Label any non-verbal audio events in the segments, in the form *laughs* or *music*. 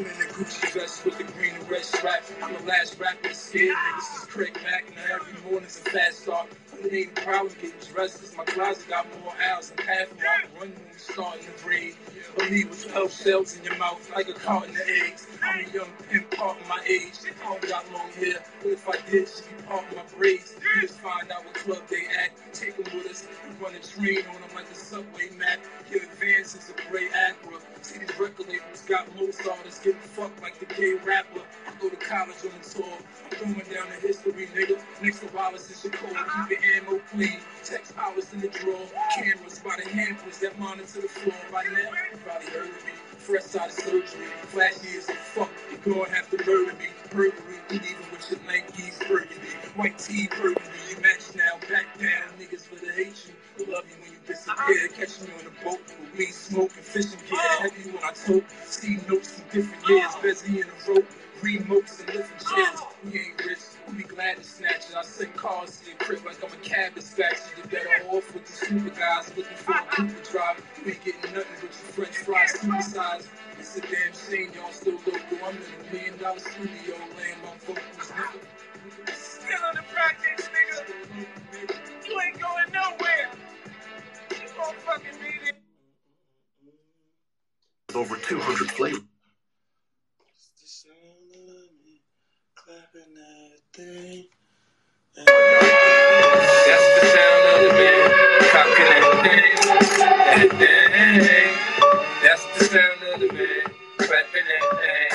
In the Gucci vest with the green and red strap. I'm the last rapper to scare niggas. This is Craig Mack, and every morning's a fast start. But it ain't a problem getting dressed, cause my closet got more aisles than half of my run room starting to breathe. Believe with 12 shells in your mouth, like a carton of eggs. I'm a young pimp, part of my age. I don't got long hair, but if I did, she'd be part of my braids. You just find out what club they at. Take them with us, and run a train on them like a subway map. Your advance is a gray Acura. See these record labels got most artists getting fucked like the gay rapper. I go to college on the tour. I'm throwing down the history, nigga. Next to Wallace your call. Keep your ammo. Text powers in the drawer. Cameras by the handfuls that monitor the floor. By now, you probably heard of me. Fresh out of surgery. Flashy as a fuck. You're gonna have to murder me. Burglary. Even with your Nikes burgundy. White tee burgundy. You match now. Back down. Niggas for the hate you. Love you when you disappear. Catch me on a boat with me smoking, fishing gear. Heavy when I tote. See notes from different years. Busy in a rope. Remotes and lifting chairs. We ain't rich. We be glad to snatch it. I send cars to your crib like I'm a cab dispatcher. You better off with the super guys looking for a Cooper drive. You ain't getting nothing but your French fries supersized. It's a damn shame y'all still local. I'm in a million dollar studio laying my vocals, nigga. Still in the projects, nigga. You ain't going nowhere. You gonna fucking be there. Over 200 flavors. Clapping thing. That's the sound of the man cocking that thing, that thing. That's the sound of the man clapping that thing,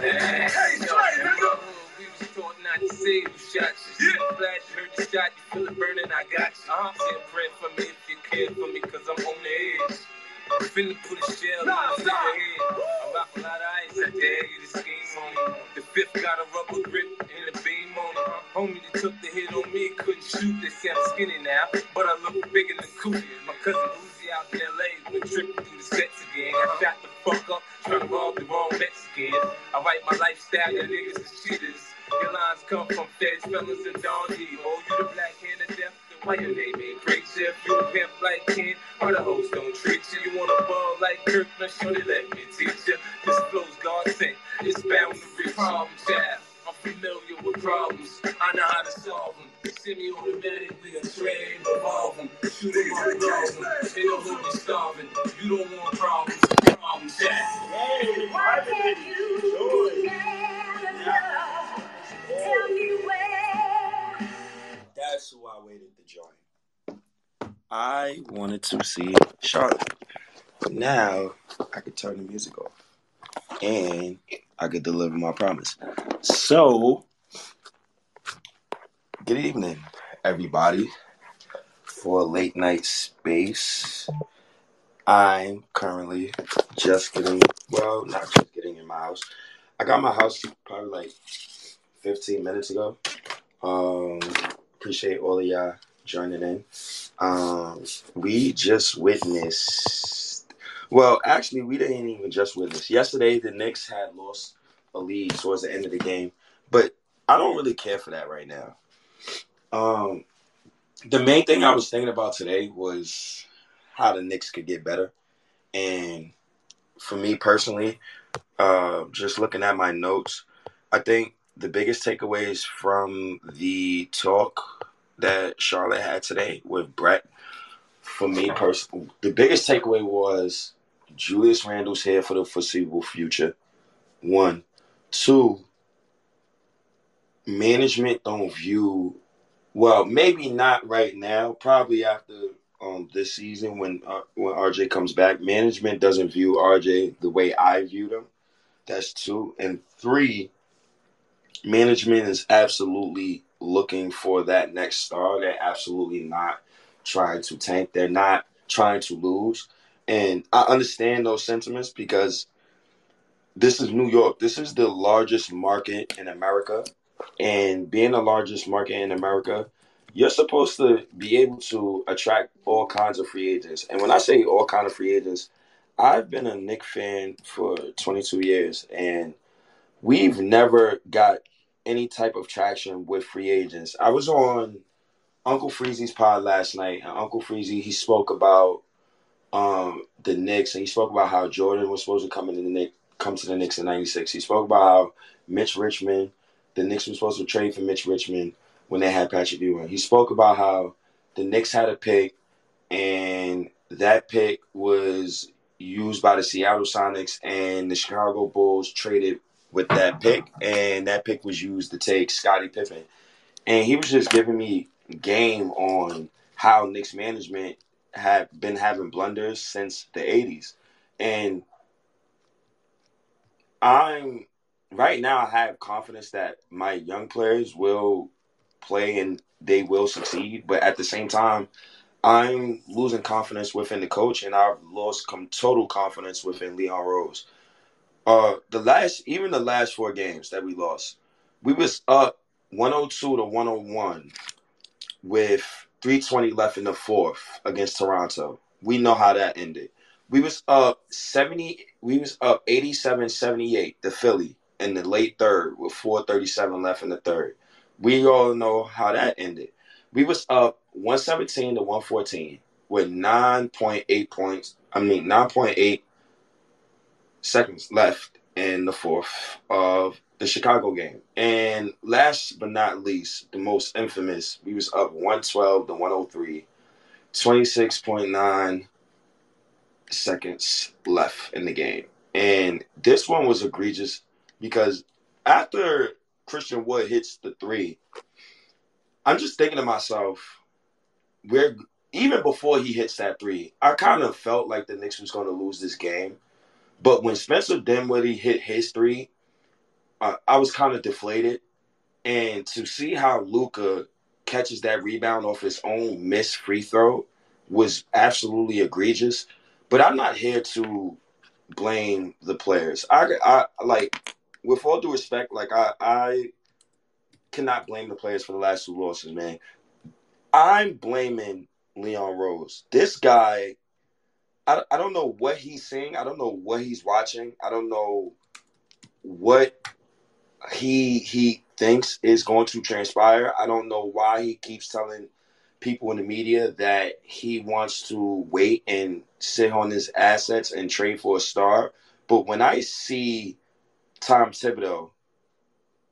thing. Yo, remember, we was taught not to say who shot you. The flash, heard the shot, you feel it burning, I got you. Uh-huh. Say a prayer for me if you care for me, cause I'm on the edge. I'm finna put a shell in your head. I rock a lot of ice, I dare you to scheme on it. The fifth got a rubber grip and a beam on it. Uh, homie that took the hit on me couldn't shoot. They say I'm skinny now, but I look bigger than Coop. My cousin Uzi out in LA been tripping through the sets again. I shot the fuck up, trying to rob the wrong Mexican. I write my lifestyle, your niggas is cheaters. Your lines come from feds, fellas, and Don. Oh, you the black hand of death? Then why your name ain't great? If you a pimp like Ken, or the hoes don't treat you. You wanna ball like Kirk? Now surely let me teach you. This flow's God sent. It's bound to be problem child. I'm familiar with problems. I know how to solve them. Semi-automatically, a train revolve them. Shoot them on love them. They know who be starving. You don't want problems. Problem child. Why can't you never tell me where? That's who I waited to join. I wanted to see Charlotte. But now I could turn the music off. And I could deliver my promise. So good evening, everybody. For late night space. I'm currently just getting well, not just getting in my house. I got my house probably like 15 minutes ago. Um, appreciate all of y'all joining in. Um, we just witnessed. Well, actually, we didn't even just witness. Yesterday, the Knicks had lost a lead towards the end of the game, but I don't really care for that right now. Um, the main thing I was thinking about today was how the Knicks could get better, and for me personally, uh, just looking at my notes, I think the biggest takeaways from the talk that Charlotte had today with Brett, for me personally, the biggest takeaway was Julius Randle's here for the foreseeable future. One, two, management don't view well, maybe not right now. Probably after um, this season when uh, when RJ comes back, management doesn't view RJ the way I viewed him. That's two, and three. Management is absolutely looking for that next star. They're absolutely not trying to tank. They're not trying to lose, and I understand those sentiments because this is New York. This is the largest market in America. And being the largest market in America, you're supposed to be able to attract all kinds of free agents. And when I say all kind of free agents, I've been a Knick fan for 22 years, and we've never got any type of traction with free agents. I was on Uncle Freezy's pod last night, and Uncle Freezy he spoke about um, the Knicks, and he spoke about how Jordan was supposed to come into the Knicks, come to the Knicks in '96. He spoke about how Mitch Richmond, the Knicks were supposed to trade for Mitch Richmond when they had Patrick Ewing. He spoke about how the Knicks had a pick, and that pick was used by the Seattle Sonics, and the Chicago Bulls traded with that pick, and that pick was used to take Scottie Pippen. And he was just giving me game on how Knicks management had been having blunders since the 80s. And I'm right now I have confidence that my young players will play and they will succeed, but at the same time, I'm losing confidence within the coach and I've lost com- total confidence within Leon Rose. Uh the last even the last four games that we lost, we was up 102 to 101 with 320 left in the fourth against Toronto. We know how that ended. We was up 70 we was up 87-78 the Philly in the late third with 437 left in the third. We all know how that ended. We was up 117 to 114 with 9.8 points. I mean 9.8 seconds left in the fourth of the Chicago game. And last but not least, the most infamous, we was up 112 to 103, 26.9 seconds left in the game. And this one was egregious because after Christian Wood hits the three, I'm just thinking to myself, we're even before he hits that three, I kind of felt like the Knicks was going to lose this game. But when Spencer Dinwiddie hit his three, uh, I was kind of deflated. And to see how Luka catches that rebound off his own missed free throw was absolutely egregious. But I'm not here to blame the players. I, I like, with all due respect, like I, I cannot blame the players for the last two losses, man. I'm blaming Leon Rose. This guy, I, I don't know what he's seeing. I don't know what he's watching. I don't know what he he thinks is going to transpire. I don't know why he keeps telling people in the media that he wants to wait and sit on his assets and trade for a star. But when I see Tom Thibodeau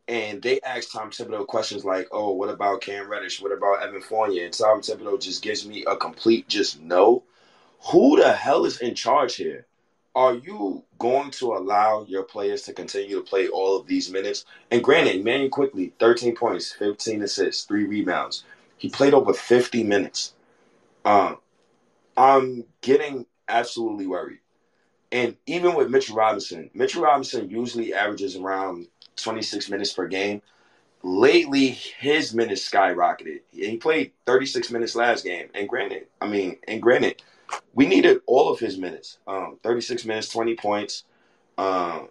and they ask Tom Thibodeau questions like, "Oh, what about Cam Reddish? What about Evan Fournier?" And Tom Thibodeau just gives me a complete just no. Who the hell is in charge here? Are you going to allow your players to continue to play all of these minutes? And granted, Manny Quickley, 13 points, 15 assists, three rebounds. He played over 50 minutes. Um, I'm getting absolutely worried. And even with Mitchell Robinson, Mitchell Robinson usually averages around 26 minutes per game. Lately, his minutes skyrocketed. He played 36 minutes last game. And granted, I mean, and granted, we needed all of his minutes. Um, 36 minutes, 20 points, um,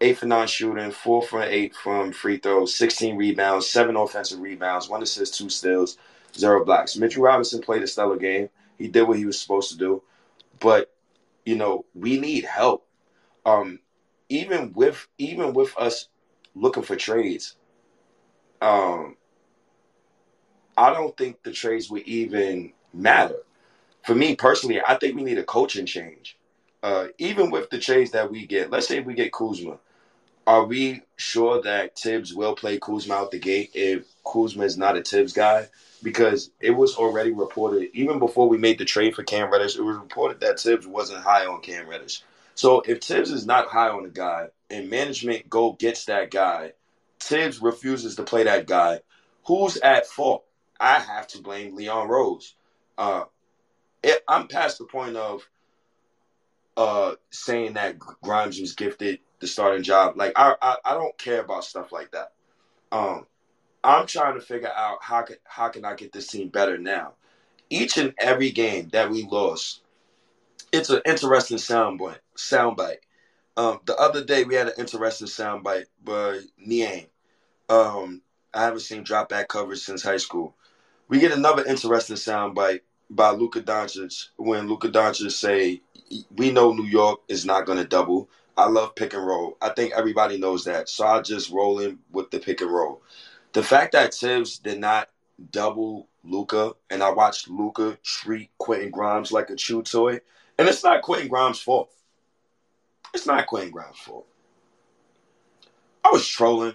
eight for nine shooting, four for eight from free throws, 16 rebounds, seven offensive rebounds, one assist, two steals, zero blocks. Mitchell Robinson played a stellar game. He did what he was supposed to do. But, you know, we need help. Um, even with even with us looking for trades, um, I don't think the trades would even matter. For me personally, I think we need a coaching change. Uh, even with the trades that we get, let's say we get Kuzma, are we sure that Tibbs will play Kuzma out the gate if Kuzma is not a Tibbs guy? Because it was already reported, even before we made the trade for Cam Reddish, it was reported that Tibbs wasn't high on Cam Reddish. So if Tibbs is not high on the guy and management go gets that guy, Tibbs refuses to play that guy, who's at fault? I have to blame Leon Rose. Uh, it, I'm past the point of uh, saying that Grimes was gifted the starting job. Like I, I, I don't care about stuff like that. Um, I'm trying to figure out how can how can I get this team better now. Each and every game that we lost, it's an interesting soundbite. Soundbite. Um, the other day we had an interesting soundbite by Niang. Um, I haven't seen drop back coverage since high school. We get another interesting soundbite by Luka Doncic when Luka Doncic say, "We know New York is not going to double. I love pick and roll. I think everybody knows that, so I just roll in with the pick and roll." The fact that Tibbs did not double Luka, and I watched Luka treat Quentin Grimes like a chew toy, and it's not Quentin Grimes' fault. It's not Quentin Grimes' fault. I was trolling,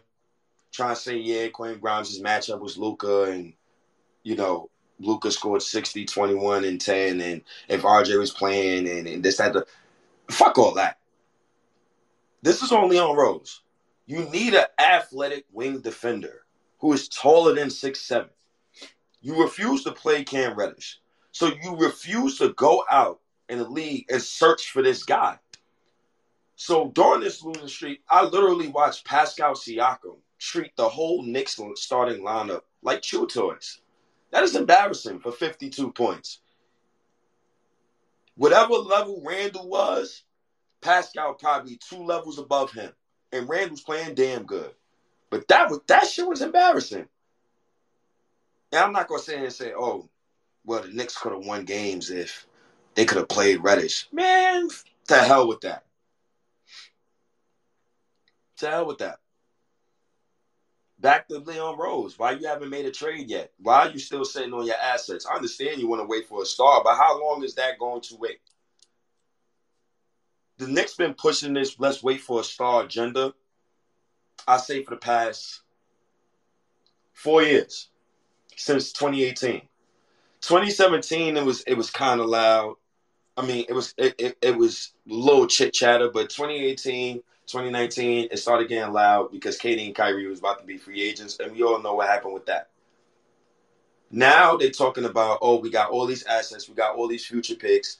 trying to say, yeah, Quentin Grimes' matchup was Luka, and you know, Luka scored 60, 21, and 10, and if RJ was playing and, and this, that, the fuck all that. This is only on Rose. You need an athletic wing defender who is taller than six seven. You refuse to play Cam Reddish. So you refuse to go out in the league and search for this guy. So during this losing streak, I literally watched Pascal Siakam treat the whole Knicks starting lineup like chew toys. That is embarrassing for 52 points. Whatever level Randle was, Pascal probably two levels above him. And Randle's playing damn good. But that was that shit was embarrassing. And I'm not gonna sit here and say, oh, well, the Knicks could have won games if they could have played Reddish. Man, to hell with that. To hell with that. Back to Leon Rose. Why you haven't made a trade yet? Why are you still sitting on your assets? I understand you want to wait for a star, but how long is that going to wait? The Knicks been pushing this let's wait for a star agenda. I say for the past four years since 2018. 2017 it was it was kind of loud. I mean, it was it, it, it was little chit chatter, but 2018, 2019, it started getting loud because Katie and Kyrie was about to be free agents, and we all know what happened with that. Now they're talking about, oh, we got all these assets, we got all these future picks.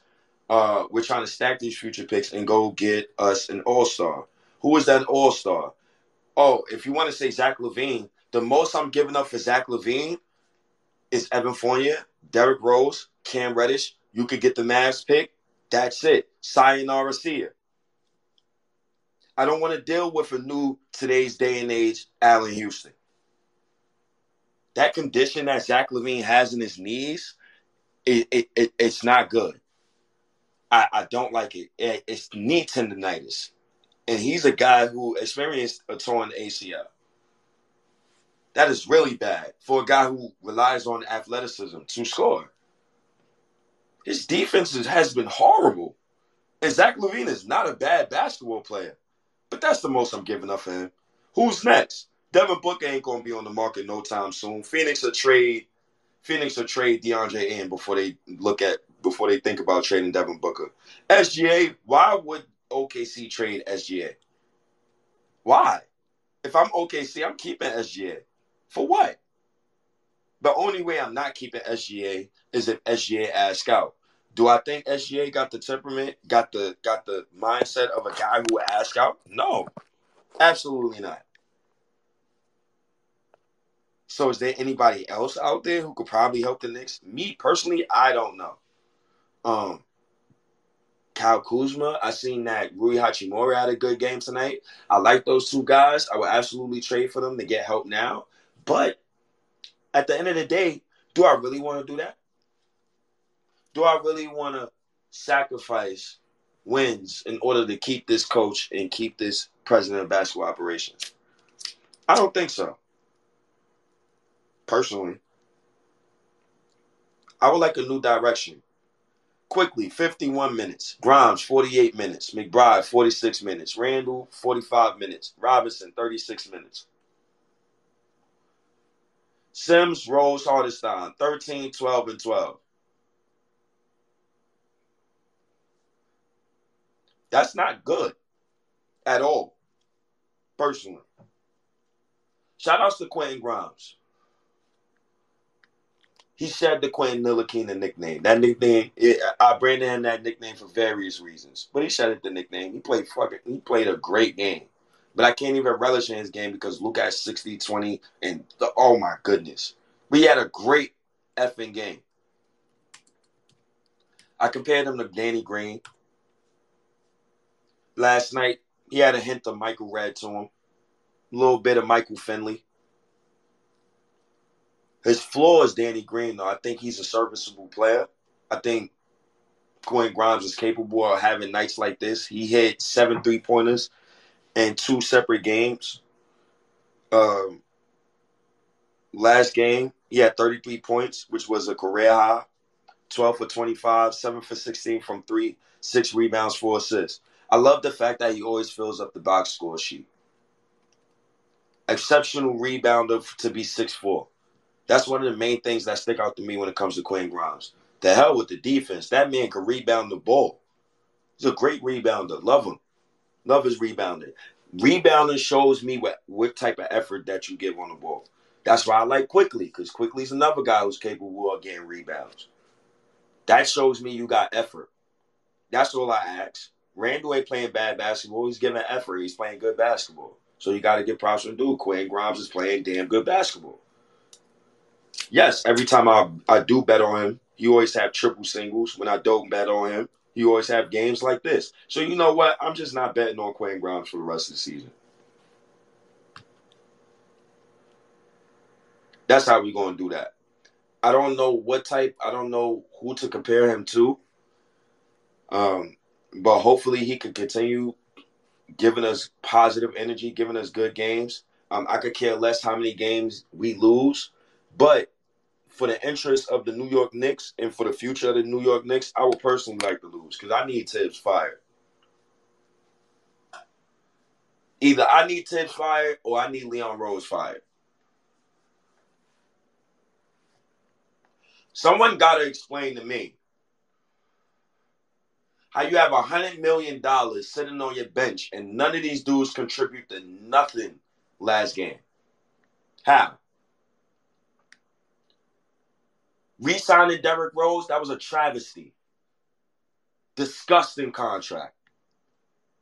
Uh, we're trying to stack these future picks and go get us an all star. Who is that all star? Oh, if you want to say Zach LaVine, the most I'm giving up for Zach LaVine is Evan Fournier, Derrick Rose, Cam Reddish. You could get the Mavs pick. That's it. Sayonara, see. I don't want to deal with a new today's day and age Allan Houston. That condition that Zach LaVine has in his knees, it, it, it it's not good. I, I don't like it. it. It's knee tendonitis, and he's a guy who experienced a torn ACL. That is really bad for a guy who relies on athleticism to score. His defense has been horrible. And Zach LaVine is not a bad basketball player. But that's the most I'm giving up him. Who's next? Devin Booker ain't gonna be on the market no time soon. Phoenix will trade Phoenix will trade DeAndre Ayton before they look at before they think about trading Devin Booker. SGA, why would OKC trade SGA? Why? If I'm OKC, I'm keeping SGA. For what? The only way I'm not keeping SGA is if SGA asks out. Do I think SGA got the temperament, got the got the mindset of a guy who would ask out? No, absolutely not. So is there anybody else out there who could probably help the Knicks? Me personally, I don't know. Um, Kyle Kuzma, I seen that Rui Hachimura had a good game tonight. I like those two guys. I would absolutely trade for them to get help now. But at the end of the day, do I really want to do that? Do I really want to sacrifice wins in order to keep this coach and keep this president of basketball operations? I don't think so. Personally, I would like a new direction. Quickley, 51 minutes. Grimes, 48 minutes. McBride, 46 minutes. Randle, 45 minutes. Robinson, 36 minutes. Sims, Rose, Hartenstein, 13, 12, and 12. That's not good at all, personally. Shout outs to Quentin Grimes. He shared the Quentin Ntilikina nickname. That nickname, it, I branded him that nickname for various reasons, but he shared the nickname. He played fucking, he played a great game. But I can't even relish in his game because Luke had 60, 20, and the, oh my goodness. We had a great effing game. I compared him to Danny Green. Last night, he had a hint of Michael Redd to him, a little bit of Michael Finley. His flaw is Danny Green, though. I think he's a serviceable player. I think Quentin Grimes is capable of having nights like this. He hit seven three pointers in two separate games. Um, last game, he had 33 points, which was a career high. 12 for 25, 7 for 16 from three, six rebounds, four assists. I love the fact that he always fills up the box score sheet. Exceptional rebounder to be 6'4. That's one of the main things that stick out to me when it comes to Quinn Grimes. The hell with the defense. That man can rebound the ball. He's a great rebounder. Love him. Love his rebounding. Rebounding shows me what, what type of effort that you give on the ball. That's why I like Quickley, because Quickley's another guy who's capable of getting rebounds. That shows me you got effort. That's all I ask. Randle ain't playing bad basketball. He's giving an effort. He's playing good basketball. So you got to give props to the dude. Quinn Grimes is playing damn good basketball. Yes, every time I, I do bet on him, he always have triple singles. When I don't bet on him, he always have games like this. So you know what? I'm just not betting on Quinn Grimes for the rest of the season. That's how we to do that. I don't know what type. I don't know who to compare him to. Um, but hopefully he can continue giving us positive energy, giving us good games. Um, I could care less how many games we lose, but for the interest of the New York Knicks and for the future of the New York Knicks, I would personally like to lose because I need Tibbs fired. Either I need Tibbs fired or I need Leon Rose fired. Someone got to explain to me how you have a hundred million dollars sitting on your bench and none of these dudes contribute to nothing last game. How? Re-signing Derrick Rose, that was a travesty. Disgusting contract.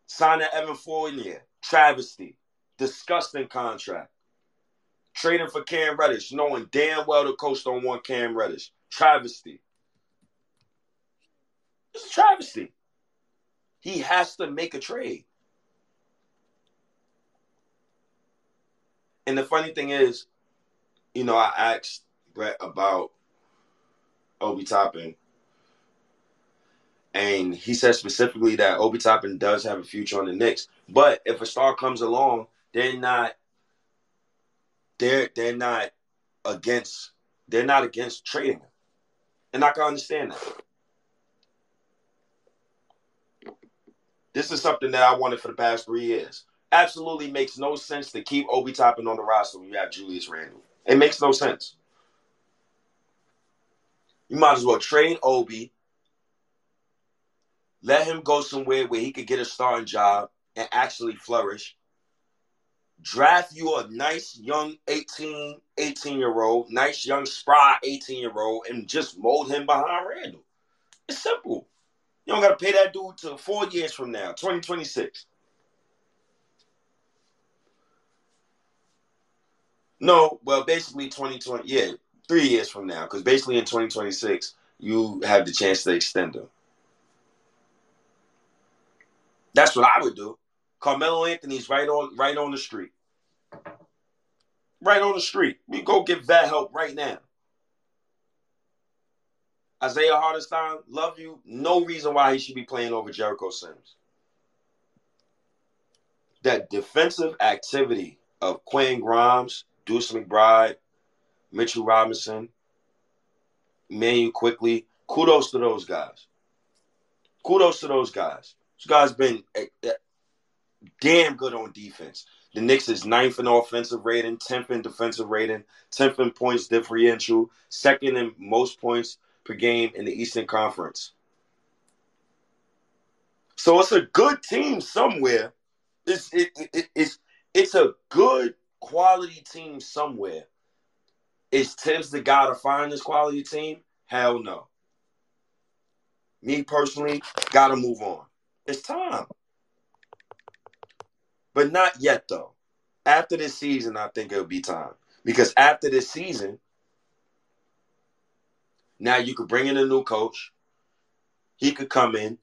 Signing Evan Fournier, travesty. Disgusting contract. Trading for Cam Reddish, knowing damn well the coach don't want Cam Reddish. Travesty. It's a travesty. He has to make a trade. And the funny thing is, you know, I asked Brett about Obi Toppin, and he said specifically that Obi Toppin does have a future on the Knicks. But if a star comes along, they're not they're they're not against they're not against trading him. And I can understand that. This is something that I wanted for the past three years. Absolutely makes no sense to keep Obi Toppin on the roster when you have Julius Randle. It makes no sense. You might as well trade Obi, let him go somewhere where he could get a starting job and actually flourish. Draft you a nice young 18, 18 year old, nice young spry 18 year old, and just mold him behind Randle. It's simple. You don't got to pay that dude till four years from now, 2026. No, well, basically 2020, yeah, three years from now, because basically in 2026, you have the chance to extend him. That's what I would do. Carmelo Anthony's right on right on the street. Right on the street. We go get that help right now. Isaiah Hartenstein, love you. No reason why he should be playing over Jericho Sims. That defensive activity of Quinn Grimes, Deuce McBride, Mitchell Robinson, Manu Quickley. Kudos to those guys. Kudos to those guys. Those guys been eh, eh, damn good on defense. The Knicks is ninth in offensive rating, 10th in defensive rating, 10th in points differential, second in most points per game in the Eastern Conference. So it's a good team somewhere. It's it, it, it's it's a good quality team somewhere. Is Tibbs the guy to find this quality team? Hell no. Me personally, gotta move on. It's time. But not yet though. After this season, I think it'll be time. Because after this season, now you could bring in a new coach. He could come in.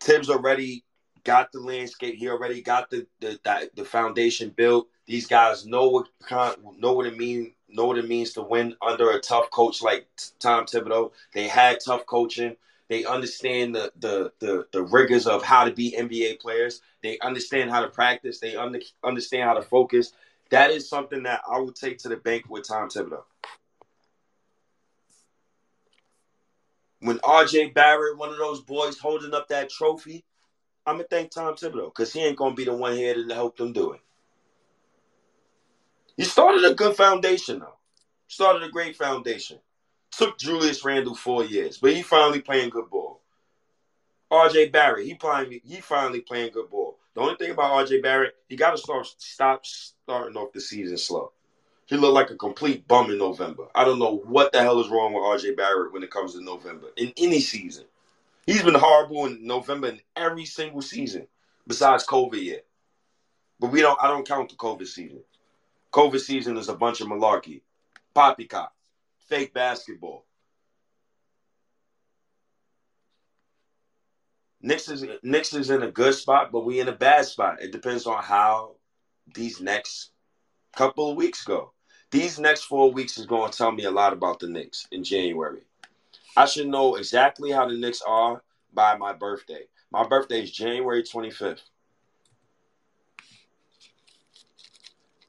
Tibbs already got the landscape. He already got the the, the, the foundation built. These guys know what know what it mean know what it means to win under a tough coach like Tom Thibodeau. They had tough coaching. They understand the the the, the rigors of how to be NBA players. They understand how to practice. They under, understand how to focus. That is something that I would take to the bank with Tom Thibodeau. When RJ Barrett, one of those boys holding up that trophy, I'm gonna thank Tom Thibodeau because he ain't gonna be the one here to help them do it. He started a good foundation though. Started a great foundation. Took Julius Randle four years, but he finally playing good ball. RJ Barrett, he finally he finally playing good ball. The only thing about RJ Barrett, he got to start stop starting off the season slow. He looked like a complete bum in November. I don't know what the hell is wrong with RJ Barrett when it comes to November in any season. He's been horrible in November in every single season besides COVID year. But we don't. I don't count the COVID season. COVID season is a bunch of malarkey, poppycock, fake basketball. Knicks is Knicks is in a good spot, but we in a bad spot. It depends on how these next couple of weeks ago. These next four weeks is going to tell me a lot about the Knicks in January. I should know exactly how the Knicks are by my birthday. My birthday is January 25th.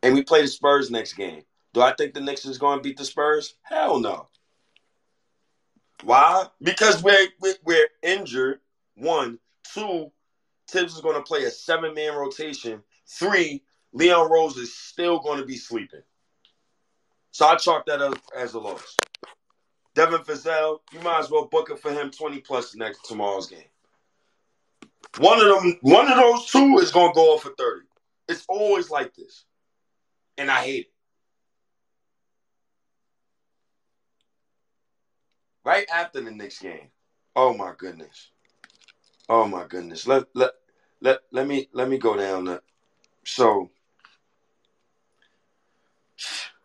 And we play the Spurs next game. Do I think the Knicks is going to beat the Spurs? Hell no. Why? Because we're we're, injured. One, two. Tibbs is going to play a seven-man rotation. Three, Leon Rose is still going to be sleeping. So I chalk that up as a loss. Devin Fizdale, you might as well book it for him 20 plus next tomorrow's game. One of them, one of those two is gonna go off for 30. It's always like this. And I hate it. Right after the next game. Oh my goodness. Oh my goodness. Let let let let me let me go down the so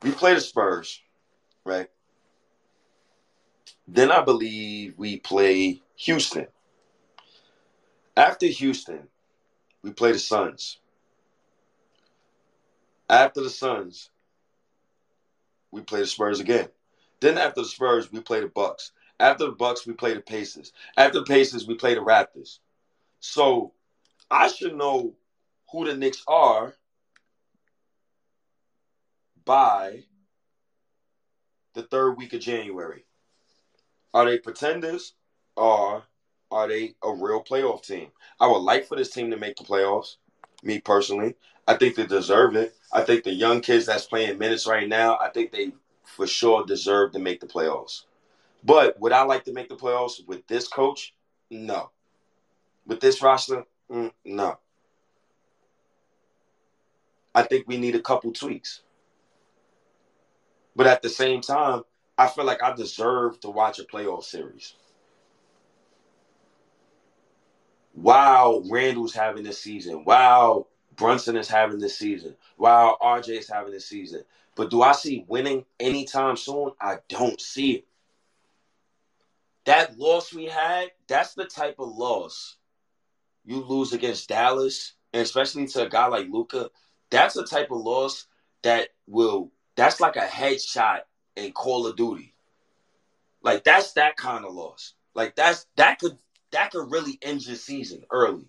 we play the Spurs, right? Then I believe we play Houston. After Houston, we play the Suns. After the Suns, we play the Spurs again. Then after the Spurs, we play the Bucks. After the Bucks, we play the Pacers. After the Pacers, we play the Raptors. So I should know who the Knicks are by the third week of January. Are they pretenders or are they a real playoff team? I would like for this team to make the playoffs, me personally. I think they deserve it. I think the young kids that's playing minutes right now, I think they for sure deserve to make the playoffs. But would I like to make the playoffs with this coach? No. With this roster? Mm, no. I think we need a couple tweaks. But at the same time, I feel like I deserve to watch a playoff series. Wow, Randle's having this season. Wow, Brunson is having this season. Wow, RJ is having this season. But do I see winning anytime soon? I don't see it. That loss we had, that's the type of loss you lose against Dallas, and especially to a guy like Luka. That's the type of loss that will. That's like a headshot in Call of Duty. Like that's that kind of loss. Like that's that could that could really end your season early.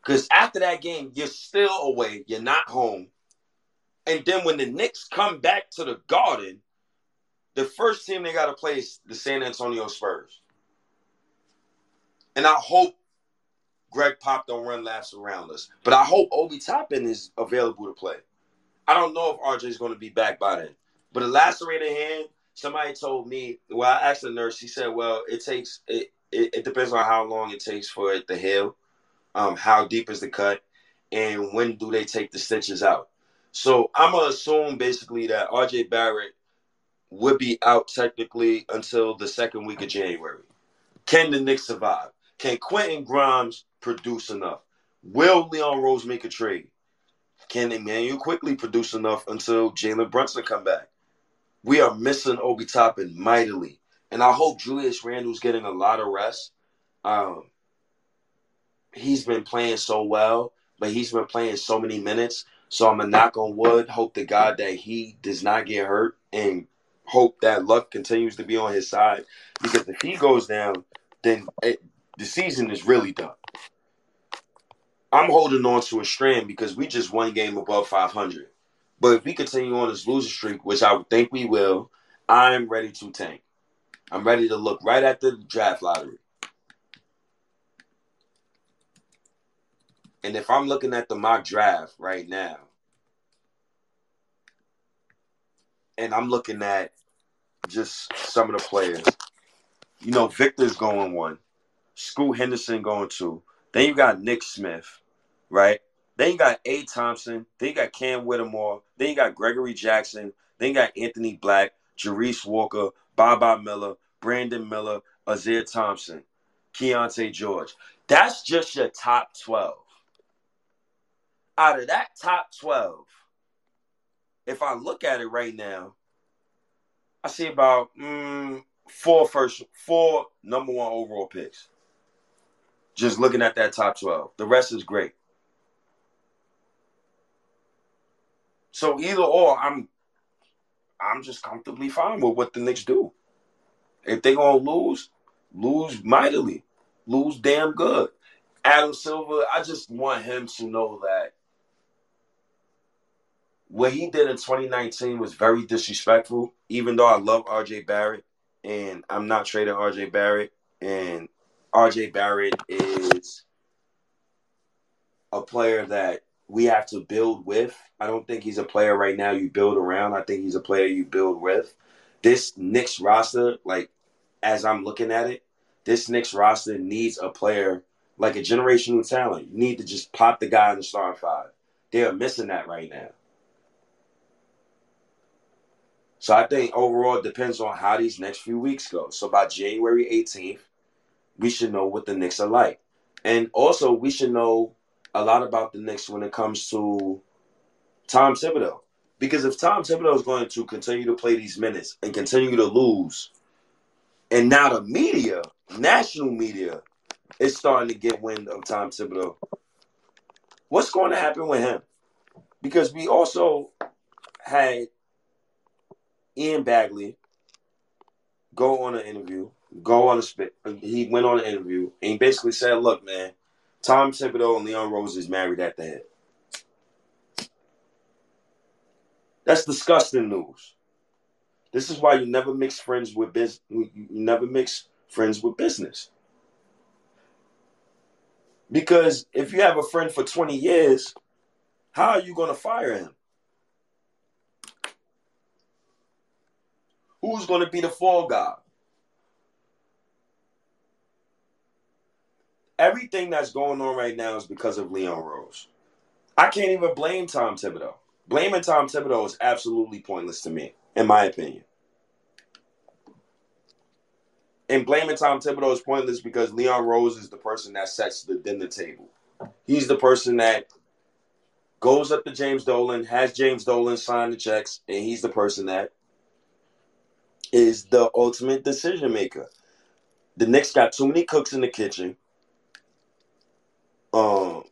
Because after that game, you're still away. You're not home. And then when the Knicks come back to the Garden, the first team they got to play is the San Antonio Spurs. And I hope Greg Pop don't run laps around us. But I hope Obi Toppin is available to play. I don't know if RJ is going to be back by then. But a lacerated hand, somebody told me, well, I asked the nurse, she said, well, it takes, it, it, it depends on how long it takes for it to heal, um, how deep is the cut, and when do they take the stitches out. So I'm going to assume basically that RJ Barrett would be out technically until the second week of January. Can the Knicks survive? Can Quentin Grimes produce enough? Will Leon Rose make a trade? Can Immanuel Quickley produce enough until Jalen Brunson come back? we are missing Obi Toppin mightily. And I hope Julius Randle's getting a lot of rest. Um, he's been playing so well, but he's been playing so many minutes. So I'm a knock on wood. Hope to God that he does not get hurt and hope that luck continues to be on his side. Because if he goes down, then it, the season is really done. I'm holding on to a strand because we just one game above 500. But if we continue on this losing streak, which I think we will, I'm ready to tank. I'm ready to look right at the draft lottery. And if I'm looking at the mock draft right now, and I'm looking at just some of the players, you know, Victor's going one, Scoot Henderson going two. Then you got Nick Smith, right? Then you got A. Thompson. Then you got Cam Whitmore. Then you got Gregory Jackson. Then you got Anthony Black, Jarace Walker, Baba Miller, Brandon Miller, Ausar Thompson, Keyonte George. That's just your top 12. Out of that top 12, if I look at it right now, I see about mm, four first, four number one overall picks. Just looking at that top 12. The rest is great. So either or, I'm I'm just comfortably fine with what the Knicks do. If they gonna lose, lose mightily, lose damn good. Adam Silver, I just want him to know that what he did in 2019 was very disrespectful. Even though I love RJ Barrett and I'm not trading RJ Barrett, and RJ Barrett is a player that we have to build with. I don't think he's a player right now you build around. I think he's a player you build with. This Knicks roster, like as I'm looking at it, this Knicks roster needs a player like a generational talent. You need to just pop the guy in the starting five. They are missing that right now. So I think overall it depends on how these next few weeks go. So by January 18th, we should know what the Knicks are like. And also we should know a lot about the Knicks when it comes to Tom Thibodeau. Because if Tom Thibodeau is going to continue to play these minutes and continue to lose, and now the media, national media, is starting to get wind of Tom Thibodeau, what's going to happen with him? Because we also had Ian Begley go on an interview, go on a spit. He went on an interview and he basically said, "Look, man, Tom Thibodeau and Leon Rose is married at the head. That's disgusting news. This is why you never mix friends with business. You never mix friends with business. Because if you have a friend for 20 years, how are you going to fire him? Who's going to be the fall guy? Everything that's going on right now is because of Leon Rose. I can't even blame Tom Thibodeau. Blaming Tom Thibodeau is absolutely pointless to me, in my opinion. And blaming Tom Thibodeau is pointless because Leon Rose is the person that sets the dinner table. He's the person that goes up to James Dolan, has James Dolan sign the checks, and he's the person that is the ultimate decision maker. The Knicks got too many cooks in the kitchen. Um,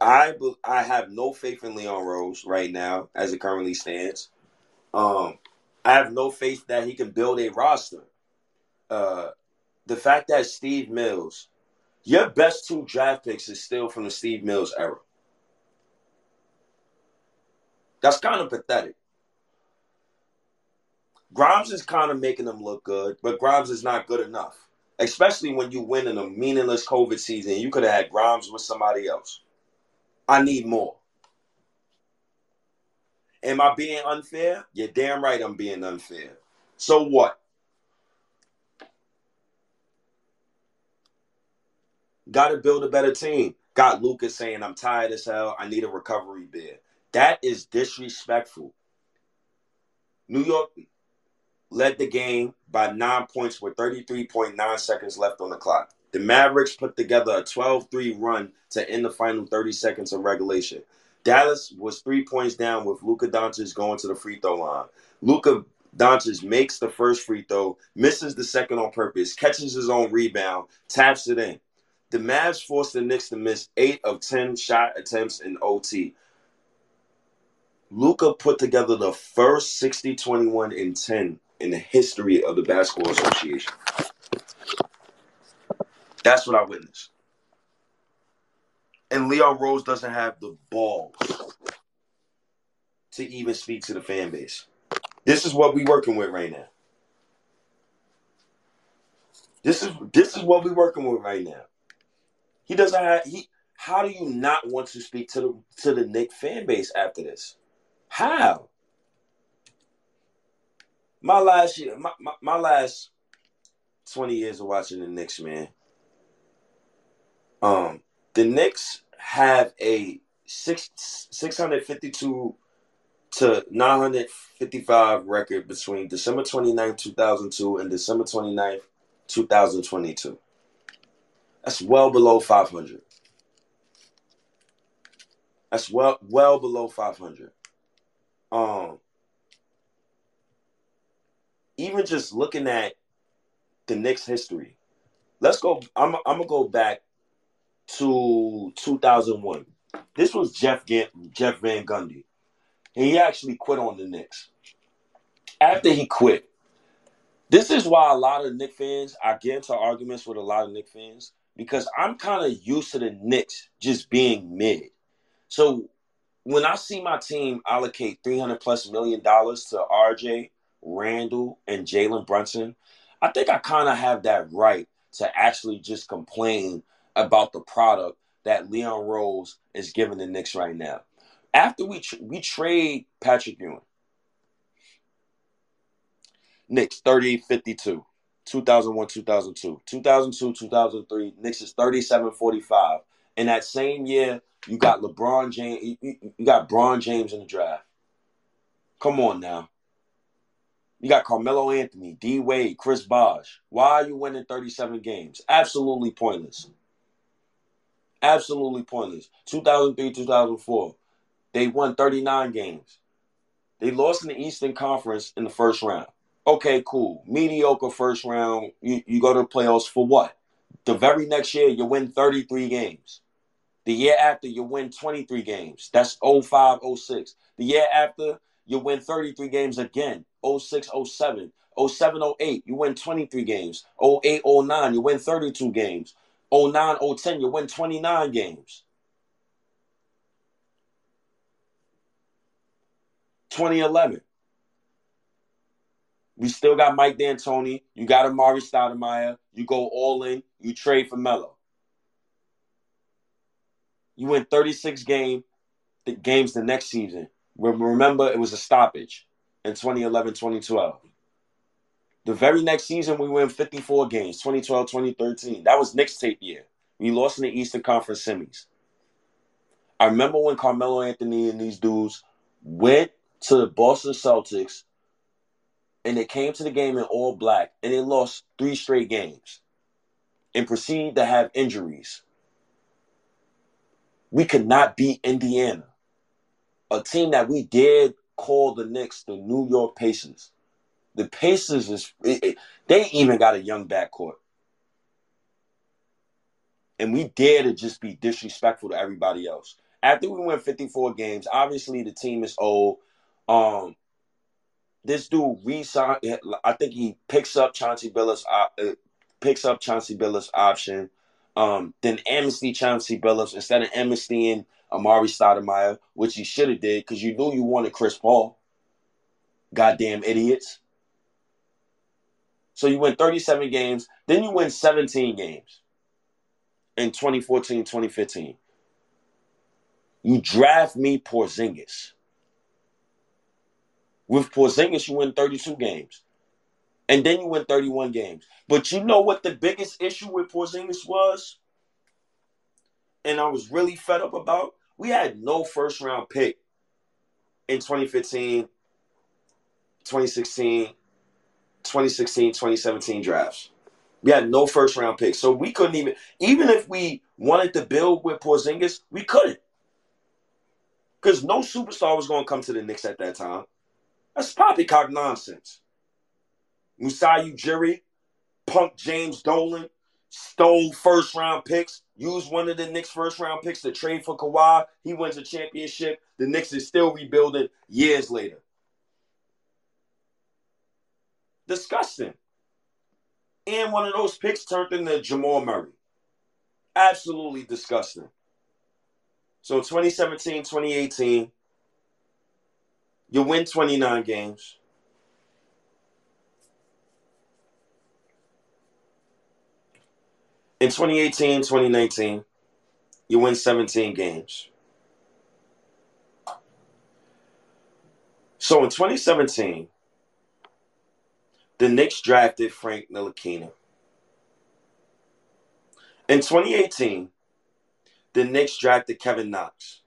I I have no faith in Leon Rose right now as it currently stands. Um, I have no faith that he can build a roster. Uh, the fact that Steve Mills, your best two draft picks is still from the Steve Mills era. That's kind of pathetic. Grimes is kind of making them look good, but Grimes is not good enough. Especially when you win in a meaningless COVID season. You could have had Grimes with somebody else. I need more. Am I being unfair? You're damn right I'm being unfair. So what? Got to build a better team. Got Lucas saying, I'm tired as hell. I need a recovery bid. That is disrespectful. New York led the game by nine points with 33.9 seconds left on the clock. The Mavericks put together a 12 3 run to end the final 30 seconds of regulation. Dallas was three points down with Luka Doncic going to the free throw line. Luka Doncic makes the first free throw, misses the second on purpose, catches his own rebound, taps it in. The Mavs forced the Knicks to miss eight of 10 shot attempts in OT. Luka put together the first 60 21 and 10 in the history of the Basketball Association. That's what I witnessed. And Leon Rose doesn't have the balls to even speak to the fan base. This is what we're working with right now. This is this is what we're working with right now. He doesn't have he how do you not want to speak to the to the Knick fan base after this? How? My last year, my, my, my last 20 years of watching the Knicks, man. Um, the Knicks have a six six hundred fifty two to nine hundred fifty five record between December 29th, 2002 and December 29th, 2022. That's well below 500. That's well well below 500. Um even just looking at the Knicks history. Let's go I'm I'm to go back to 2001. This was Jeff Jeff Van Gundy. And he actually quit on the Knicks. After he quit, this is why a lot of Knicks fans, I get into arguments with a lot of Knicks fans because I'm kind of used to the Knicks just being mid. So when I see my team allocate 300 plus million dollars to RJ, Randle, and Jalen Brunson, I think I kind of have that right to actually just complain about the product that Leon Rose is giving the Knicks right now. After we tr- we trade Patrick Ewing, Knicks 38-52, 2001, 2002, 2002, 2003, Knicks is 37-45. In that same year, you got LeBron James, you, got Bron James in the draft. Come on now. You got Carmelo Anthony, D Wade, Chris Bosh. Why are you winning 37 games? Absolutely pointless. Absolutely pointless. 2003, 2004, they won 39 games. They lost in the Eastern Conference in the first round. Okay, cool. Mediocre first round. You, you go to the playoffs for what? The very next year, you win 33 games. The year after, you win 23 games. That's 05, 06. The year after, you win 33 games again. 06, 07. 07, 08, you win 23 games. 08, 09, you win 32 games. 09, 010, you win 29 games. 2011, we still got Mike D'Antoni. You got Amar'e Stoudemire. You go all in. You trade for Melo. You win 36 game, the games the next season. Remember, it was a stoppage in 2011, 2012. The very next season, we win 54 games, 2012, 2013. That was Knicks tape year. We lost in the Eastern Conference semis. I remember when Carmelo Anthony and these dudes went to the Boston Celtics and they came to the game in all black and they lost three straight games and proceeded to have injuries. We could not beat Indiana, a team that we did call the Knicks the New York Pacers. The Pacers is it- it- they even got a young backcourt. And we dare to just be disrespectful to everybody else. After we win 54 games, obviously the team is old. Um, this dude resign. I think he picks up Chauncey Billups. Uh, picks up Chauncey Billups option. Um, then amnesty Chauncey Billups instead of amnestying Amar'e Stoudemire, which you should have did because you knew you wanted Chris Paul. Goddamn idiots. So you win 37 games, then you win 17 games in 2014, 2015. You draft me Porzingis. With Porzingis, you win 32 games. And then you win 31 games. But you know what the biggest issue with Porzingis was? And I was really fed up about? We had no first round pick in 2015, 2016, 2016, 2017 drafts. We had no first round pick. So we couldn't even, even if we wanted to build with Porzingis, we couldn't. Because no superstar was going to come to the Knicks at that time. That's poppycock nonsense. Musai Jerry, Punk James Dolan, stole first round picks, used one of the Knicks first round picks to trade for Kawhi. He wins a championship. The Knicks is still rebuilding years later. Disgusting. And one of those picks turned into Jamal Murray. Absolutely disgusting. So 2017, 2018, you win 29 games. In 2018, 2019, You win 17 games. So in 2017, the Knicks drafted Frank Ntilikina. In 2018, the Knicks drafted Kevin Knox.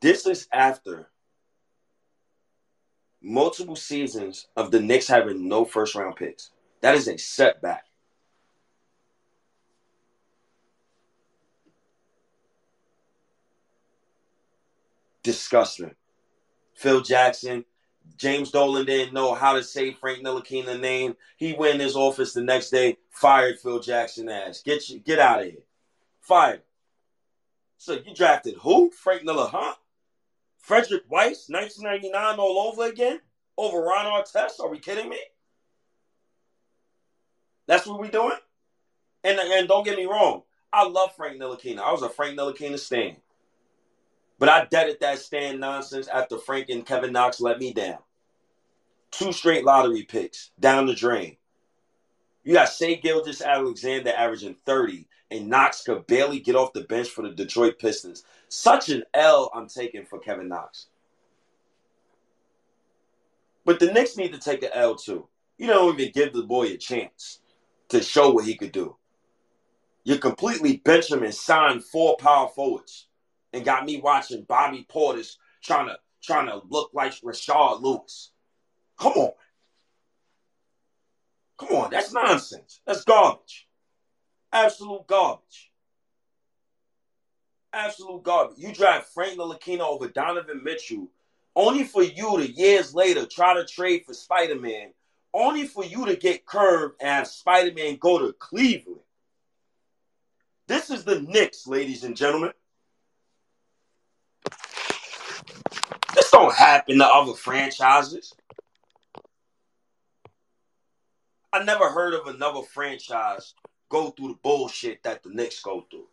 This is after multiple seasons of the Knicks having no first round picks. That is a setback. Disgusting. Phil Jackson, James Dolan didn't know how to say Frank Ntilikina name. He went in his office the next day, fired Phil Jackson ass. Get you, get out of here. Fired. So you drafted who? Frank Ntilikina? Huh? Frederic Weis, 1999 all over again? Over Ron Artest? Are we kidding me? That's what we doing? And, and don't get me wrong, I love Frank Ntilikina. I was a Frank Ntilikina stan. But I deaded that stand nonsense after Frank and Kevin Knox let me down. Two straight lottery picks down the drain. You got Shai Gilgeous-Alexander averaging 30, and Knox could barely get off the bench for the Detroit Pistons. Such an L I'm taking for Kevin Knox. But the Knicks need to take an L too. You don't even give the boy a chance to show what he could do. You completely bench him and sign four power forwards and got me watching Bobby Portis trying to trying to look like Rashard Lewis. Come on. Come on, that's nonsense. That's garbage. Absolute garbage. Absolute garbage. You drive Frank Ntilikina over Donovan Mitchell only for you to years later try to trade for Spider-Man, only for you to get curved and have Spider-Man go to Cleveland. This is the Knicks, ladies and gentlemen. Don't happen to other franchises. I never heard of another franchise go through the bullshit that the Knicks go through.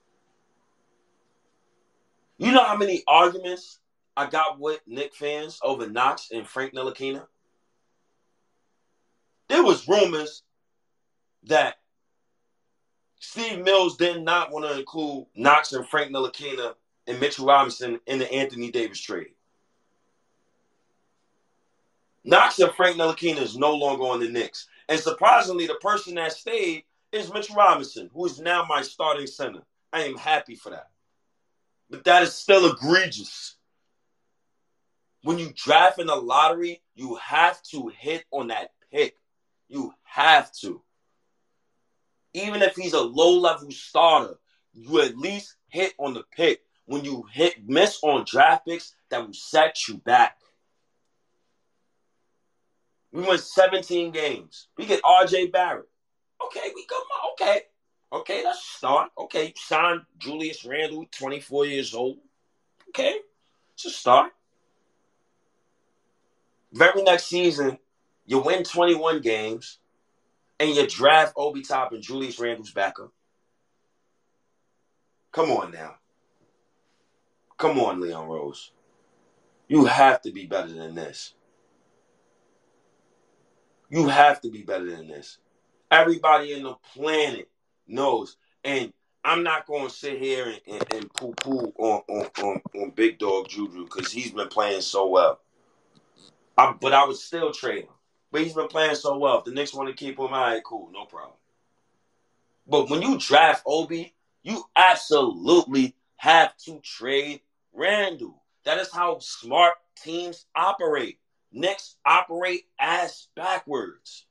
You know how many arguments I got with Knick fans over Knox and Frank Ntilikina? There was rumors that Steve Mills did not want to include Knox and Frank Ntilikina and Mitchell Robinson in the Anthony Davis trade. Knox and Frank Ntilikina is no longer on the Knicks. And surprisingly, the person that stayed is Mitchell Robinson, who is now my starting center. I am happy for that. But that is still egregious. When you draft in the lottery, you have to hit on that pick. You have to. Even if he's a low level starter, you at least hit on the pick. When you hit miss on draft picks, that will set you back. We won 17 games. We get RJ Barrett. Okay, we go. Okay. Okay, that's a start. Okay, you Julius Randle, 24 years old. Okay, it's a start. Very next season, you win 21 games and you draft Obi Toppin Julius Randle's backup. Come on now. Come on, Leon Rose. You have to be better than this. You have to be better than this. Everybody in the planet knows. And I'm not going to sit here and, and, and poo poo on, on, on, on Big Dog Juju because he's been playing so well. I, but I would still trade him. But he's been playing so well. If the Knicks want to keep him, all right, cool, no problem. But when you draft Obi, you absolutely have to trade Randle. That is how smart teams operate. Knicks operate ass backwards.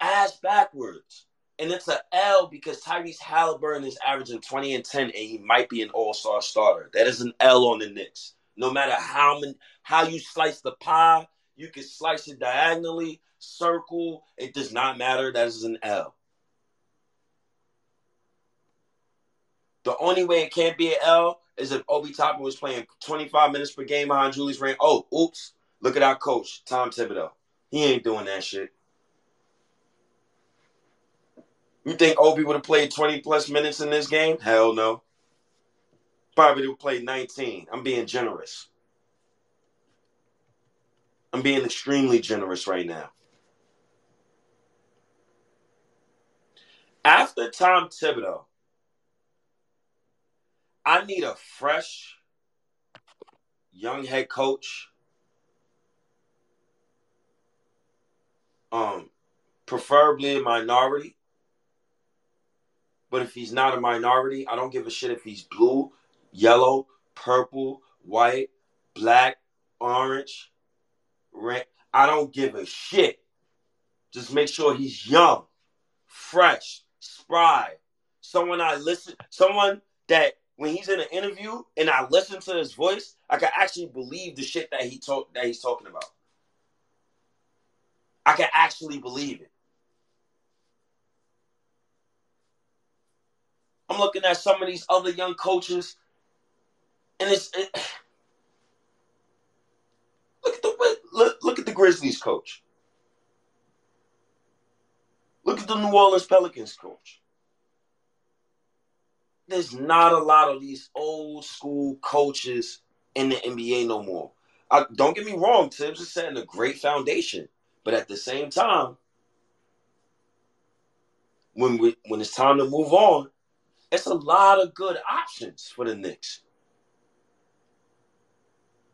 Ass backwards. And it's an L because Tyrese Halliburton is averaging 20 and 10 and he might be an all-star starter. That is an L on the Knicks. No matter how many how you slice the pie, you can slice it diagonally, circle, it does not matter. That is an L. The only way it can't be an L is if Obi Toppin was playing 25 minutes per game behind Julius Randle. Oh, oops. Look at our coach, Tom Thibodeau. He ain't doing that shit. You think Obi would have played 20 plus minutes in this game? Hell no. Probably would play 19. I'm being generous. I'm being extremely generous right now. After Tom Thibodeau, I need a fresh young head coach. Um, preferably a minority. But if he's not a minority, I don't give a shit if he's blue, yellow, purple, white, black, orange, red. I don't give a shit. Just make sure he's young, fresh, spry. Someone I listen, someone that when he's in an interview and I listen to his voice, I can actually believe the shit that he talk that he's talking about. I can actually believe it. I'm looking at some of these other young coaches, and it's it, *sighs* look at the look, look at the Grizzlies coach. Look at the New Orleans Pelicans coach. There's not a lot of these old school coaches in the NBA no more. I, don't get me wrong, Thibs is setting a great foundation, but at the same time, when we when it's time to move on, it's a lot of good options for the Knicks.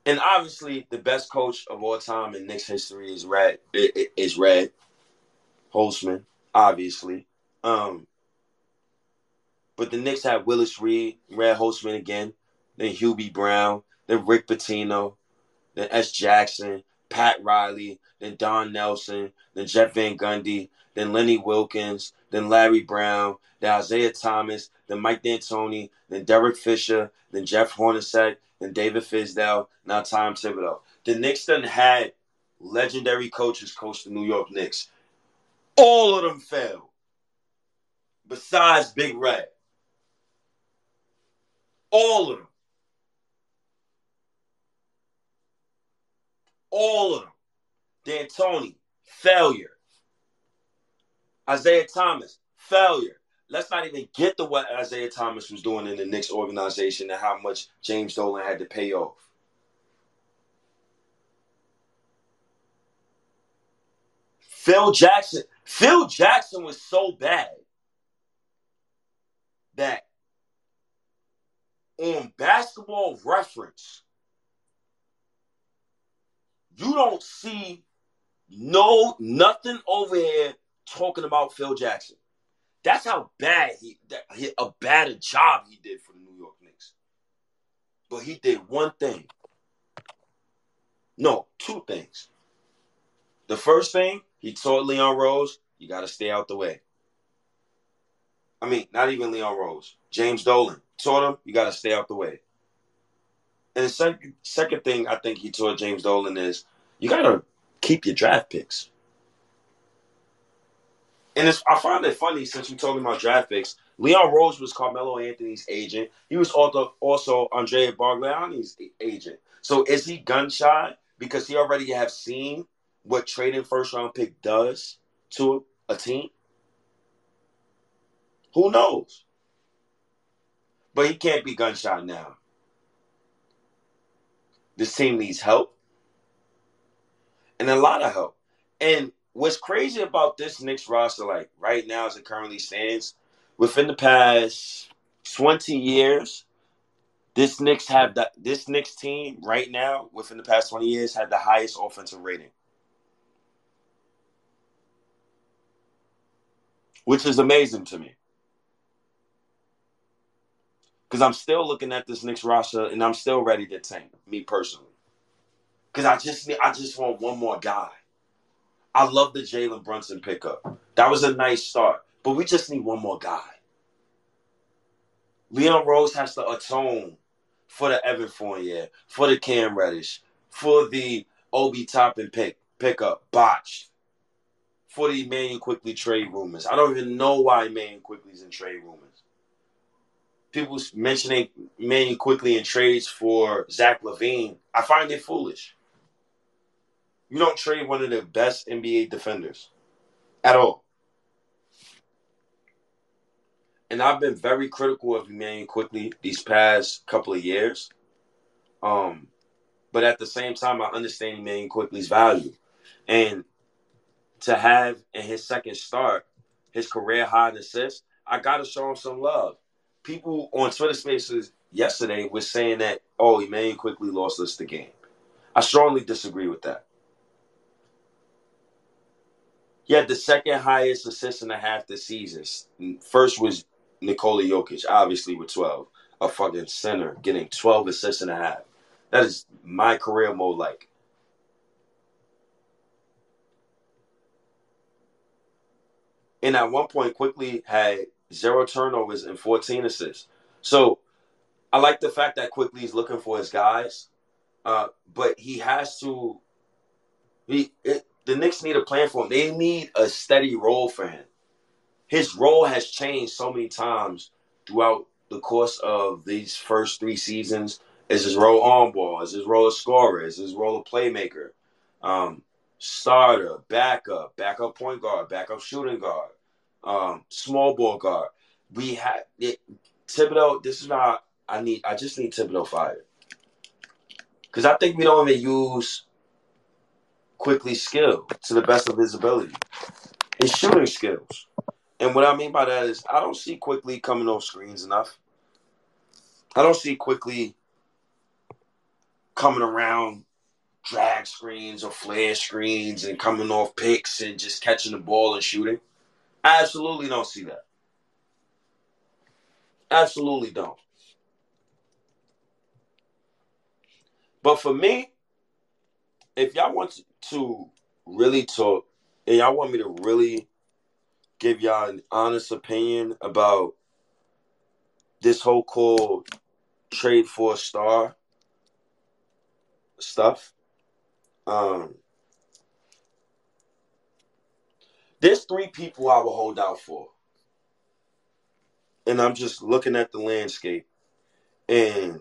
And obviously, the best coach of all time in Knicks history is Red. Is Red Holzman, obviously. Um, but the Knicks had Willis Reed, Red Holzman again, then Hubie Brown, then Rick Pitino, then S. Jackson, Pat Riley, then Don Nelson, then Jeff Van Gundy, then Lenny Wilkens, then Larry Brown, then Isiah Thomas, then Mike D'Antoni, then Derek Fisher, then Jeff Hornacek, then David Fizdale, now Tom Thibodeau. The Knicks done had legendary coaches coach the New York Knicks. All of them failed. Besides Big Red. All of them. All of them. D'Antoni, failure. Isiah Thomas, failure. Let's not even get to what Isiah Thomas was doing in the Knicks organization and how much James Dolan had to pay off. Phil Jackson. Phil Jackson was so bad that on basketball reference, you don't see no nothing over here talking about Phil Jackson. That's how bad he, that, he a bad a job he did for the New York Knicks. But he did one thing. No, two things. The first thing, he taught Leon Rose, you got to stay out the way. I mean, not even Leon Rose. James Dolan taught him, you got to stay out the way. And the second, second thing I think he taught James Dolan is you got to keep your draft picks. And I find it funny since we're talking about draft picks. Leon Rose was Carmelo Anthony's agent. He was also also Andrea Bargnani's agent. So is he gun shy because he already have seen what trading first round pick does to a team? Who knows? But he can't be gun shy now. This team needs help and a lot of help. And what's crazy about this Knicks roster, like right now as it currently stands, within the past 20 years, this Knicks have the this Knicks team right now, within the past 20 years, had the highest offensive rating. Which is amazing to me. Because I'm still looking at this Knicks roster and I'm still ready to tank, me personally. Because I just I just want one more guy. I love the Jalen Brunson pickup. That was a nice start, but we just need one more guy. Leon Rose has to atone for the Evan Fournier, for the Cam Reddish, for the Obi Toppin pick pickup botched, for the Immanuel Quickley trade rumors. I don't even know why Immanuel Quickley's in trade rumors. People mentioning Immanuel Quickley in trades for Zach LaVine, I find it foolish. You don't trade one of the best NBA defenders at all. And I've been very critical of Immanuel Quickley these past couple of years. Um, but at the same time, I understand Immanuel Quickley's value. And to have in his second start his career high in assists, I gotta show him some love. People on Twitter Spaces yesterday were saying that oh, Immanuel Quickley lost us the game. I strongly disagree with that. He had the second highest assists in a half this season. First was Nikola Jokic, obviously with 12. A fucking center getting 12 assists and a half. That is my career mode like. And at one point, Quickley had zero turnovers and 14 assists. So I like the fact that Quickley he's looking for his guys, uh, but he has to. He it, the Knicks need a plan for him. They need a steady role for him. His role has changed so many times throughout the course of these first three seasons. Is his role on ball? Is his role a scorer? Is his role a playmaker? Um, starter, backup, backup point guard, backup shooting guard, um, small ball guard. We had it. Thibodeau. This is not. I need. I just need Thibodeau fired because I think we don't even use Quickley skill to the best of his ability. His shooting skills. And what I mean by that is I don't see Quickley coming off screens enough. I don't see Quickley coming around drag screens or flare screens and coming off picks and just catching the ball and shooting. Absolutely don't see that. Absolutely don't. But for me, if y'all want to really talk and y'all want me to really give y'all an honest opinion about this whole called trade for a star stuff. Um, there's three people I will hold out for. And I'm just looking at the landscape and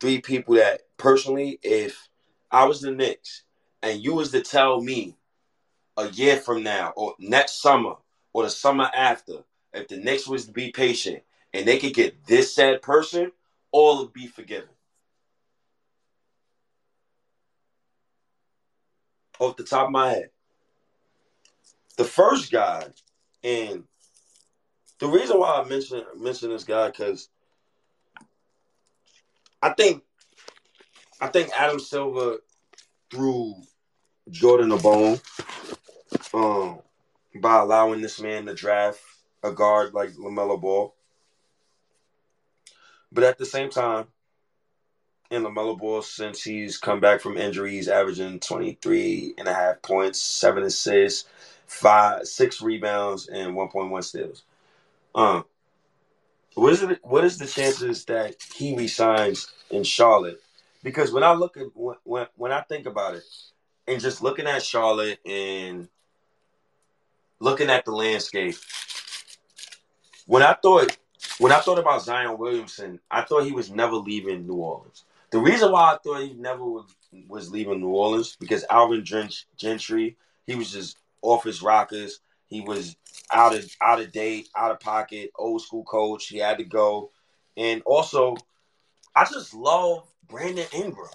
three people that personally, if I was the Knicks and you was to tell me a year from now or next summer or the summer after, if the Knicks was to be patient and they could get this said person, all would be forgiven. Off the top of my head. The first guy, and the reason why I mention mention this guy, because I think I think Adam Silver threw Jordan a bone um, by allowing this man to draft a guard like LaMelo Ball. But at the same time, in LaMelo Ball, since he's come back from injury, he's averaging 23 and a half points, seven assists, five, six rebounds, and 1.1 steals. Um, what is it? What is the chances that he resigns in Charlotte? Because when I look at when when I think about it, and just looking at Charlotte and looking at the landscape, when I thought when I thought about Zion Williamson, I thought he was never leaving New Orleans. The reason why I thought he never was, was leaving New Orleans because Alvin Gentry, he was just off his rockers. He was out of out of date, out of pocket, old school coach. He had to go, and also, I just love Brandon Ingram.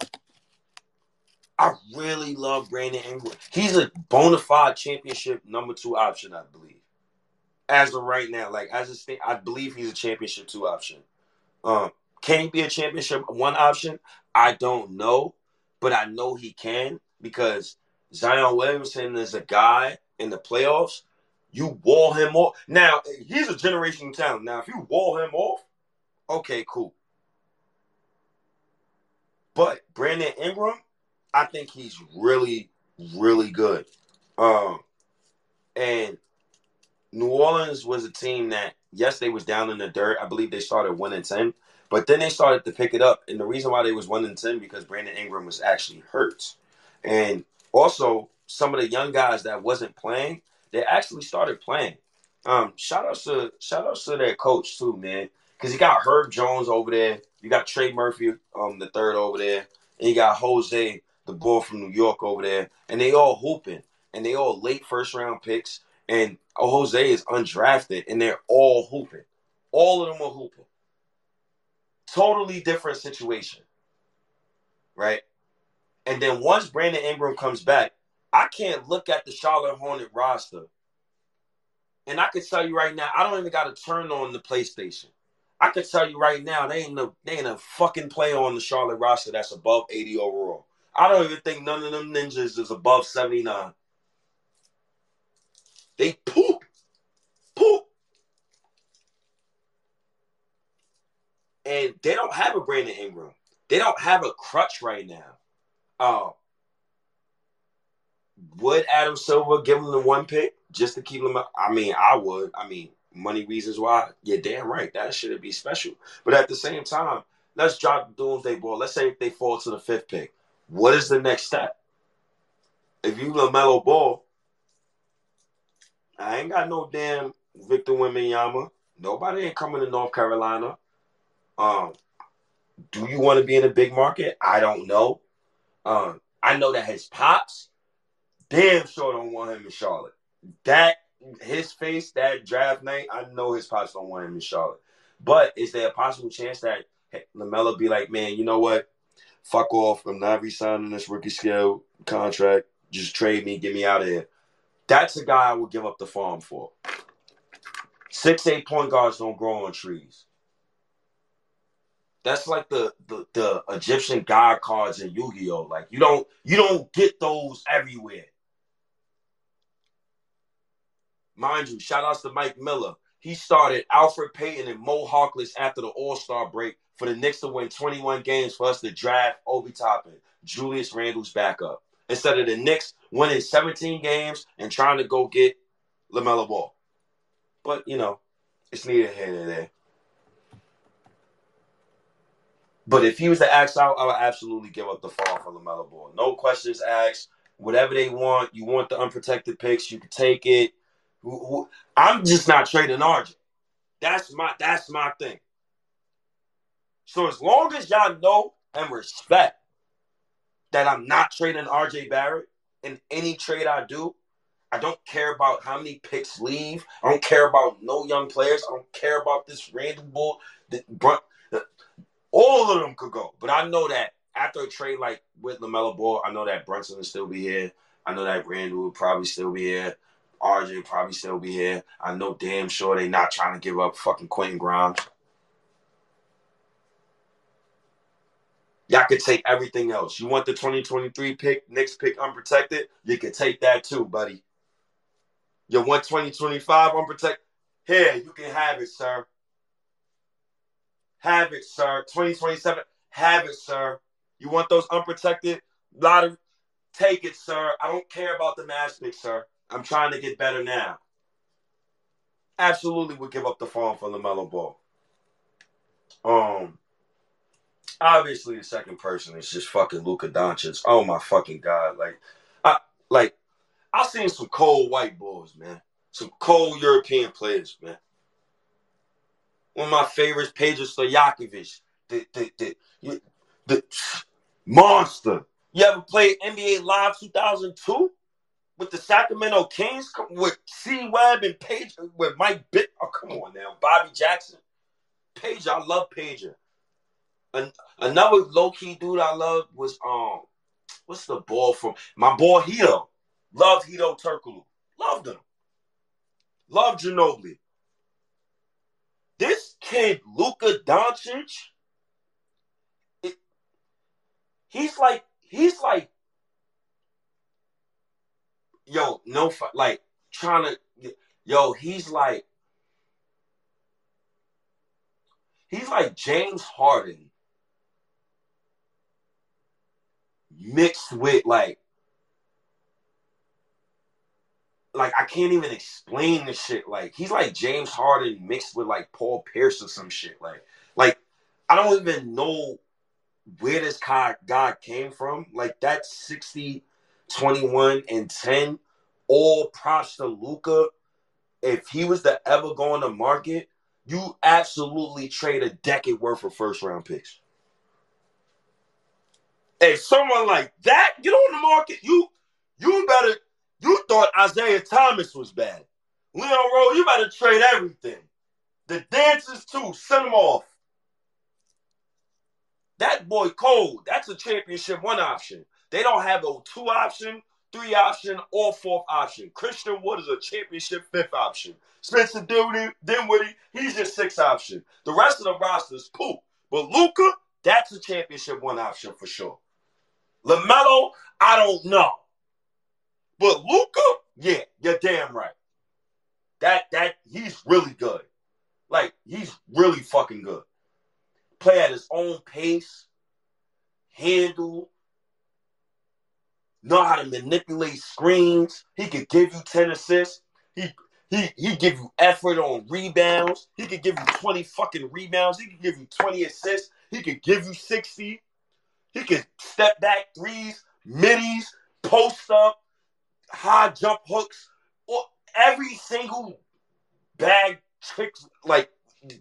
I really love Brandon Ingram. He's a bona fide championship number two option, I believe. As of right now, like as a state, I believe he's a championship two option. Um, can he be a championship one option? I don't know, but I know he can because Zion Williamson is a guy in the playoffs. You wall him off. Now he's a generational talent. Now if you wall him off, okay, cool. But Brandon Ingram, I think he's really, really good. Um, and New Orleans was a team that, yes, they was down in the dirt. I believe they started one and ten, but then they started to pick it up. And the reason why they was one and ten because Brandon Ingram was actually hurt, and also some of the young guys that wasn't playing, they actually started playing. Um, shout out to shout out to their coach too, man, because you got Herb Jones over there, you got Trey Murphy, um, the third over there, and you got Jose the boy from New York over there, and they all hooping, and they all late first round picks, and Jose is undrafted, and they're all hooping. All of them are hooping. Totally different situation, right? And then once Brandon Ingram comes back, I can't look at the Charlotte Hornet roster And I can tell you right now, I don't even got to turn on the PlayStation. I can tell you right now, they ain't no, they ain't a fucking player on the Charlotte roster that's above 80 overall. I don't even think none of them ninjas is above 79. They poop. Poop. And they don't have a Brandon Ingram. They don't have a crutch right now. Uh, would Adam Silver give him the one pick just to keep him up? I mean, I would. I mean, money reasons why. You're damn right. That should be special. But at the same time, let's drop doomsday ball. Let's say if they fall to the fifth pick. What is the next step? If you LaMelo Ball, I ain't got no damn Victor Wembanyama. Nobody ain't coming to North Carolina. Um, do you want to be in a big market? I don't know. Um, I know that his pops damn sure don't want him in Charlotte. That his face that draft night, I know his pops don't want him in Charlotte. But is there a possible chance that Lamelo be like, man, you know what? Fuck off. I'm not resigning this rookie scale contract. Just trade me, get me out of here. That's a guy I would give up the farm for. Six, eight point guards don't grow on trees. That's like the, the the Egyptian god cards in Yu-Gi-Oh! Like you don't you don't get those everywhere. Mind you, shout outs to Mike Miller. He started Elfrid Payton and Mo Harkless after the All-Star break for the Knicks to win 21 games for us to draft Obi Toppin, Julius Randle's backup. Instead of the Knicks winning 17 games and trying to go get LaMelo Ball. But, you know, it's neither here nor there. But if he was to ask out, I would absolutely give up the farm for LaMelo Ball. No questions asked. Whatever they want, you want the unprotected picks, you can take it. I'm just not trading RJ. That's my that's my thing. So as long as y'all know and respect that I'm not trading RJ Barrett in any trade I do, I don't care about how many picks leave. I don't care about no young players. I don't care about this random bull. All of them could go. But I know that after a trade like with LaMelo Ball, I know that Brunson will still be here. I know that Randle will probably still be here. RJ probably still be here. I know damn sure they not trying to give up fucking Quentin Grimes. Y'all could take everything else. You want the 2023 pick, next pick unprotected? You could take that too, buddy. You want 2025 unprotected? Here, you can have it, sir. Have it, sir. 2027, have it, sir. You want those unprotected lottery? Take it, sir. I don't care about the mass pick, sir. I'm trying to get better now. Absolutely would give up the farm for LaMelo Ball. Um, obviously the second person is just fucking Luka Doncic. Oh my fucking god! Like, I like I've seen some cold white boys, man. Some cold European players, man. One of my favorites, Peja Stojakovic, the the the, the monster. You ever played NBA Live 2002? with the Sacramento Kings with C Webb and Peja with Mike Bibby. Oh, come on now, Bobby Jackson, Peja. I love Pager. An- another low key dude I love was um, what's the ball from my boy Hedo. Loved Hedo Turkoglu. Loved him. Loved Ginobili. Kid, Luka Doncic, it, he's like he's like yo, no, like trying to, yo, he's like, he's like James Harden mixed with like, like I can't even explain the shit. Like he's like James Harden mixed with like Paul Pierce or some shit. Like, like I don't even know where this guy, came from. Like that 60 21 and 10. All props to Luka. If he was to ever go on the market, you absolutely trade a decade worth of first round picks. If someone like that get on the market, you you better you thought Isiah Thomas was bad. Leon Rose, you better trade everything. The dancers too, send them off. That boy cold. That's a championship one option. They don't have a two option. three option or fourth option. Christian Wood is a championship fifth option. Spencer Dinwiddie he's your sixth option. The rest of the roster is poop. But Luka, that's a championship one option for sure. LaMelo, I don't know. But Luka, yeah, you're damn right. That that he's really good. Like he's really fucking good. Play at his own pace, handle, know how to manipulate screens. He could give you 10 assists. He he he give you effort on rebounds. He could give you 20 fucking rebounds. He could give you 20 assists. He could give you 60. He could step back threes, middies, post up, high jump hooks, or every single bag trick. Like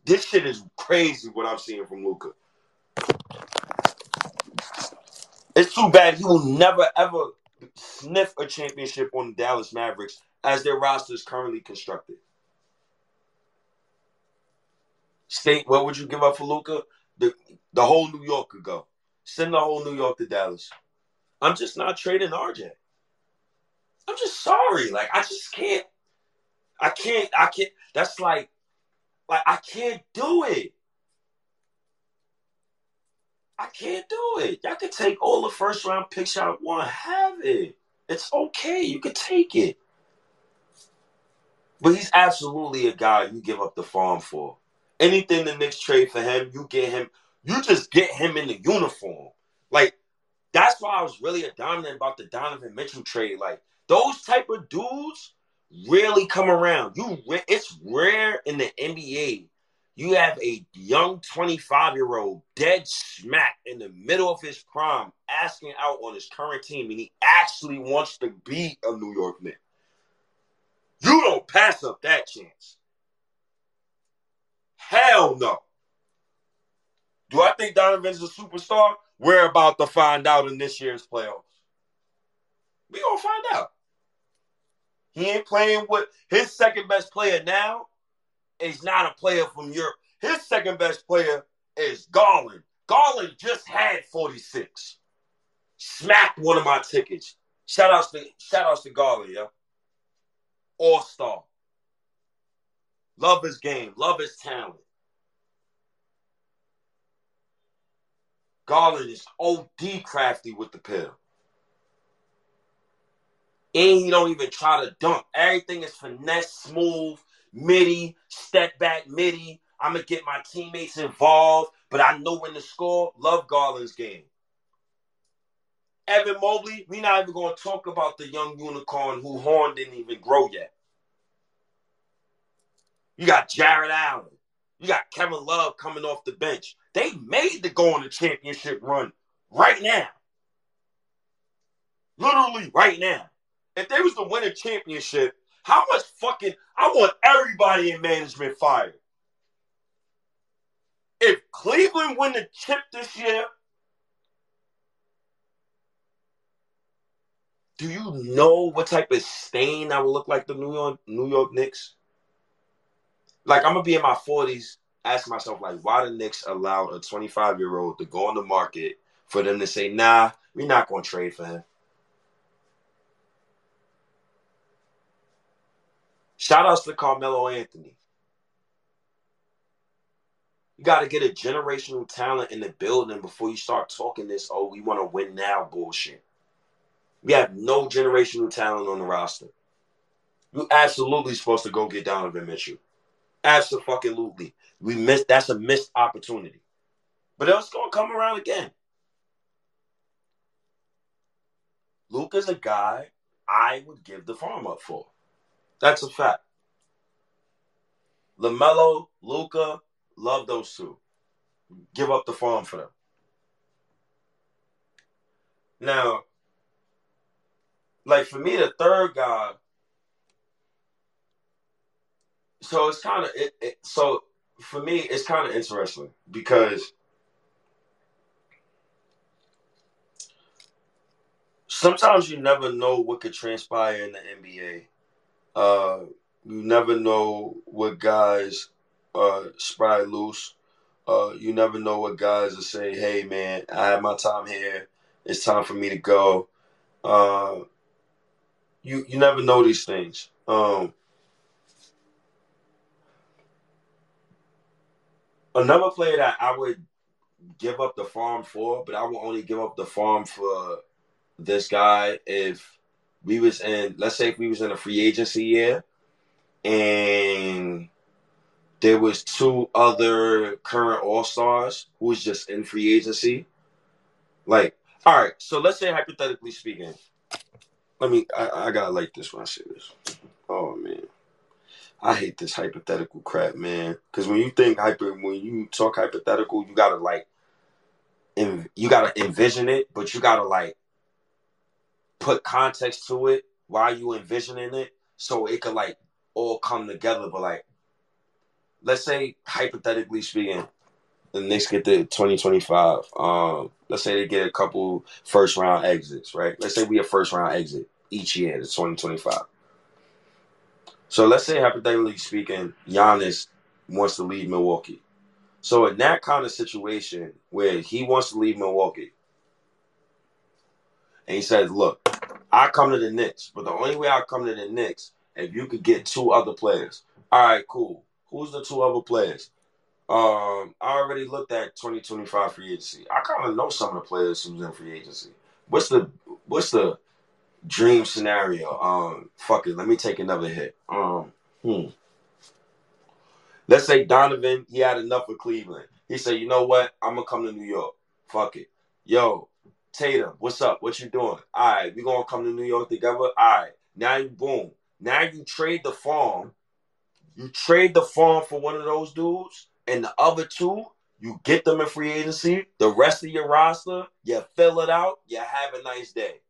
this shit is crazy what I'm seeing from Luka. It's too bad he will never ever sniff a championship on the Dallas Mavericks as their roster is currently constructed. State, what would you give up for Luka? The the whole New York could go. Send the whole New York to Dallas. I'm just not trading RJ. I'm just sorry. Like I just can't. I can't. I can't. That's like, like I can't do it. I can't do it. Y'all can take all the first round picks y'all want have it. It's okay. You can take it. But he's absolutely a guy you give up the farm for. Anything the Knicks trade for him, you get him. You just get him in the uniform. Like that's why I was really dominant about the Donovan Mitchell trade. Like those type of dudes rarely come around. You, it's rare in the NBA. You have a young 25 year old dead smack in the middle of his prime asking out on his current team, and he actually wants to be a New York Knick. You don't pass up that chance. Hell no. Do I think Donovan's a superstar? We're about to find out in this year's playoffs. We're gonna find out. He ain't playing with his second best player now. Is not a player from Europe. His second best player is Garland. Garland just had 46. Smacked one of my tickets. Shout outs to shout outs to Garland, yo. All star. Love his game. Love his talent. Garland is OD crafty with the pill. And he don't even try to dunk. Everything is finesse, smooth, midi, step back midi. I'm gonna get my teammates involved, but I know when to score. Love Garland's game. Evan Mobley, we're not even gonna talk about the young unicorn who horn didn't even grow yet. You got Jarrett Allen. You got Kevin Love coming off the bench. They made the go on the championship run right now. Literally right now. If they was to win a championship, how much fucking I want everybody in management fired. If Cleveland win the chip this year, do you know what type of stain I would look like the New York New York Knicks? Like I'm gonna be in my 40s, asking myself like, why the Knicks allowed a 25 year old to go on the market for them to say, nah, we're not gonna trade for him. Shout outs to Carmelo Anthony. You got to get a generational talent in the building before you start talking this, oh, we want to win now bullshit. We have no generational talent on the roster. You absolutely supposed to go get Donovan Mitchell. Absolutely. We missed that's a missed opportunity. But it's gonna come around again. Luke is a guy I would give the farm up for. That's a fact. LaMelo, Luka, love those two. Give up the farm for them. Now, like for me, the third guy. So it's kind of it, it. So for me, it's kind of interesting because sometimes you never know what could transpire in the NBA. Uh, you never know what guys uh spry loose. Uh, you never know what guys are saying. Hey, man, I have my time here. It's time for me to go. Uh, you you never know these things. Um, another player that I would give up the farm for, but I will only give up the farm for this guy if we was in let's say if we was in a free agency year and there was two other current all stars who was just in free agency. Like, all right, so let's say hypothetically speaking, let me I, I gotta like this when I say this. Oh man. I hate this hypothetical crap, man. Because when you think hyper, when you talk hypothetical, you gotta like, en- you gotta envision it, but you gotta like put context to it while you envisioning it, so it could like all come together. But like, let's say hypothetically speaking, the Knicks get to 2025. Um, let's say they get a couple first round exits, right? Let's say we a first round exit each year to 2025. So let's say hypothetically speaking, Giannis wants to leave Milwaukee. So in that kind of situation where he wants to leave Milwaukee, and he says, "Look, I come to the Knicks, but the only way I come to the Knicks if you could get two other players. All right, cool. Who's the two other players? Um, I already looked at 2025 free agency. I kind of know some of the players who's in free agency. What's the what's the dream scenario? Um, fuck it. Let me take another hit. Um, hmm. Let's say Donovan, he had enough with Cleveland. He said, you know what? I'm gonna come to New York. Fuck it. Yo, Tatum, what's up? What you doing? All right, we gonna come to New York together. All right. Now you boom. Now you trade the farm. You trade the farm for one of those dudes, and the other two, you get them in free agency. The rest of your roster, you fill it out. You have a nice day.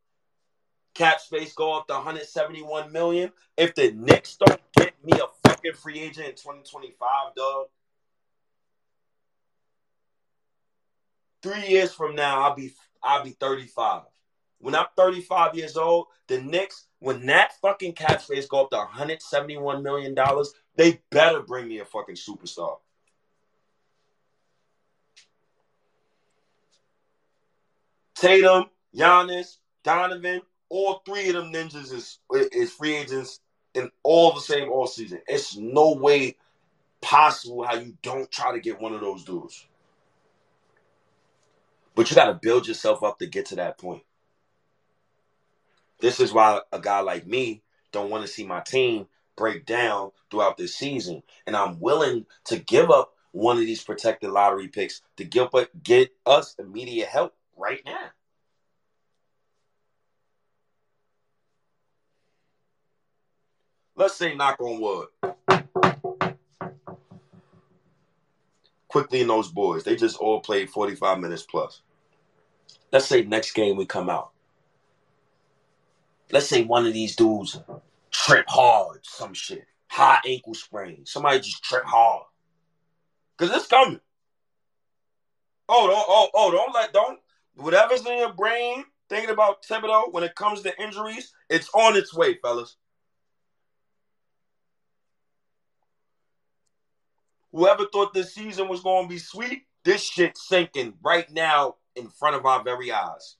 Cap space go up to 171 million. If the Knicks don't get me a fucking free agent in 2025, dog. Three years from now, I'll be I'll be 35. When I'm 35 years old, the Knicks, when that fucking cap space go up to 171 million dollars, they better bring me a fucking superstar. Tatum, Giannis, Donovan, all three of them ninjas is is free agents in all the same all season. It's no way possible how you don't try to get one of those dudes. But you got to build yourself up to get to that point. This is why a guy like me don't want to see my team break down throughout this season, and I'm willing to give up one of these protected lottery picks to give up, get us immediate help right now. Let's say knock on wood. Quickley in those boys, they just all played 45 minutes plus. Let's say next game we come out. Let's say one of these dudes trip hard, some shit. High ankle sprain. Somebody just trip hard. Cause it's coming. Oh, don't, oh, oh, don't let, don't, whatever's in your brain thinking about Thibodeau when it comes to injuries, it's on its way, fellas. Whoever thought this season was to be sweet, this shit sinking right now in front of our very eyes.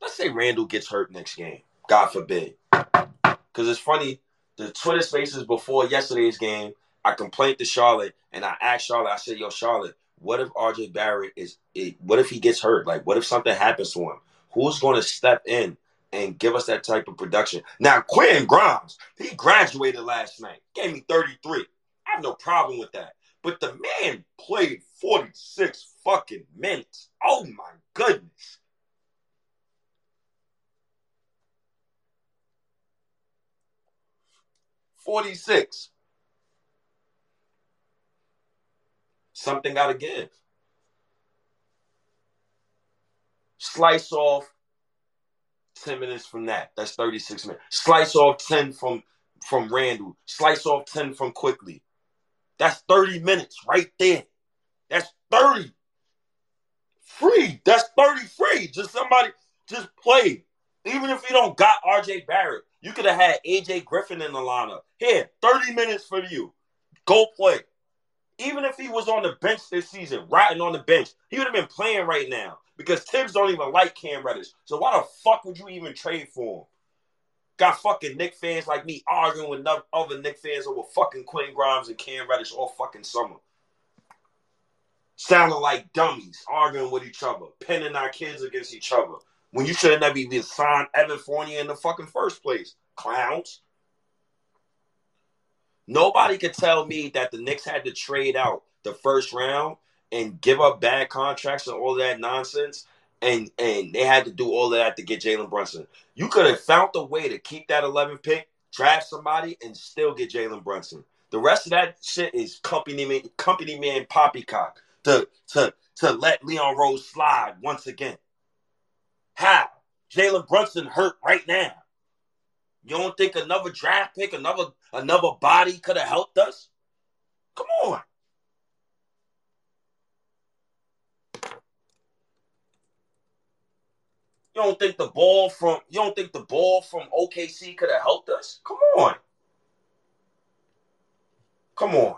Let's say Randle gets hurt next game. God forbid. Because it's funny, the Twitter spaces before yesterday's game, I complained to Charlotte and I asked Charlotte, I said, Yo, Charlotte, what if RJ Barrett is, what if he gets hurt? Like, what if something happens to him? Who's going to step in and give us that type of production? Now, Quinn Grimes, he graduated last night, gave me 33. I have no problem with that. But the man played 46 fucking minutes. Oh my goodness. Forty-six. Something got to give. Slice off ten minutes from that. That's thirty-six minutes. Slice off ten from from Randle. Slice off ten from Quickley. That's 30 minutes right there. That's 30. Free. That's 30 free. Just somebody just play. Even if you don't got RJ Barrett, you could have had AJ Griffin in the lineup. Here, 30 minutes for you. Go play. Even if he was on the bench this season, riding on the bench, he would have been playing right now. because Thibs don't even like Cam Reddish. So why the fuck would you even trade for him? Got fucking Knick fans like me arguing with other Knick fans over fucking Quinn Grimes and Cam Reddish all fucking summer. Sounding like dummies, arguing with each other, pinning our kids against each other. When you should have never even signed Evan Fournier in the fucking first place. Clowns. Nobody could tell me that the Knicks had to trade out the first round and give up bad contracts and all that nonsense. And and they had to do all of that to get Jalen Brunson. You could have found a way to keep that 11 pick, draft somebody, and still get Jalen Brunson. The rest of that shit is company man, company man poppycock to to to let Leon Rose slide once again. How? Jalen Brunson hurt right now. You don't think another draft pick, another another body could have helped us? Come on. You don't think the ball from you don't think the ball from OKC could have helped us? Come on. Come on.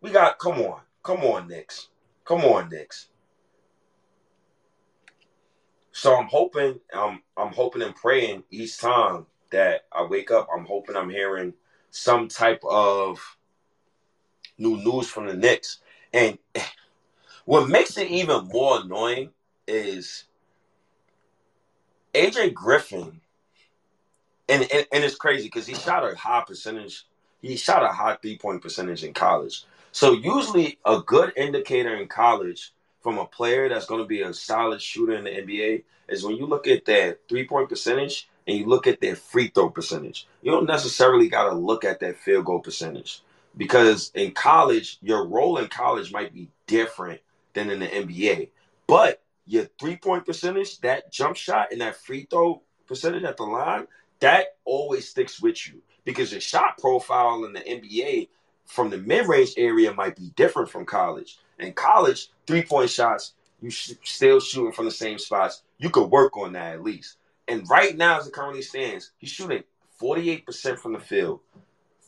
We got come on. Come on, Knicks. Come on, Knicks. So I'm hoping, um, I'm hoping and praying each time that I wake up, I'm hoping I'm hearing some type of new news from the Knicks. And *sighs* what makes it even more annoying is AJ Griffin, and and, and it's crazy because he shot a high percentage. He shot a high three point percentage in college. So usually a good indicator in college from a player that's going to be a solid shooter in the NBA is when you look at their three point percentage and you look at their free throw percentage. You don't necessarily got to look at that field goal percentage because in college, your role in college might be different than in the NBA. But your three point percentage, that jump shot, and that free throw percentage at the line, that always sticks with you because your shot profile in the NBA from the mid range area might be different from college. In college, three point shots, you sh- still shooting from the same spots. You could work on that at least. And right now, as it currently stands, he's shooting 48% from the field,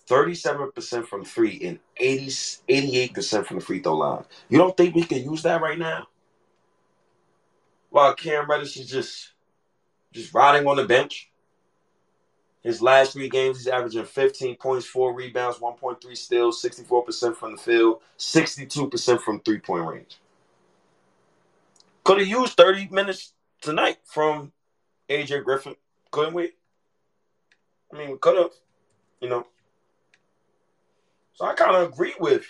37% from three, and 80, 88% from the free throw line. You don't think we can use that right now? While Cam Reddish is just just riding on the bench. His last three games, he's averaging 15 points, four rebounds, 1.3 steals, 64% from the field, 62% from three point range. Could have used 30 minutes tonight from AJ Griffin, couldn't we? I mean, we could have, you know. So I kind of agree with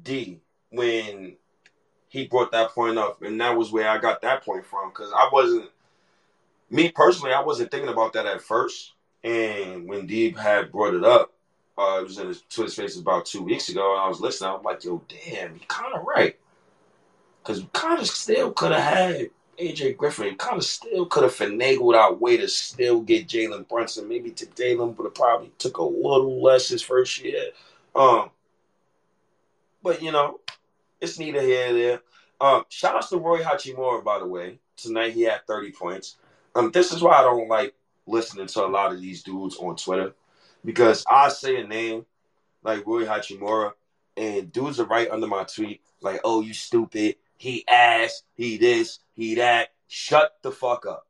D when he brought that point up, and that was where I got that point from because I wasn't, me personally, I wasn't thinking about that at first. And when Deeb had brought it up, uh, it was in his Twitter spaces about two weeks ago, and I was listening. I'm like, yo, damn, he kind of right. Because we kind of still could have had AJ Griffin, kind of still could have finagled our way to still get Jalen Brunson. Maybe to Jalen would have probably took a little less his first year. Um, but you know, it's neither here nor there. Um, shout out to Rui Hachimura, by the way. Tonight he had 30 points. Um, this is why I don't like listening to a lot of these dudes on Twitter because I say a name like Rui Hachimura, and dudes are right under my tweet like, "Oh, you stupid." He ass, he this, he that. Shut the fuck up.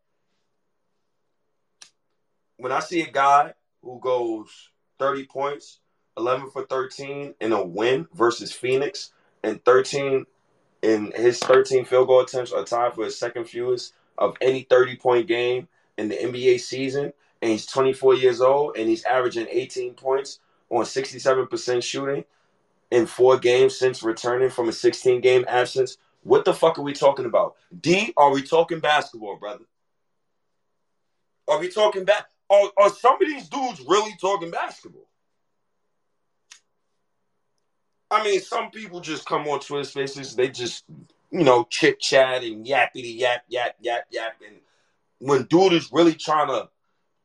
When I see a guy who goes 30 points, 11 for 13 in a win versus Phoenix, and 13 in his 13 field goal attempts are tied for his second fewest of any 30 point game in the NBA season, and he's 24 years old and he's averaging 18 points on 67% shooting in four games since returning from a 16 game absence. What the fuck are we talking about? D, are we talking basketball, brother? Are we talking back? Are, are some of these dudes really talking basketball? I mean, some people just come on Twitter spaces, they just, you know, chit chat and yappity yap, yap, yap, yap. And when dude is really trying to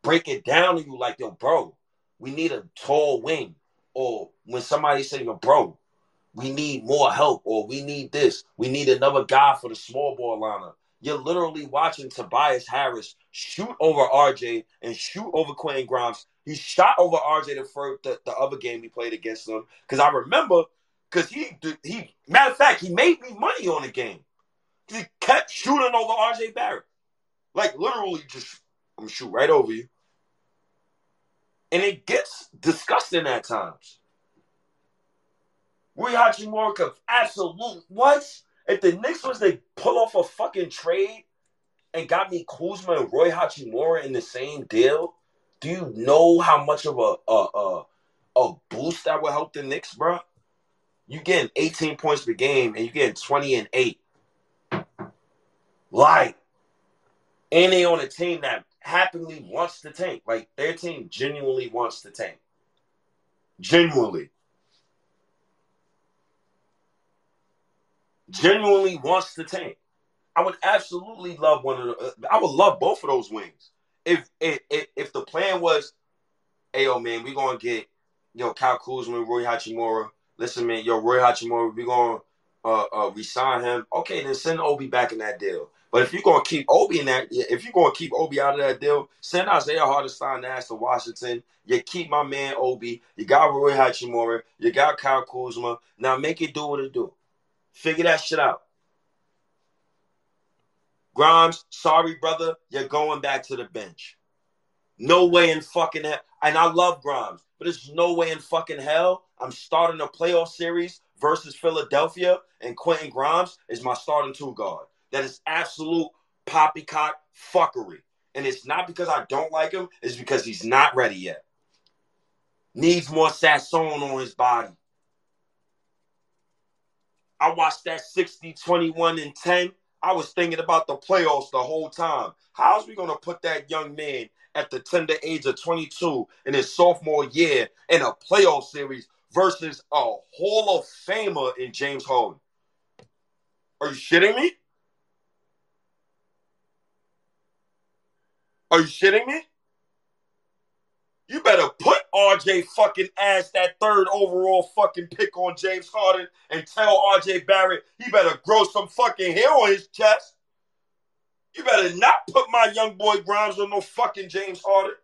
break it down to you, like, yo, bro, we need a tall wing. Or when somebody say, yo, bro, we need more help, or we need this, we need another guy for the small ball lineup. You're literally watching Tobias Harris shoot over RJ and shoot over Quentin Grimes. He shot over RJ the first the, the other game he played against them. Because I remember, because he he matter of fact, he made me money on the game. He kept shooting over RJ Barrett. Like literally just I'm gonna shoot right over you. And it gets disgusting at times. Rui Hachimura absolute what? If the Knicks was to pull off a fucking trade and got me Kuzma and Rui Hachimura in the same deal, do you know how much of a a a, a boost that would help the Knicks, bro? You getting 18 points per game and you getting 20 and 8. Like, and they on a team that happily wants to tank. Like their team genuinely wants to tank. Genuinely. Genuinely wants to tank. I would absolutely love one of the. Uh, I would love both of those wings. If if if, the plan was, hey yo man, we're gonna get yo Kyle Kuzma, Rui Hachimura. Listen man, yo Rui Hachimura, we're gonna uh, uh resign him. Okay, then send Obi back in that deal. But if you're gonna keep Obi in that, if you're gonna keep Obi out of that deal, send Isaiah Hartenstein ass to Washington. You keep my man Obi. You got Rui Hachimura. You got Kyle Kuzma. Now make it do what it do. Figure that shit out. Grimes, sorry brother, you're going back to the bench. No way in fucking hell. And I love Grimes, but there's no way in fucking hell I'm starting a playoff series versus Philadelphia and Quentin Grimes is my starting two guard. That is absolute poppycock fuckery. And it's not because I don't like him, it's because he's not ready yet. Needs more Sasson on his body. I watched that 60, 21, and 10. I was thinking about the playoffs the whole time. How's we gonna put that young man at the tender age of 22 in his sophomore year in a playoff series versus a Hall of Famer in James Harden? Are you shitting me? Are you shitting me? You better put RJ fucking ass that third overall fucking pick on James Harden and tell RJ Barrett he better grow some fucking hair on his chest. You better not put my young boy Grimes on no fucking James Harden.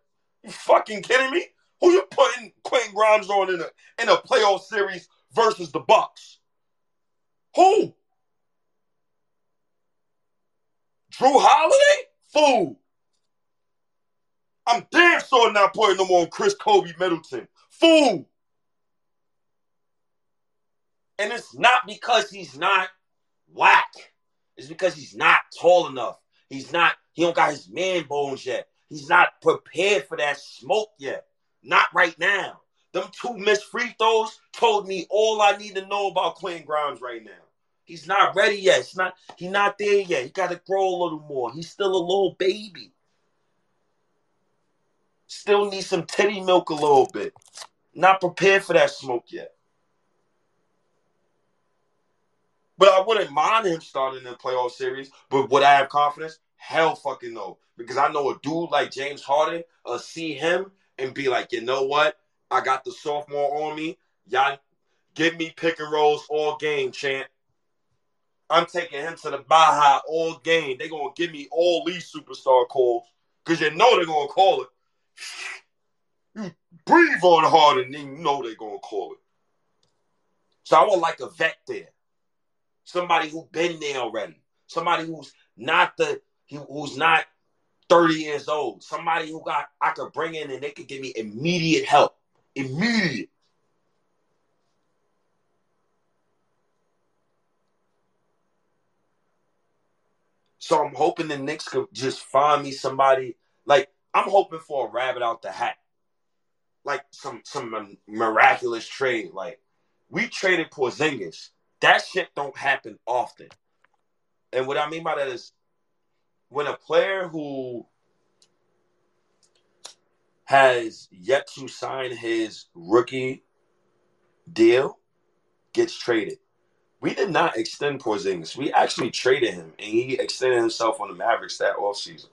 You fucking kidding me? Who you putting Quentin Grimes on in a in a playoff series versus the Bucks? Who? Jrue Holiday? Fool. I'm damn sure not putting them on Chris Kobe Middleton. Fool. And it's not because he's not whack. It's because he's not tall enough. He's not, he don't got his man bones yet. He's not prepared for that smoke yet. Not right now. Them two missed free throws told me all I need to know about Quentin Grimes right now. He's not ready yet. It's not, he's not there yet. He got to grow a little more. He's still a little baby. Still need some teddy milk a little bit. Not prepared for that smoke yet. But I wouldn't mind him starting in the playoff series. But would I have confidence? Hell fucking no. Because I know a dude like James Harden will see him and be like, you know what? I got the sophomore on me. Y'all give me pick and rolls all game, champ. I'm taking him to the Baja all game. They're gonna give me all these superstar calls. Cause you know they're gonna call it. *laughs* You breathe on hard and you know they're gonna call it. So I would like a vet there. Somebody who's been there already. Somebody who's not the who's not 30 years old. Somebody who got I could bring in and they could give me immediate help. Immediate. So I'm hoping the Knicks could just find me somebody like I'm hoping for a rabbit out the hat, like some some miraculous trade. Like we traded Porzingis. That shit don't happen often. And what I mean by that is when a player who has yet to sign his rookie deal gets traded. We did not extend Porzingis. We actually traded him, and he extended himself on the Mavericks that offseason.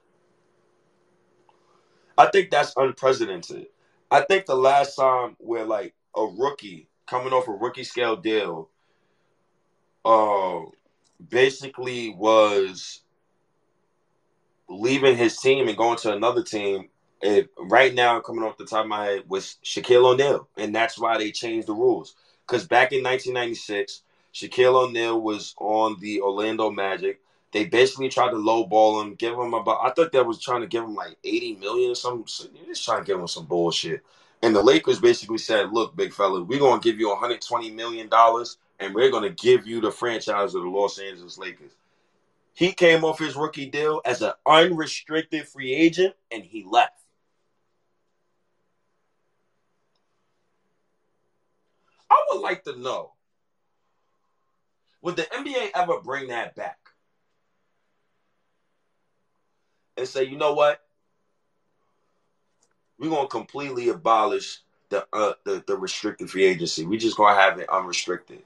I think that's unprecedented. I think the last time where like a rookie coming off a rookie scale deal, uh, basically was leaving his team and going to another team. It, right now, coming off the top of my head was Shaquille O'Neal, and that's why they changed the rules. Because back in 1996, Shaquille O'Neal was on the Orlando Magic. They basically tried to lowball him, give him about. I thought they was trying to give him like eighty million or something. Just trying to give him some bullshit. And the Lakers basically said, "Look, big fella, we're gonna give you 120 million dollars, and we're gonna give you the franchise of the Los Angeles Lakers." He came off his rookie deal as an unrestricted free agent, and he left. I would like to know: Would the NBA ever bring that back and say, "You know what? We're gonna completely abolish the uh, the, the restricted free agency. We're just gonna have it unrestricted,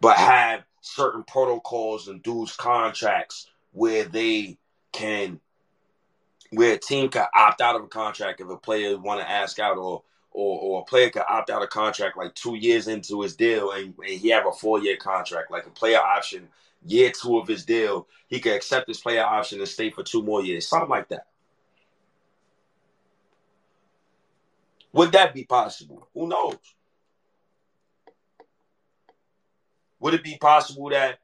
but have certain protocols and dudes contracts where they can where a team can opt out of a contract if a player want to ask out or or, or a player can opt out of contract like two years into his deal and, and he have a four year contract. Like a player option year two of his deal he can accept his player option and stay for two more years something like that. Would that be possible? Who knows would it be possible that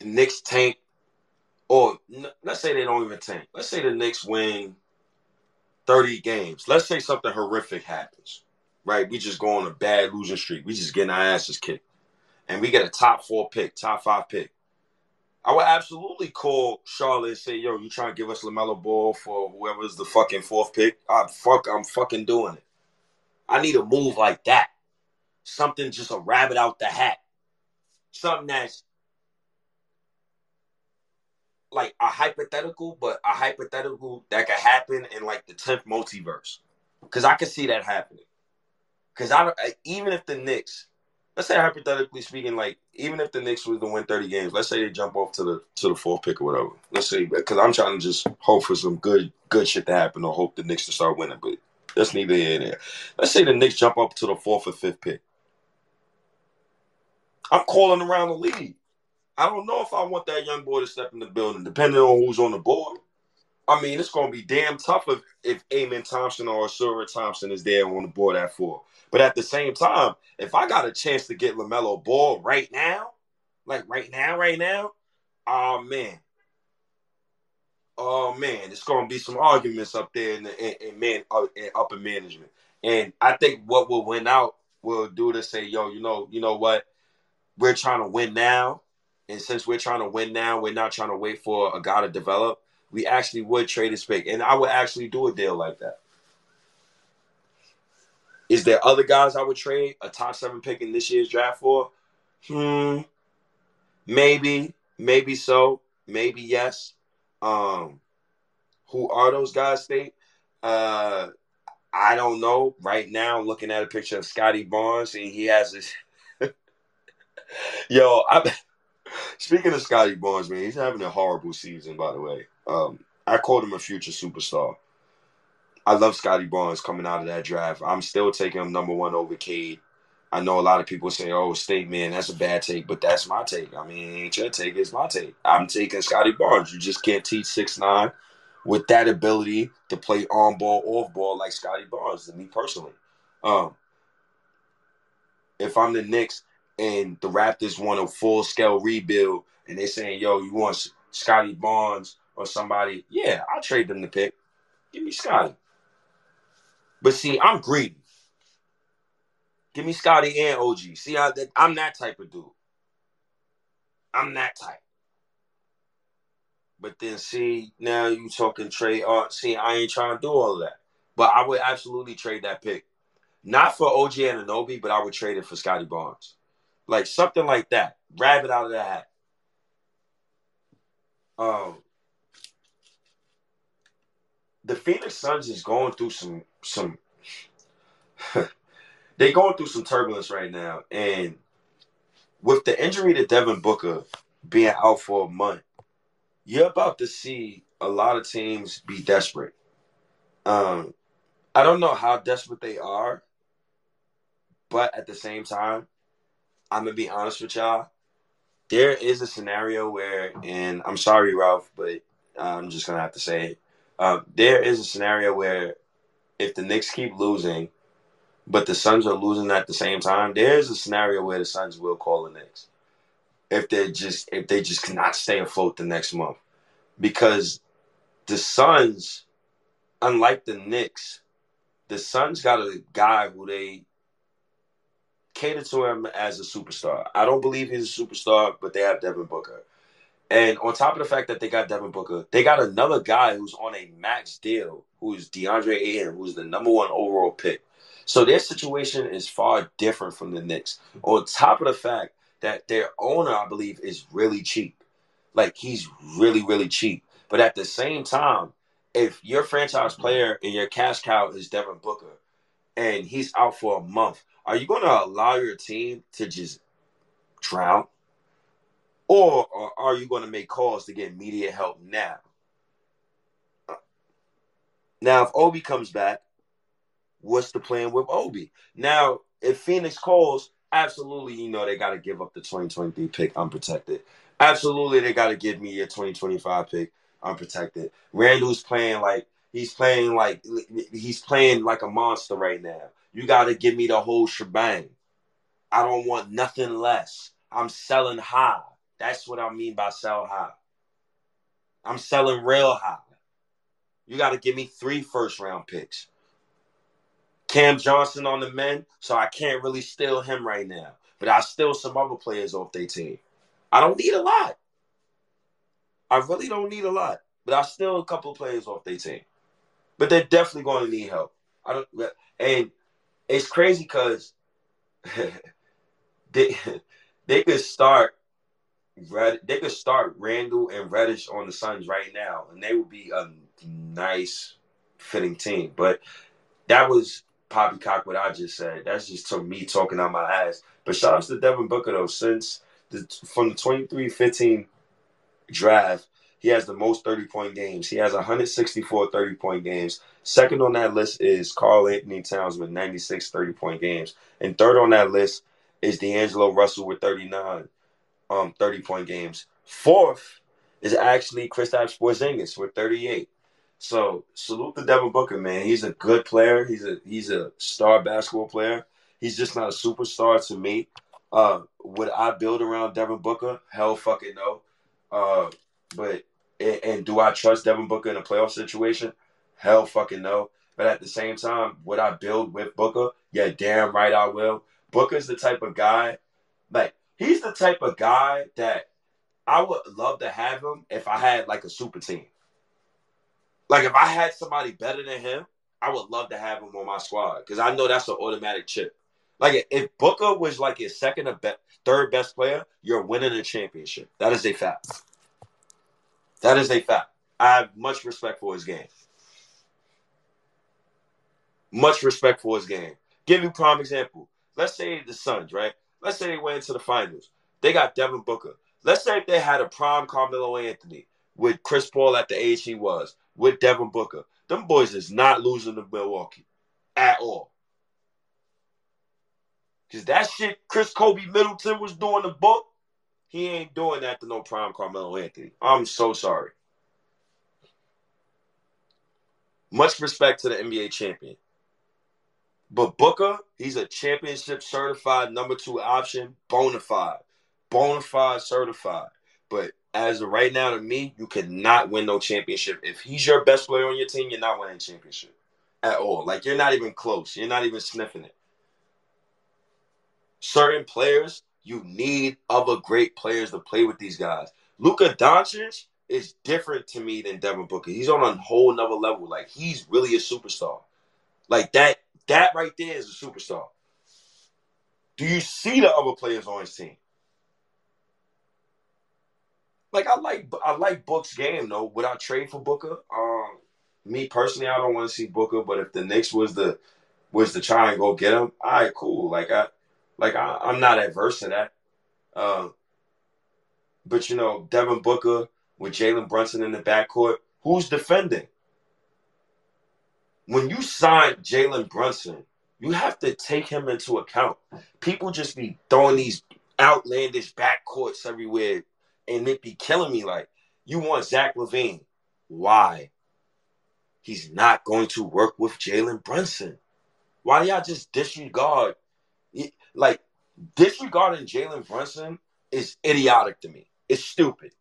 the Knicks tank or let's say they don't even tank let's say the Knicks win 30 games. Let's say something horrific happens, right? We just go on a bad losing streak. We just getting our asses kicked. And we get a top four pick, top five pick. I would absolutely call Charlotte and say, yo, you trying to give us LaMelo Ball for whoever's the fucking fourth pick? Ah, I fuck, I'm fucking doing it. I need a move like that. Something just a rabbit out the hat. Something that's like a hypothetical, but a hypothetical that could happen in like the tenth multiverse. Because I could see that happening. Because I even if the Knicks, let's say hypothetically speaking, like even if the Knicks was to win thirty games, let's say they jump off to the to the fourth pick or whatever. Let's say because I'm trying to just hope for some good good shit to happen or hope the Knicks to start winning, but that's neither here nor there. Let's say the Knicks jump up to the fourth or fifth pick. I'm calling around the league. I don't know if I want that young boy to step in the building, depending on who's on the board. I mean, it's going to be damn tough if, if Amen Thompson or Ausar Thompson is there on the board at four. But at the same time, if I got a chance to get LaMelo Ball right now, like right now, right now, oh man. Oh man, it's going to be some arguments up there in, the, in, in man uh, in upper management. And I think what will win out will do to say, yo, you know, you know what? We're trying to win now. And since we're trying to win now, we're not trying to wait for a guy to develop. We actually would trade his pick. And I would actually do a deal like that. Is there other guys I would trade a top seven pick in this year's draft for? Hmm. Maybe. Maybe so. Maybe yes. Um, who are those guys, State? Uh I don't know. Right now, looking at a picture of Scotty Barnes, and he has this. Yo, I *laughs* speaking of Scotty Barnes, man, he's having a horrible season. By the way, um, I called him a future superstar. I love Scotty Barnes coming out of that draft. I'm still taking him number one over Cade. I know a lot of people say, "Oh, State man, that's a bad take," but that's my take. I mean, ain't your take; it's my take. I'm taking Scotty Barnes. You just can't teach six nine with that ability to play on ball, off ball like Scotty Barnes. To me personally, um, if I'm the Knicks and the Raptors want a full scale rebuild, and they're saying, "Yo, you want Scotty Barnes or somebody?" Yeah, I'll trade them the pick. Give me Scotty. But see, I'm greedy. Give me Scotty and OG. See, I, I'm that type of dude. I'm that type. But then see, now you talking trade. Uh, see, I ain't trying to do all that. But I would absolutely trade that pick. Not for OG Anunoby, but I would trade it for Scotty Barnes. Like something like that. Rabbit out of the hat. Um the Phoenix Suns is going through some some *laughs* they going through some turbulence right now. And with the injury to Devin Booker being out for a month, you're about to see a lot of teams be desperate. Um, I don't know how desperate they are, but at the same time, I'm gonna be honest with y'all. There is a scenario where, and I'm sorry, Ralph, but I'm just gonna have to say it. Um, there is a scenario where if the Knicks keep losing, but the Suns are losing at the same time, there is a scenario where the Suns will call the Knicks. if they just if they just cannot stay afloat the next month because the Suns, unlike the Knicks, the Suns got a guy who they cater to him as a superstar. I don't believe he's a superstar, but they have Devin Booker. And on top of the fact that they got Devin Booker, they got another guy who's on a max deal, who's DeAndre Ayton, who's the number one overall pick. So their situation is far different from the Knicks. On top of the fact that their owner, I believe, is really cheap. Like he's really, really cheap. But at the same time, if your franchise player and your cash cow is Devin Booker and he's out for a month, are you going to allow your team to just drown? Or, or are you going to make calls to get immediate help now? Now, if Obi comes back, what's the plan with Obi? Now, if Phoenix calls, absolutely, you know, they got to give up the 2023 pick unprotected. Absolutely, they got to give me a 2025 pick unprotected. Randle's playing like he's playing like he's playing like a monster right now. You got to give me the whole shebang. I don't want nothing less. I'm selling high. That's what I mean by sell high. I'm selling real high. You got to give me three first round picks. Cam Johnson on the men, so I can't really steal him right now. But I steal some other players off their team. I don't need a lot. I really don't need a lot. But I steal a couple of players off their team. But they're definitely going to need help. I don't and it's crazy because *laughs* they *laughs* they could start they could start Randle and Reddish on the Suns right now, and they would be a nice fitting team. But that was poppycock what I just said. That's just to me talking out my ass. But shout out to Devin Booker though, since the from the 23-15 draft, he has the most 30 point games. He has 164 30 point games. Second on that list is Karl-Anthony Towns with 96 30 point games. And third on that list is D'Angelo Russell with 39 um 30 point games. Fourth is actually Kristaps Porzingis with 38. So salute to Devin Booker, man. He's a good player. He's a he's a star basketball player. He's just not a superstar to me. Uh, would I build around Devin Booker? Hell, fucking no. Uh, but and, and do I trust Devin Booker in a playoff situation? Hell, fucking no. But at the same time, would I build with Booker? Yeah, damn right I will. Booker's the type of guy, like he's the type of guy that I would love to have him if I had like a super team. Like if I had somebody better than him, I would love to have him on my squad because I know that's an automatic chip. Like if Booker was like your second or be- third best player, you're winning a championship. That is a fact. That is a fact. I have much respect for his game. Much respect for his game. Give you prime example. Let's say the Suns, right? Let's say they went into the finals. They got Devin Booker. Let's say if they had a prime Carmelo Anthony with Chris Paul at the age he was, with Devin Booker. Them boys is not losing to Milwaukee at all. Cause that shit Chris Kobe Middleton was doing the book, he ain't doing that to no prime Carmelo Anthony. I'm so sorry. Much respect to the NBA champion. But Booker, he's a championship certified number two option, bona fide. Bona fide certified. But as of right now, to me, you cannot win no championship. If he's your best player on your team, you're not winning championship at all. Like you're not even close. You're not even sniffing it. Certain players, you need other great players to play with these guys. Luka Doncic is different to me than Devin Booker. He's on a whole nother level. Like he's really a superstar. Like that, that right there is a superstar. Do you see the other players on his team? like I like I like Book's game though. Would I trade for Booker? Um, me personally, I don't want to see Booker, but if the Knicks was the was to try and go get him, all right, cool. Like I like I, I'm not adverse to that. Um, but you know, Devin Booker with Jalen Brunson in the backcourt, who's defending? When you sign Jalen Brunson, you have to take him into account. People just be throwing these outlandish backcourts everywhere and it be killing me. Like, you want Zach LaVine. Why? He's not going to work with Jalen Brunson. Why y'all just disregard? Like, disregarding Jalen Brunson is idiotic to me. It's stupid.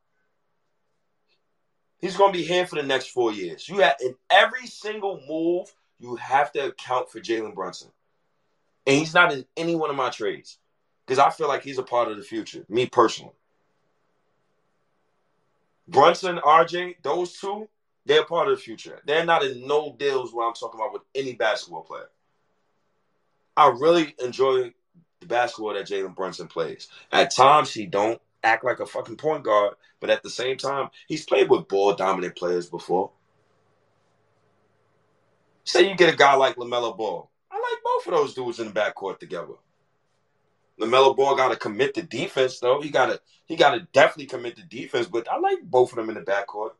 He's going to be here for the next four years. You have in every single move, you have to account for Jalen Brunson, and he's not in any one of my trades because I feel like he's a part of the future. Me personally, Brunson, RJ, those two, they're part of the future. They're not in no deals where I'm talking about with any basketball player. I really enjoy the basketball that Jalen Brunson plays. At times, he don't act like a fucking point guard, but at the same time, he's played with ball dominant players before. Say you get a guy like LaMelo Ball. I like both of those dudes in the backcourt together. LaMelo Ball got to commit to defense, though. He got to he got to definitely commit to defense, but I like both of them in the backcourt.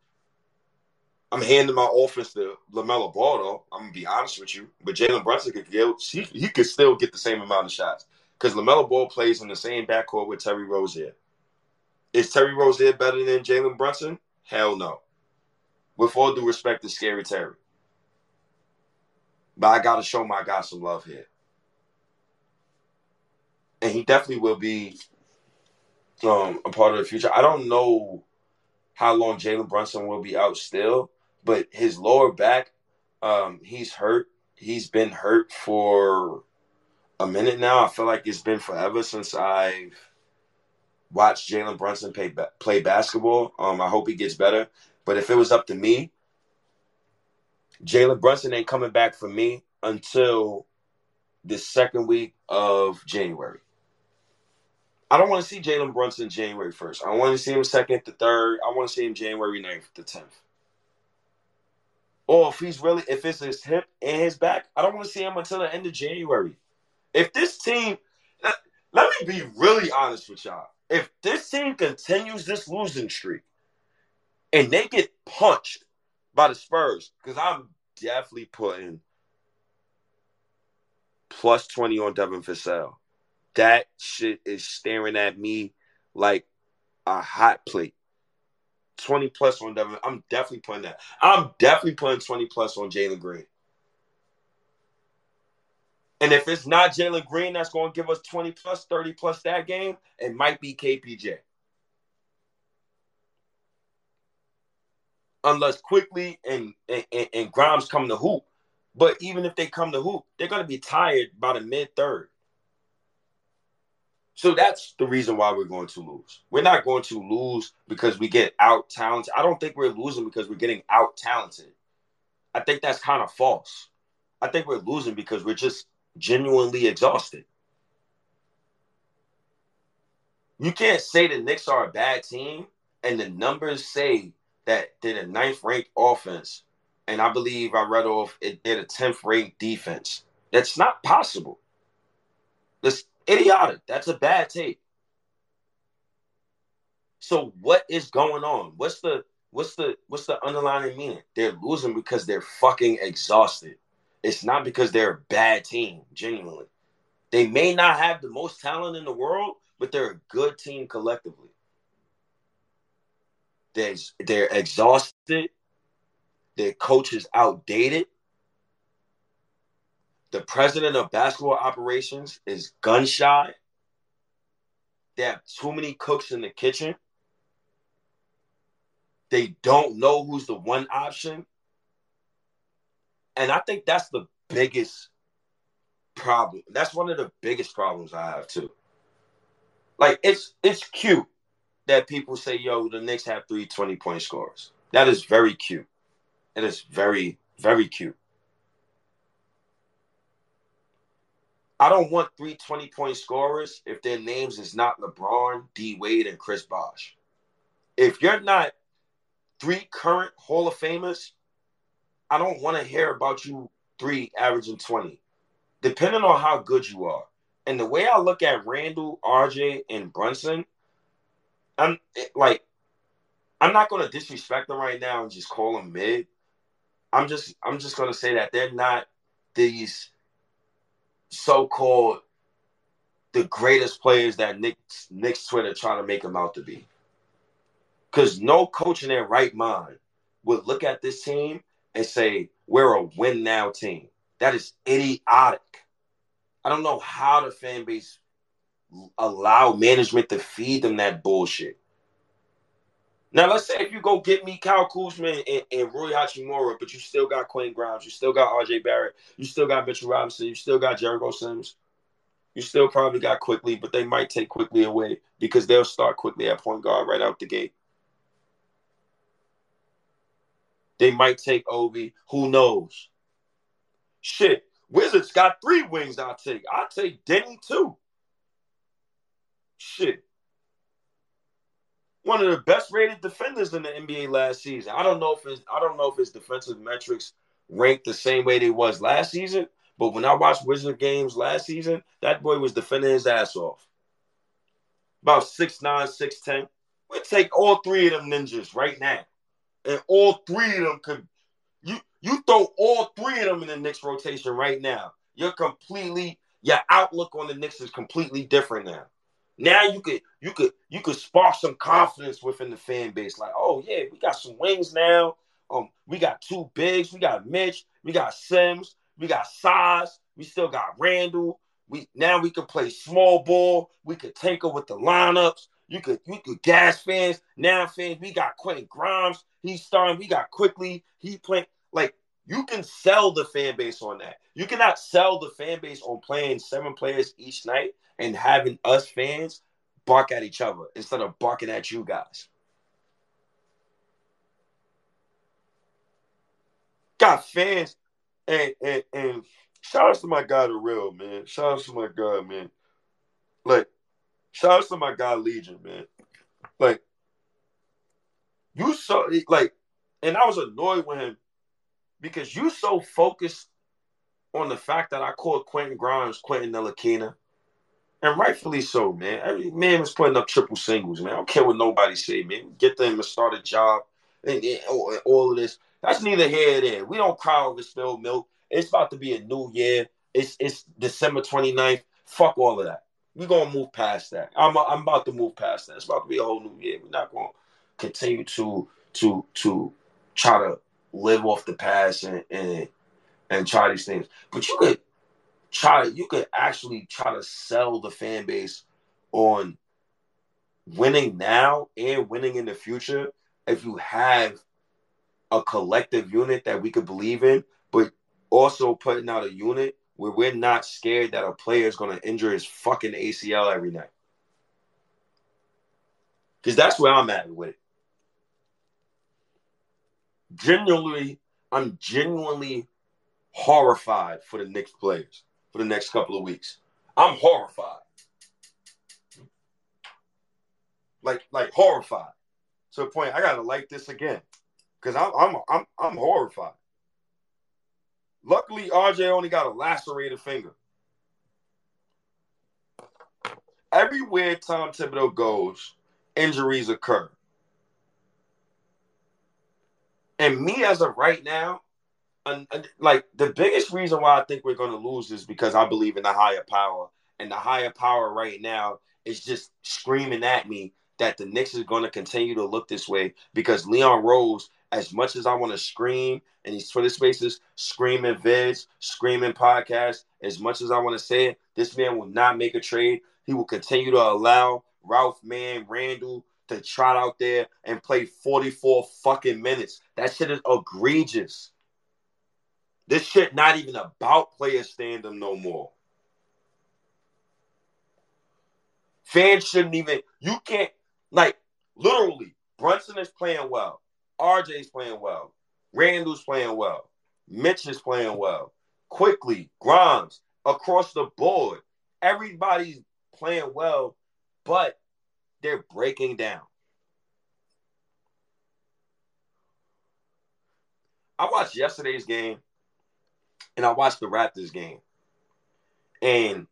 I'm handing my offense to LaMelo Ball, though. I'm gonna be honest with you, but Jalen Brunson could get he, he could still get the same amount of shots because LaMelo Ball plays in the same backcourt with Terry Rozier. Is Terry Rozier better than Jalen Brunson? Hell no. With all due respect to Scary Terry. But I got to show my guy some love here. And he definitely will be um, a part of the future. I don't know how long Jalen Brunson will be out still, but his lower back, um, he's hurt. He's been hurt for a minute now. I feel like it's been forever since I've watched Jalen Brunson play, play basketball. Um, I hope he gets better. But if it was up to me, Jalen Brunson ain't coming back for me until the second week of January. I don't want to see Jalen Brunson January 1st. I want to see him second to third. I want to see him January 9th to 10th. Or if he's really, if it's his hip and his back, I don't want to see him until the end of January. If this team, let, let me be really honest with y'all. If this team continues this losing streak and they get punched by the Spurs, because I'm definitely putting plus 20 on Devin Vassell. That shit is staring at me like a hot plate. 20 plus on Devin. I'm definitely putting that. I'm definitely putting 20 plus on Jalen Green. And if it's not Jalen Green that's going to give us 20 plus, 30 plus that game, it might be KPJ. Unless Quickley and, and, and Grimes come to hoop. But even if they come to hoop, they're going to be tired by the mid third. So that's the reason why we're going to lose. We're not going to lose because we get out talented. I don't think we're losing because we're getting out talented. I think that's kind of false. I think we're losing because we're just genuinely exhausted. You can't say the Knicks are a bad team and the numbers say that they're the ninth ranked offense. And I believe I read off it did a 10th ranked defense. That's not possible. That's idiotic. That's a bad take. So what is going on? What's the what's the what's the underlying meaning? They're losing because they're fucking exhausted. It's not because they're a bad team, genuinely. They may not have the most talent in the world, but they're a good team collectively. They're, they're exhausted. Their coach is outdated. The president of basketball operations is gun shy. They have too many cooks in the kitchen. They don't know who's the one option. And I think that's the biggest problem. That's one of the biggest problems I have too. Like it's it's cute that people say, yo, the Knicks have three 20 point scores. That is very cute. It is very, very cute. I don't want three 20 point scorers if their names is not LeBron, D Wade, and Chris Bosh. If you're not three current Hall of Famers, I don't want to hear about you three averaging 20. Depending on how good you are. And the way I look at Randle, RJ, and Brunson, I'm like, I'm not gonna disrespect them right now and just call them mid. I'm just I'm just gonna say that they're not these so-called the greatest players that Knicks Knicks Twitter trying to make them out to be. Because no coach in their right mind would look at this team and say, we're a win now team. That is idiotic. I don't know how the fan base allow management to feed them that bullshit. Now, let's say if you go get me Kyle Kuzma and, and Rui Hachimura, but you still got Quentin Grimes, you still got RJ Barrett, you still got Mitchell Robinson, you still got Jericho Sims, you still probably got Quickley, but they might take Quickley away because they'll start Quickley at point guard right out the gate. They might take Obi. Who knows? Shit. Wizards got three wings I'll take. I'll take Deni too. Shit. One of the best rated defenders in the NBA last season. I don't know if his I don't know if his defensive metrics ranked the same way they was last season, but when I watched Wizard games last season, that boy was defending his ass off. About 6'9, 6'10. We'll take all three of them ninjas right now. And all three of them could you you throw all three of them in the Knicks rotation right now. You're completely your outlook on the Knicks is completely different now. Now you could you could you could spark some confidence within the fan base. Like, oh yeah, we got some wings now. Um, we got two bigs. We got Mitch. We got Sims. We got Size. We still got Randle. We now we can play small ball. We could tinker with the lineups. You could you could gas fans. Now fans, we got Quentin Grimes. He's starting. We got Quickley. He playing like you can sell the fan base on that. You cannot sell the fan base on playing seven players each night and having us fans bark at each other instead of barking at you guys. Got fans and and and shout out to my guy the real man. Shout out to my guy, man. Like, shout out to my guy Legion, man. Like, you saw like, and I was annoyed with him because you so focused on the fact that I called Quentin Grimes Quentin Ntilikina. And rightfully so, man. Every man was putting up triple singles, man. I don't care what nobody say, man. Get them to start a job and, and all of this. That's neither here nor there. We don't cry over spilled milk. It's about to be a new year. It's it's December 29th. Fuck all of that. We're gonna move past that. I'm I'm about to move past that. It's about to be a whole new year. We're not gonna continue to to to try to live off the past and and, and try these things. But you could try you could actually try to sell the fan base on winning now and winning in the future if you have a collective unit that we could believe in, but also putting out a unit where we're not scared that a player is going to injure his fucking ACL every night. Because that's where I'm at with it. Genuinely, I'm genuinely horrified for the Knicks players for the next couple of weeks. I'm horrified. Like, like horrified. To the point I gotta like this again. Cause I'm I'm I'm I'm horrified. Luckily, RJ only got a lacerated finger. Everywhere Tom Thibodeau goes, injuries occur. And me as of right now, like the biggest reason why I think we're going to lose is because I believe in the higher power, and the higher power right now is just screaming at me that the Knicks is going to continue to look this way because Leon Rose, as much as I want to scream and these Twitter spaces, screaming vids, screaming podcasts, as much as I want to say it, this man will not make a trade. He will continue to allow Ralph Man, Randle to trot out there and play 44 fucking minutes. That shit is egregious. This shit not even about player standing no more. Fans shouldn't even. You can't like literally. Brunson is playing well. RJ's playing well. Randle's playing well. Mitch is playing well. Quickley, Grimes across the board. Everybody's playing well, but they're breaking down. I watched yesterday's game and I watched the Raptors game. And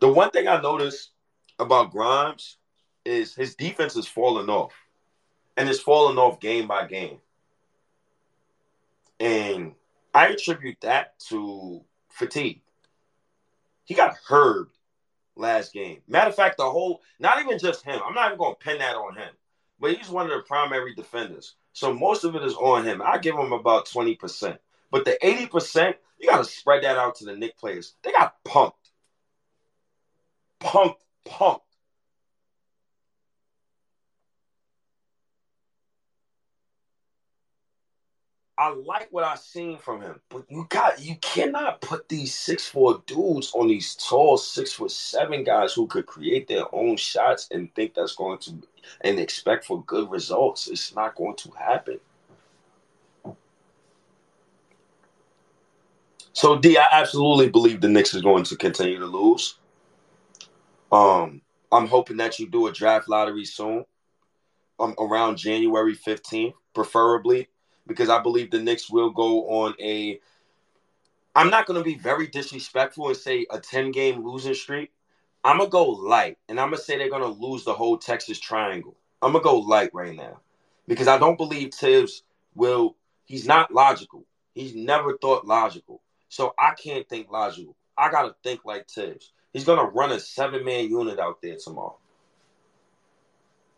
the one thing I noticed about Grimes is his defense is falling off. And it's falling off game by game. And I attribute that to fatigue. He got hurt last game. Matter of fact, the whole, not even just him, I'm not even going to pin that on him, but he's one of the primary defenders. So most of it is on him. I give him about 20%. But the 80%, you got to spread that out to the Knick players. They got pumped. punk, punk. I like what I've seen from him, but you got you cannot put these six four dudes on these tall six foot seven guys who could create their own shots and think that's going to and expect for good results. It's not going to happen. So D, I absolutely believe the Knicks is going to continue to lose. Um, I'm hoping that you do a draft lottery soon, um, around January 15th, preferably because I believe the Knicks will go on a. I'm not going to be very disrespectful and say a 10 game losing streak. I'm going to go light and I'm going to say they're going to lose the whole Texas Triangle. I'm going to go light right now because I don't believe Thibs will. He's not logical. He's never thought logical. So I can't think logical. I got to think like Thibs. He's going to run a seven man unit out there tomorrow.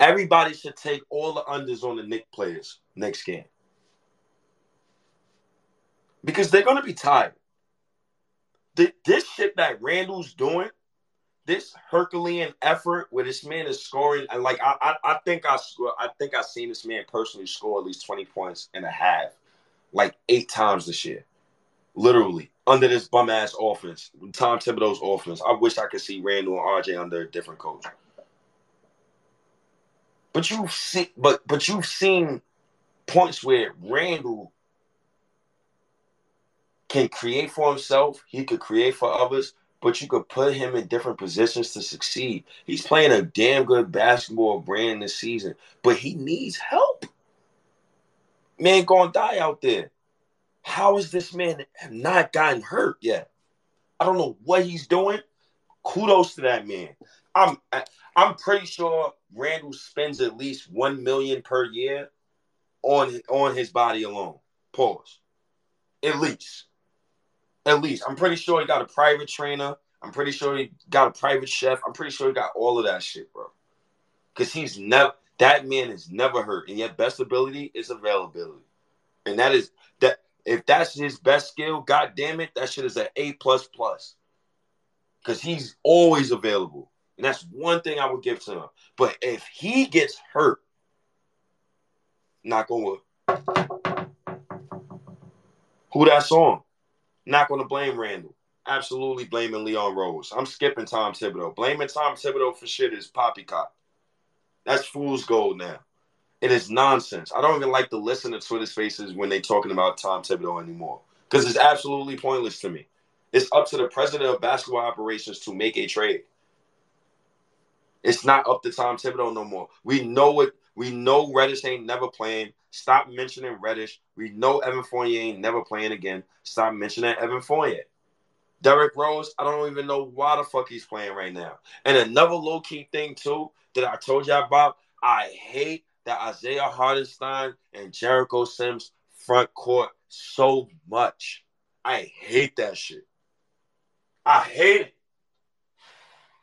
Everybody should take all the unders on the Knick players next game because they're gonna be tired. The, this shit that Randle's doing, this Herculean effort where this man is scoring, and like I, I, I think I, I think I've seen this man personally score at least twenty points and a half, like eight times this year, literally under this bum ass offense, Tom Thibodeau's offense. I wish I could see Randle and RJ under a different coach. But you've seen, but but you've seen points where Randle can create for himself. He could create for others, but you could put him in different positions to succeed. He's playing a damn good basketball brand this season, but he needs help. Man, gonna die out there. How is this man not gotten hurt yet? I don't know what he's doing. Kudos to that man. I'm I'm pretty sure Randle spends at least one million per year on on his body alone. Pause. At least. At least. I'm pretty sure he got a private trainer. I'm pretty sure he got a private chef. I'm pretty sure he got all of that shit, bro. Because he's never that man is never hurt. And yet best ability is availability. And that is that if that's his best skill, god damn it, that shit is an A plus plus. Because he's always available. And that's one thing I would give to him. But if he gets hurt, knock on wood. Who that song? Not going to blame Randle. Absolutely blaming Leon Rose. I'm skipping Tom Thibodeau. Blaming Tom Thibodeau for shit is poppycock. That's fool's gold now. It is nonsense. I don't even like to listen to Twitter spaces when they're talking about Tom Thibodeau anymore because it's absolutely pointless to me. It's up to the president of basketball operations to make a trade. It's not up to Tom Thibodeau no more. We know it. We know Reddish ain't never playing. Stop mentioning Reddish. We know Evan Fournier ain't never playing again. Stop mentioning Evan Fournier. Derrick Rose, I don't even know why the fuck he's playing right now. And another low key thing too that I told y'all about, I hate that Isaiah Hartenstein and Jericho Sims front court so much. I hate that shit. I hate it.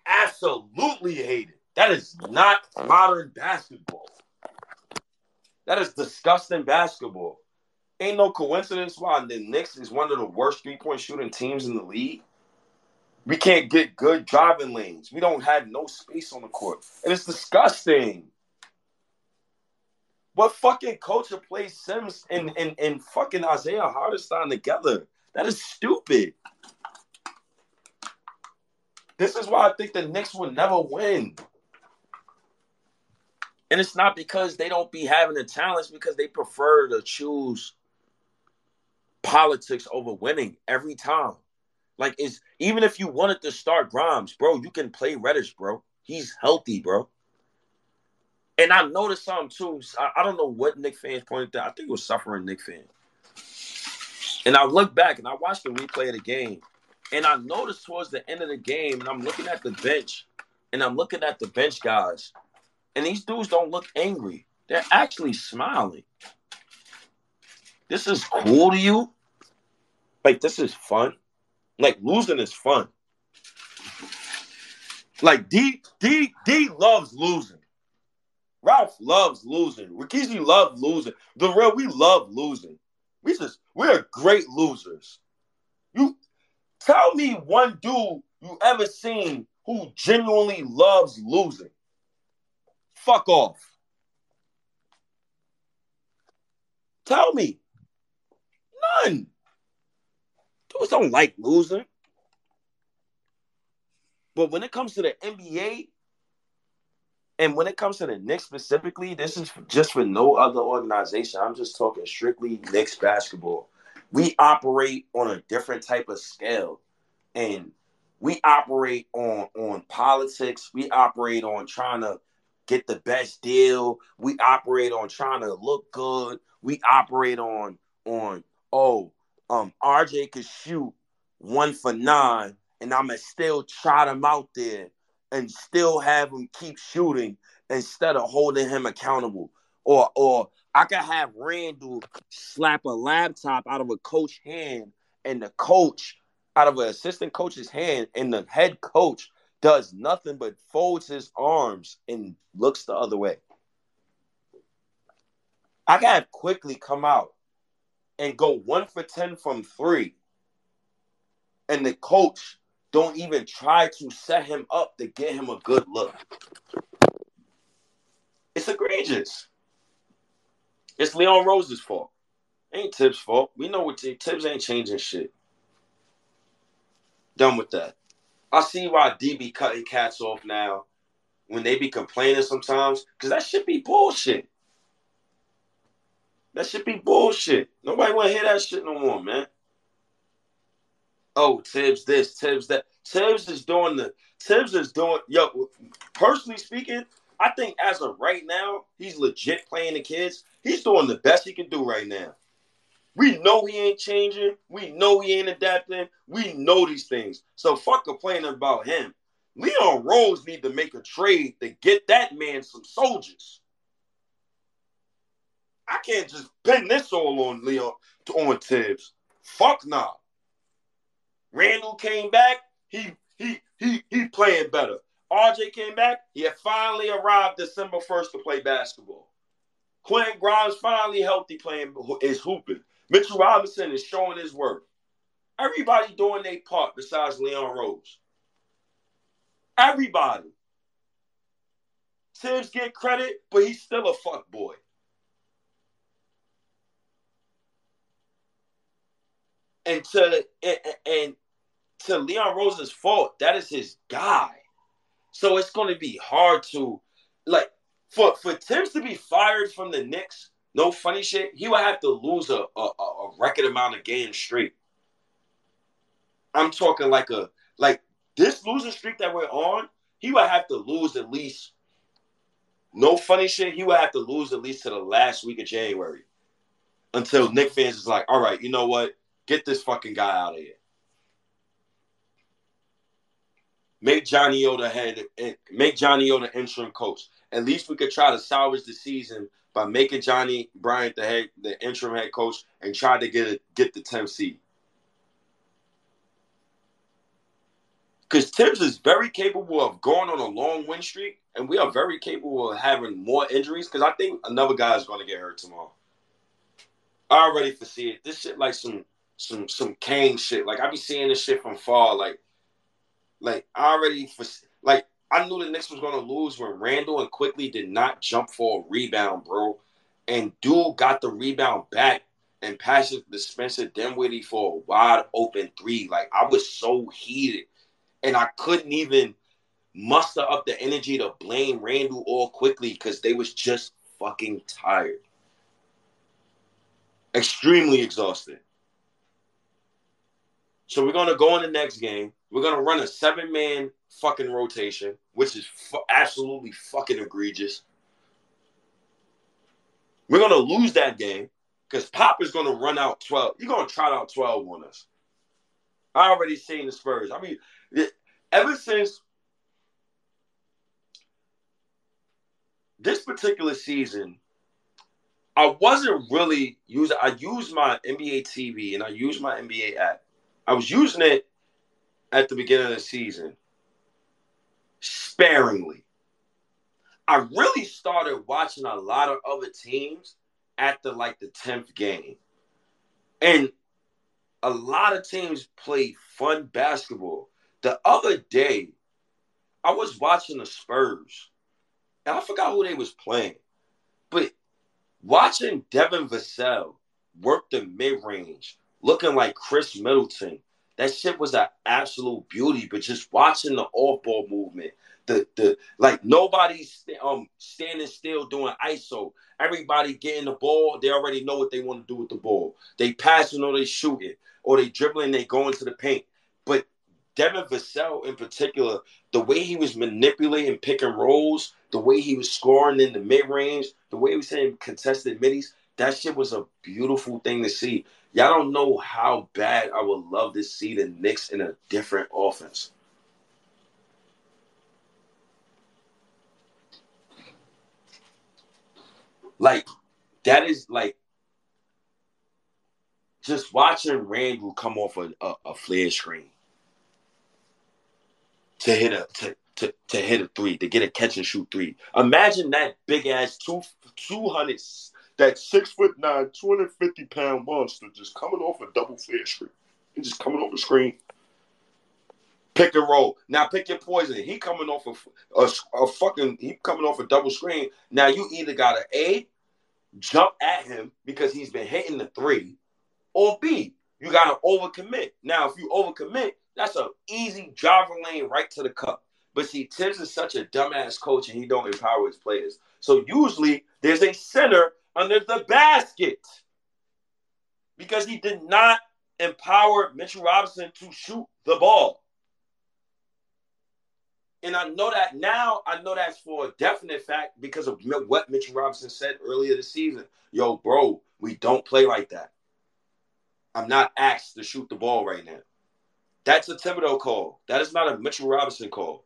Absolutely hate it. That is not modern basketball. That is disgusting basketball. Ain't no coincidence why the Knicks is one of the worst three point shooting teams in the league. We can't get good driving lanes. We don't have no space on the court. And it's disgusting. What fucking coach culture plays Sims and, and, and fucking Isaiah Hartenstein together? That is stupid. This is why I think the Knicks will never win. And it's not because they don't be having the talents, because they prefer to choose politics over winning every time. Like is even if you wanted to start Grimes, bro, you can play Reddish, bro. He's healthy, bro. And I noticed something too. I, I don't know what Knick fans pointed out. I think it was suffering Knick fan. And I look back and I watched the replay of the game. And I noticed towards the end of the game, and I'm looking at the bench, and I'm looking at the bench guys, and these dudes don't look angry. They're actually smiling. This is cool to you? Like, this is fun? Like, losing is fun. Like, D, D, D loves losing. Ralph loves losing. Rikishi loves losing. The real, we love losing. We just, we're great losers. You tell me one dude you ever seen who genuinely loves losing. Fuck off. Tell me. None. Dudes don't like losing. But when it comes to the NBA, and when it comes to the Knicks specifically, this is just for no other organization. I'm just talking strictly Knicks basketball. We operate on a different type of scale. And we operate on on politics. We operate on trying to get the best deal. We operate on trying to look good. We operate on on oh um RJ could shoot one for nine, and I'ma still trot him out there and still have him keep shooting instead of holding him accountable. Or or I could have Randle slap a laptop out of a coach hand and the coach out of an assistant coach's hand and the head coach does nothing but folds his arms and looks the other way. I have Quickley come out and go one for 10 from three. And the coach don't even try to set him up to get him a good look. It's egregious. It's Leon Rose's fault. Ain't Thibs' fault. We know what Thibs ain't changing shit. Done with that. I see why D be cutting cats off now when they be complaining sometimes, because that should be bullshit. That should be bullshit. Nobody want to hear that shit no more, man. Oh, Thibs this, Thibs that. Thibs is doing the Thibs is doing yo, personally speaking, I think as of right now, he's legit playing the kids. He's doing the best he can do right now. We know he ain't changing. We know he ain't adapting. We know these things. So fuck complaining about him. Leon Rose need to make a trade to get that man some soldiers. I can't just pin this all on Leon to on Thibs. Fuck nah. Randle came back. He he he he playing better. RJ came back. He had finally arrived December 1st to play basketball. Quentin Grimes finally healthy playing is hooping. Mitchell Robinson is showing his work. Everybody doing their part besides Leon Rose. Everybody. Thibs get credit, but he's still a fuck boy. And to and, and to Leon Rose's fault, that is his guy. So it's going to be hard to like for for Thibs to be fired from the Knicks no funny shit, he would have to lose a, a, a record amount of games straight. I'm talking like a like this losing streak that we're on, he would have to lose at least no funny shit, he would have to lose at least to the last week of January. Until Knick fans is like, all right, you know what? Get this fucking guy out of here. Make Johnny Yoda head eh, make Johnny Yoda interim coach. At least we could try to salvage the season by making Johnny Bryant the head, the interim head coach, and try to get it, get the 10th seed. Because Thibs is very capable of going on a long win streak, and we are very capable of having more injuries. Because I think another guy is going to get hurt tomorrow. I already foresee it. This shit like some some some Kane shit. Like I be seeing this shit from far. Like like I already for like I knew the Knicks was to lose when Randle and Quickley did not jump for a rebound, bro. And dude got the rebound back and passed it to Spencer Dinwiddie for a wide open three. Like I was so heated, and I couldn't even muster up the energy to blame Randle or Quickley because they was just fucking tired, extremely exhausted. So we're gonna go in the next game. We're gonna run a seven man fucking rotation, which is absolutely fucking egregious. We're gonna lose that game because Pop is gonna run out twelve. You're gonna trot out twelve on us. I already seen the Spurs. I mean, ever since this particular season, I wasn't really using. I used my NBA TV and I used my NBA app. I was using it at the beginning of the season sparingly. I really started watching a lot of other teams after like the 10th game. And a lot of teams play fun basketball. The other day, I was watching the Spurs, and I forgot who they was playing, but watching Devin Vassell work the mid range, looking like Khris Middleton, that shit was an absolute beauty. But just watching the off ball movement, the the like nobody's um standing still doing ISO. Everybody getting the ball, they already know what they want to do with the ball. They passing or they shooting or they dribbling, they go into the paint. But Devin Vassell in particular, the way he was manipulating pick and rolls, the way he was scoring in the mid range, the way he was saying contested middies, that shit was a beautiful thing to see. Y'all don't know how bad I would love to see the Knicks in a different offense. Like, that is like just watching Randle come off a, a, a flare screen to hit a to, to, to hit a three, to get a catch and shoot three. Imagine that big ass two two hundred that six foot nine, 250 pound monster just coming off a double flare screen. And just coming off the screen. Pick and roll. Now pick your poison. He coming off a, a, a fucking he coming off a double screen. Now you either gotta A jump at him because he's been hitting the three, or B, you gotta overcommit. Now, if you overcommit, that's an easy driver lane right to the cup. But see, Thibs is such a dumbass coach and he don't empower his players. So usually there's a center under the basket because he did not empower Mitchell Robinson to shoot the ball. And I know that now, I know that's for a definite fact because of what Mitchell Robinson said earlier this season. Yo, bro, we don't play like that. I'm not asked to shoot the ball right now. That's a Thibodeau call. That is not a Mitchell Robinson call.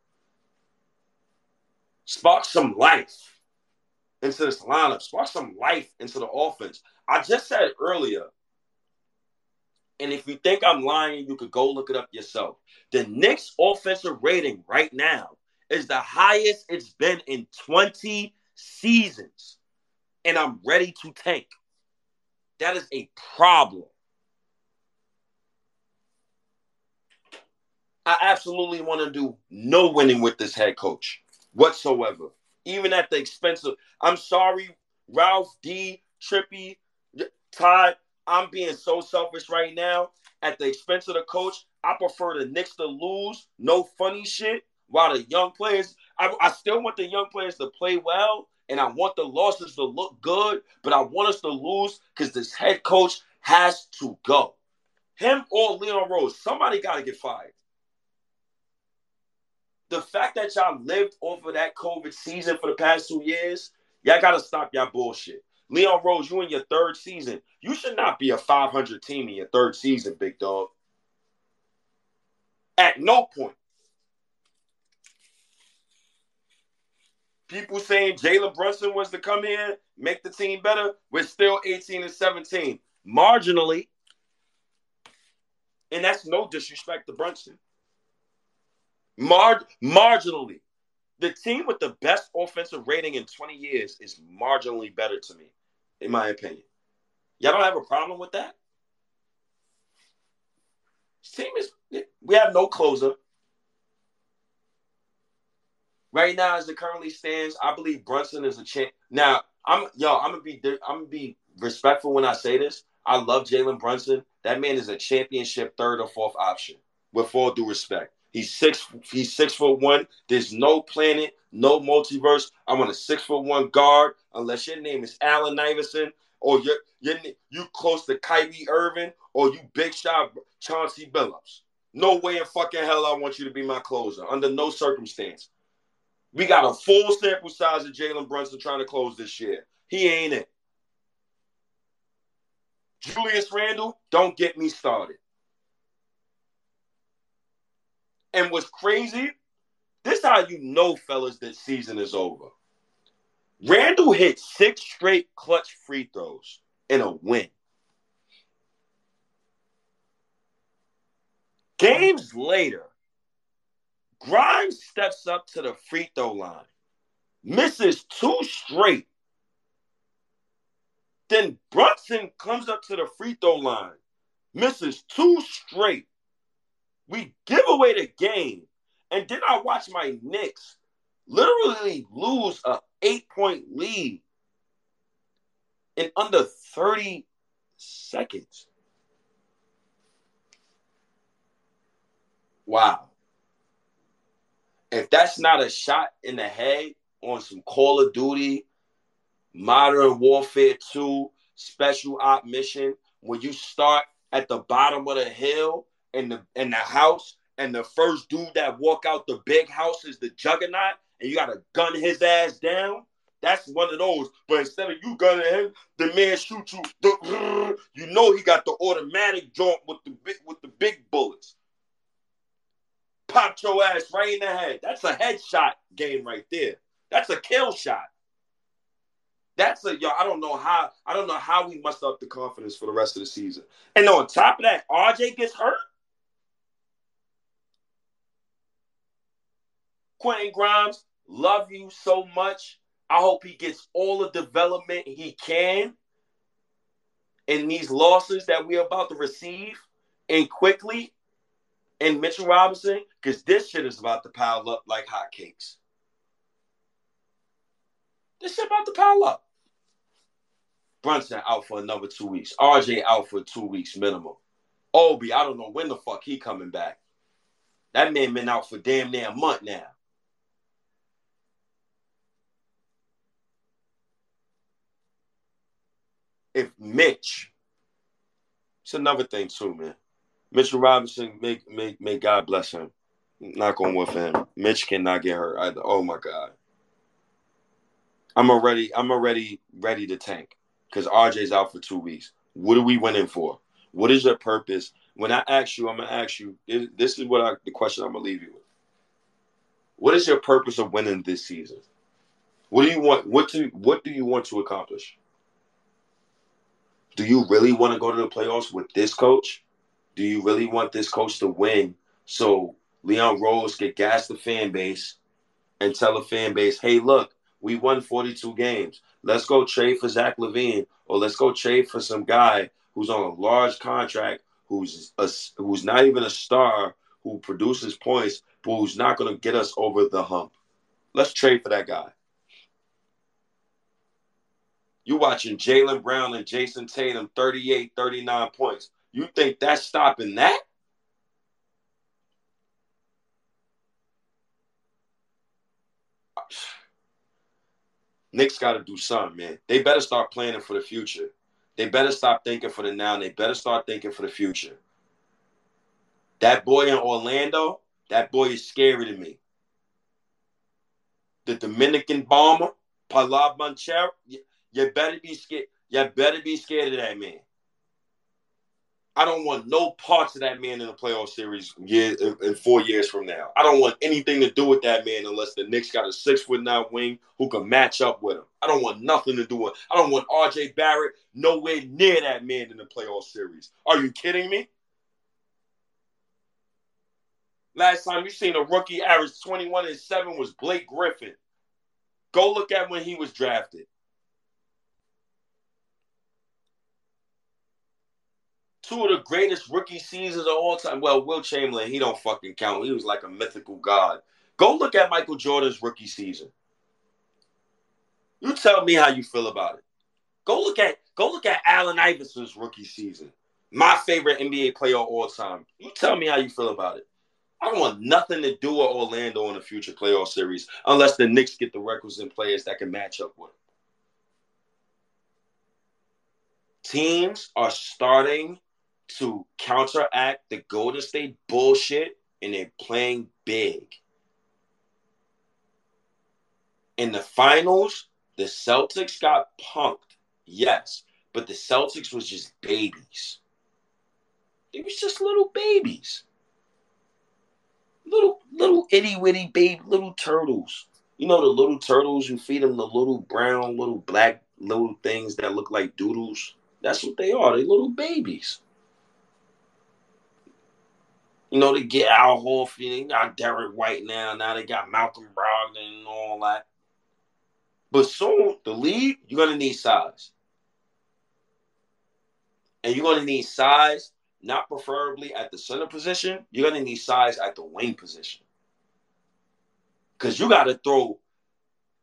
Spark some life into this lineup. Spark some life into the offense. I just said earlier, and if you think I'm lying, you could go look it up yourself. The Knicks offensive rating right now is the highest it's been in 20 seasons. And I'm ready to tank. That is a problem. I absolutely want to do no winning with this head coach whatsoever. Even at the expense of, I'm sorry, Ralph D, Trippy, Todd. I'm being so selfish right now. At the expense of the coach, I prefer the Knicks to lose. No funny shit. While the young players, I, I still want the young players to play well, and I want the losses to look good, but I want us to lose because this head coach has to go. Him or Leon Rose, somebody got to get fired the fact that y'all lived off of that COVID season for the past two years, y'all got to stop y'all bullshit. Leon Rose, you in your third season. You should not be a 500 team in your third season, big dog. At no point. People saying Jalen Brunson was to come in, make the team better. We're still 18 and 17. Marginally. And that's no disrespect to Brunson. Mar- marginally. The team with the best offensive rating in 20 years is marginally better to me, in my opinion. Y'all don't have a problem with that? Team is, we have no closer. Right now, as it currently stands, I believe Brunson is a champ. Now, I'm yo, I'm gonna be I'm gonna be respectful when I say this. I love Jalen Brunson. That man is a championship third or fourth option. With all due respect, He's six. He's six foot one. There's no planet, no multiverse. I want a six foot one guard, unless your name is Allen Iverson or you're, you're you close to Kyrie Irving or you big shot Chauncey Billups. No way in fucking hell I want you to be my closer under no circumstance. We got a full sample size of Jalen Brunson trying to close this year. He ain't it. Julius Randle, don't get me started. And what's crazy, this how you know, fellas, that season is over. Randle hit six straight clutch free throws in a win. Games later, Grimes steps up to the free throw line, misses two straight. Then Brunson comes up to the free throw line, misses two straight. We give away the game. And then I watch my Knicks literally lose a eight point lead in under 30 seconds. Wow. If that's not a shot in the head on some Call of Duty, Modern Warfare 2, Special Op Mission, when you start at the bottom of the hill in the in the house, and the first dude that walk out the big house is the juggernaut, and you gotta gun his ass down. That's one of those. But instead of you gunning him, the man shoot you. The, *laughs* you know he got the automatic joint with the big with the big bullets. Pop your ass right in the head. That's a headshot game right there. That's a kill shot. That's a yo. I don't know how. I don't know how we must up the confidence for the rest of the season. And on top of that, RJ gets hurt. Quentin Grimes, love you so much. I hope he gets all the development he can in these losses that we're about to receive and Quickley. And Mitchell Robinson, because this shit is about to pile up like hotcakes. This shit about to pile up. Brunson out for another two weeks. RJ out for two weeks minimum. Obi, I don't know when the fuck he coming back. That man been out for damn near a month now. If Mitch, it's another thing too, man. Mitchell Robinson, may, may, may God bless him. Knock on wood for him. Mitch cannot get hurt either. Oh my God. I'm already, I'm already ready to tank because RJ's out for two weeks. What are we winning for? What is your purpose? When I ask you, I'm gonna ask you. This is what I, the question I'm gonna leave you with. What is your purpose of winning this season? What do you want? What do what do you want to accomplish? Do you really want to go to the playoffs with this coach? Do you really want this coach to win so Leon Rose can gas the fan base and tell the fan base, hey, look, we won 42 games. Let's go trade for Zach LaVine or let's go trade for some guy who's on a large contract, who's a, who's not even a star, who produces points, but who's not going to get us over the hump. Let's trade for that guy. You watching Jaylen Brown and Jayson Tatum 38, 39 points. You think that's stopping that? Knicks got to do something, man. They better start planning for the future. They better stop thinking for the now. And they better start thinking for the future. That boy in Orlando, that boy is scary to me. The Dominican bomber, Paolo Banchero, you, better be scared. You better be scared of that man. I don't want no parts of that man in the playoff series year, in, four years from now. I don't want anything to do with that man unless the Knicks got a six foot nine wing who can match up with him. I don't want nothing to do with. I don't want R.J. Barrett nowhere near that man in the playoff series. Are you kidding me? Last time you seen a rookie average 21 and 7 was Blake Griffin. Go look at when he was drafted. Two of the greatest rookie seasons of all time. Well, Wilt Chamberlain, he don't fucking count. He was like a mythical god. Go look at Michael Jordan's rookie season. You tell me how you feel about it. Go look at go look at Allen Iverson's rookie season. My favorite NBA player of all time. You tell me how you feel about it. I don't want nothing to do with Orlando in the future playoff series unless the Knicks get the requisite players that can match up with. It. Teams are starting to counteract the Golden State bullshit and they're playing big. In the finals, the Celtics got punked, yes, but the Celtics was just babies. They was just little babies. Little little itty witty baby little turtles. You know the little turtles, you feed them the little brown, little black little things that look like doodles. That's what they are. They little babies. You know, they get Al Horford, they got Derrick White now. Now they got Malcolm Brogdon and all that. But soon, the league, you're gonna need size, and you're gonna need size, not preferably at the center position. You're gonna need size at the wing position. Because you got to throw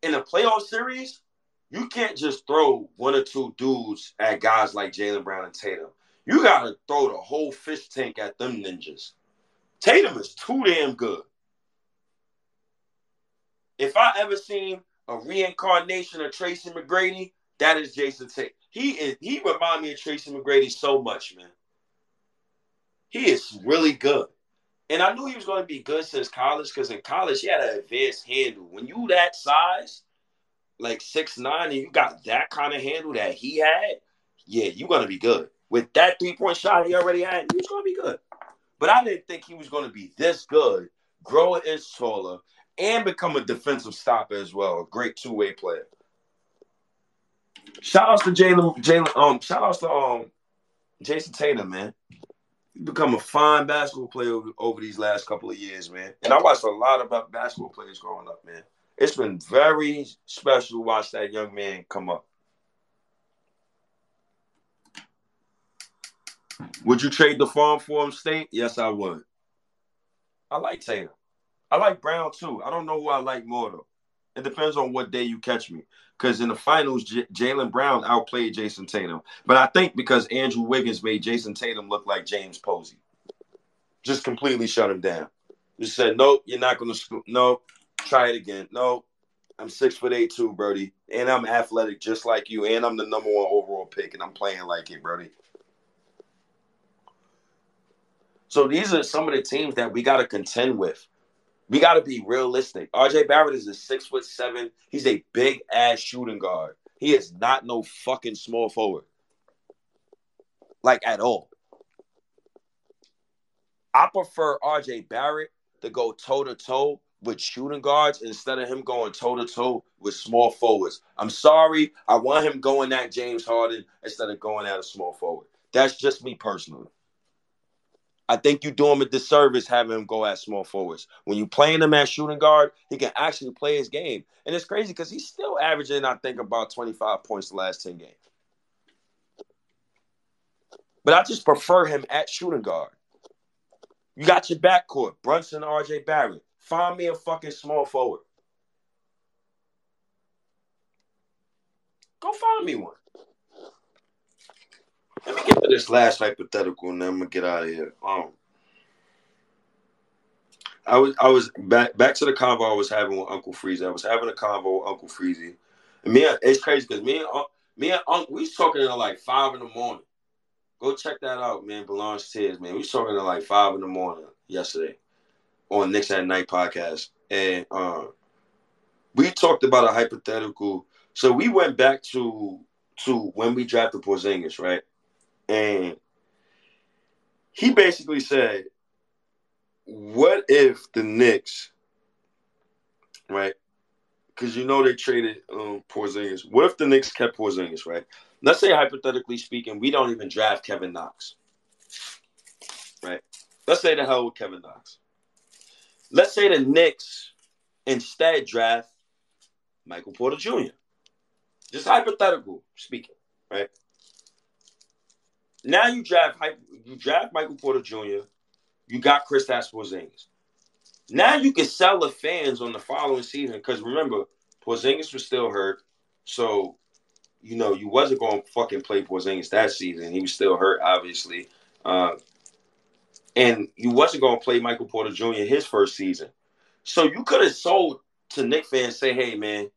in a playoff series. You can't just throw one or two dudes at guys like Jaylen Brown and Tatum. You got to throw the whole fish tank at them ninjas. Tatum is too damn good. If I ever seen a reincarnation of Tracy McGrady, that is Jayson Tatum. He is he remind me of Tracy McGrady so much, man. He is really good. And I knew he was going to be good since college because in college he had an advanced handle. When you that size, like six nine, and you got that kind of handle that he had, yeah, you're gonna be good. With that three point shot he already had, he was gonna be good. But I didn't think he was gonna be this good, grow an inch taller, and become a defensive stopper as well. A great two way player. Shout outs to Jalen, Jalen, um, shout outs to um Jayson Tatum, man. He's become a fine basketball player over, over these last couple of years, man. And I watched a lot about basketball players growing up, man. It's been very special to watch that young man come up. Would you trade the farm for him, State? Yes, I would. I like Tatum. I like Brown too. I don't know who I like more though. It depends on what day you catch me. Because in the finals, J- Jaylen Brown outplayed Jayson Tatum. But I think because Andrew Wiggins made Jayson Tatum look like James Posey, just completely shut him down. Just said, nope, you're not going to. No, try it again. No, I'm six foot eight too, Brody, and I'm athletic just like you, and I'm the number one overall pick, and I'm playing like it, Brody. So these are some of the teams that we got to contend with. We got to be realistic. RJ Barrett is a six foot seven. He's a big ass shooting guard. He is not no fucking small forward, like at all. I prefer RJ Barrett to go toe to toe with shooting guards instead of him going toe to toe with small forwards. I'm sorry. I want him going at James Harden instead of going at a small forward. That's just me personally. I think you do him a disservice having him go at small forwards. When you playing him at shooting guard, he can actually play his game. And it's crazy because he's still averaging, I think, about 25 points the last 10 games. But I just prefer him at shooting guard. You got your backcourt, Brunson, RJ Barrett. Find me a fucking small forward. Go find me one. Let me get to this last hypothetical and then I'm gonna get out of here. Um I was I was back back to the convo I was having with Uncle Freezy. I was having a convo with Uncle Freezy. And me, it's crazy because me and me and Uncle, we was talking at like five in the morning. Go check that out, man. Belongs Tears, man. We was talking at like five in the morning yesterday on Knicks at Night podcast, and uh, we talked about a hypothetical. So we went back to to when we drafted Porzingis, right? And he basically said, "What if the Knicks, right? Because you know they traded um, Porzingis. What if the Knicks kept Porzingis, right? Let's say hypothetically speaking, we don't even draft Kevin Knox, right? Let's say the hell with Kevin Knox. Let's say the Knicks instead draft Michael Porter Jr. Just hypothetical speaking, right? Now you draft you draft Michael Porter Jr. You got Kristaps Porzingis. Now you can sell the fans on the following season because remember Porzingis was still hurt, so you know you wasn't going to fucking play Porzingis that season. He was still hurt, obviously, uh, and you wasn't going to play Michael Porter Jr. his first season. So you could have sold to Knick fans, say, "Hey, man,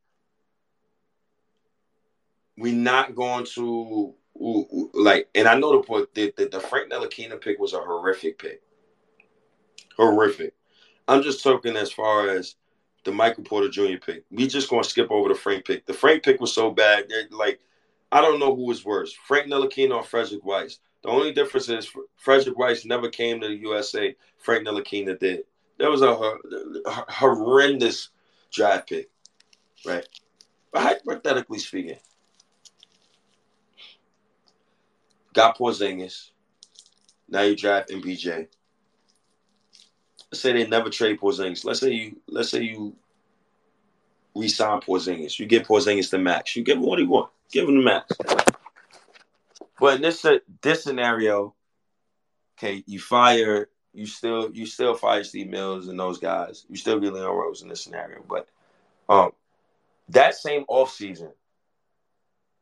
we're not going to like." And I know the the, the, the Frank Ntilikina pick was a horrific pick, horrific. I'm just talking as far as the Michael Porter Jr. pick. We just gonna skip over the Frank pick. The Frank pick was so bad. They're like, I don't know who was worse, Frank Ntilikina or Frederic Weis. The only difference is Frederic Weis never came to the USA. Frank Ntilikina did. That was a hor- horrendous draft pick, right? But hypothetically speaking, got Porzingis. Now you draft MPJ. Let's say they never trade Porzingis. Let's say you let's say you resign Porzingis. You give Porzingis the max. You give him what he want. Give him the max. But in this this scenario, okay, you fire you still you still fire Steve Mills and those guys. You still get Leon Rose in this scenario. But um that same offseason,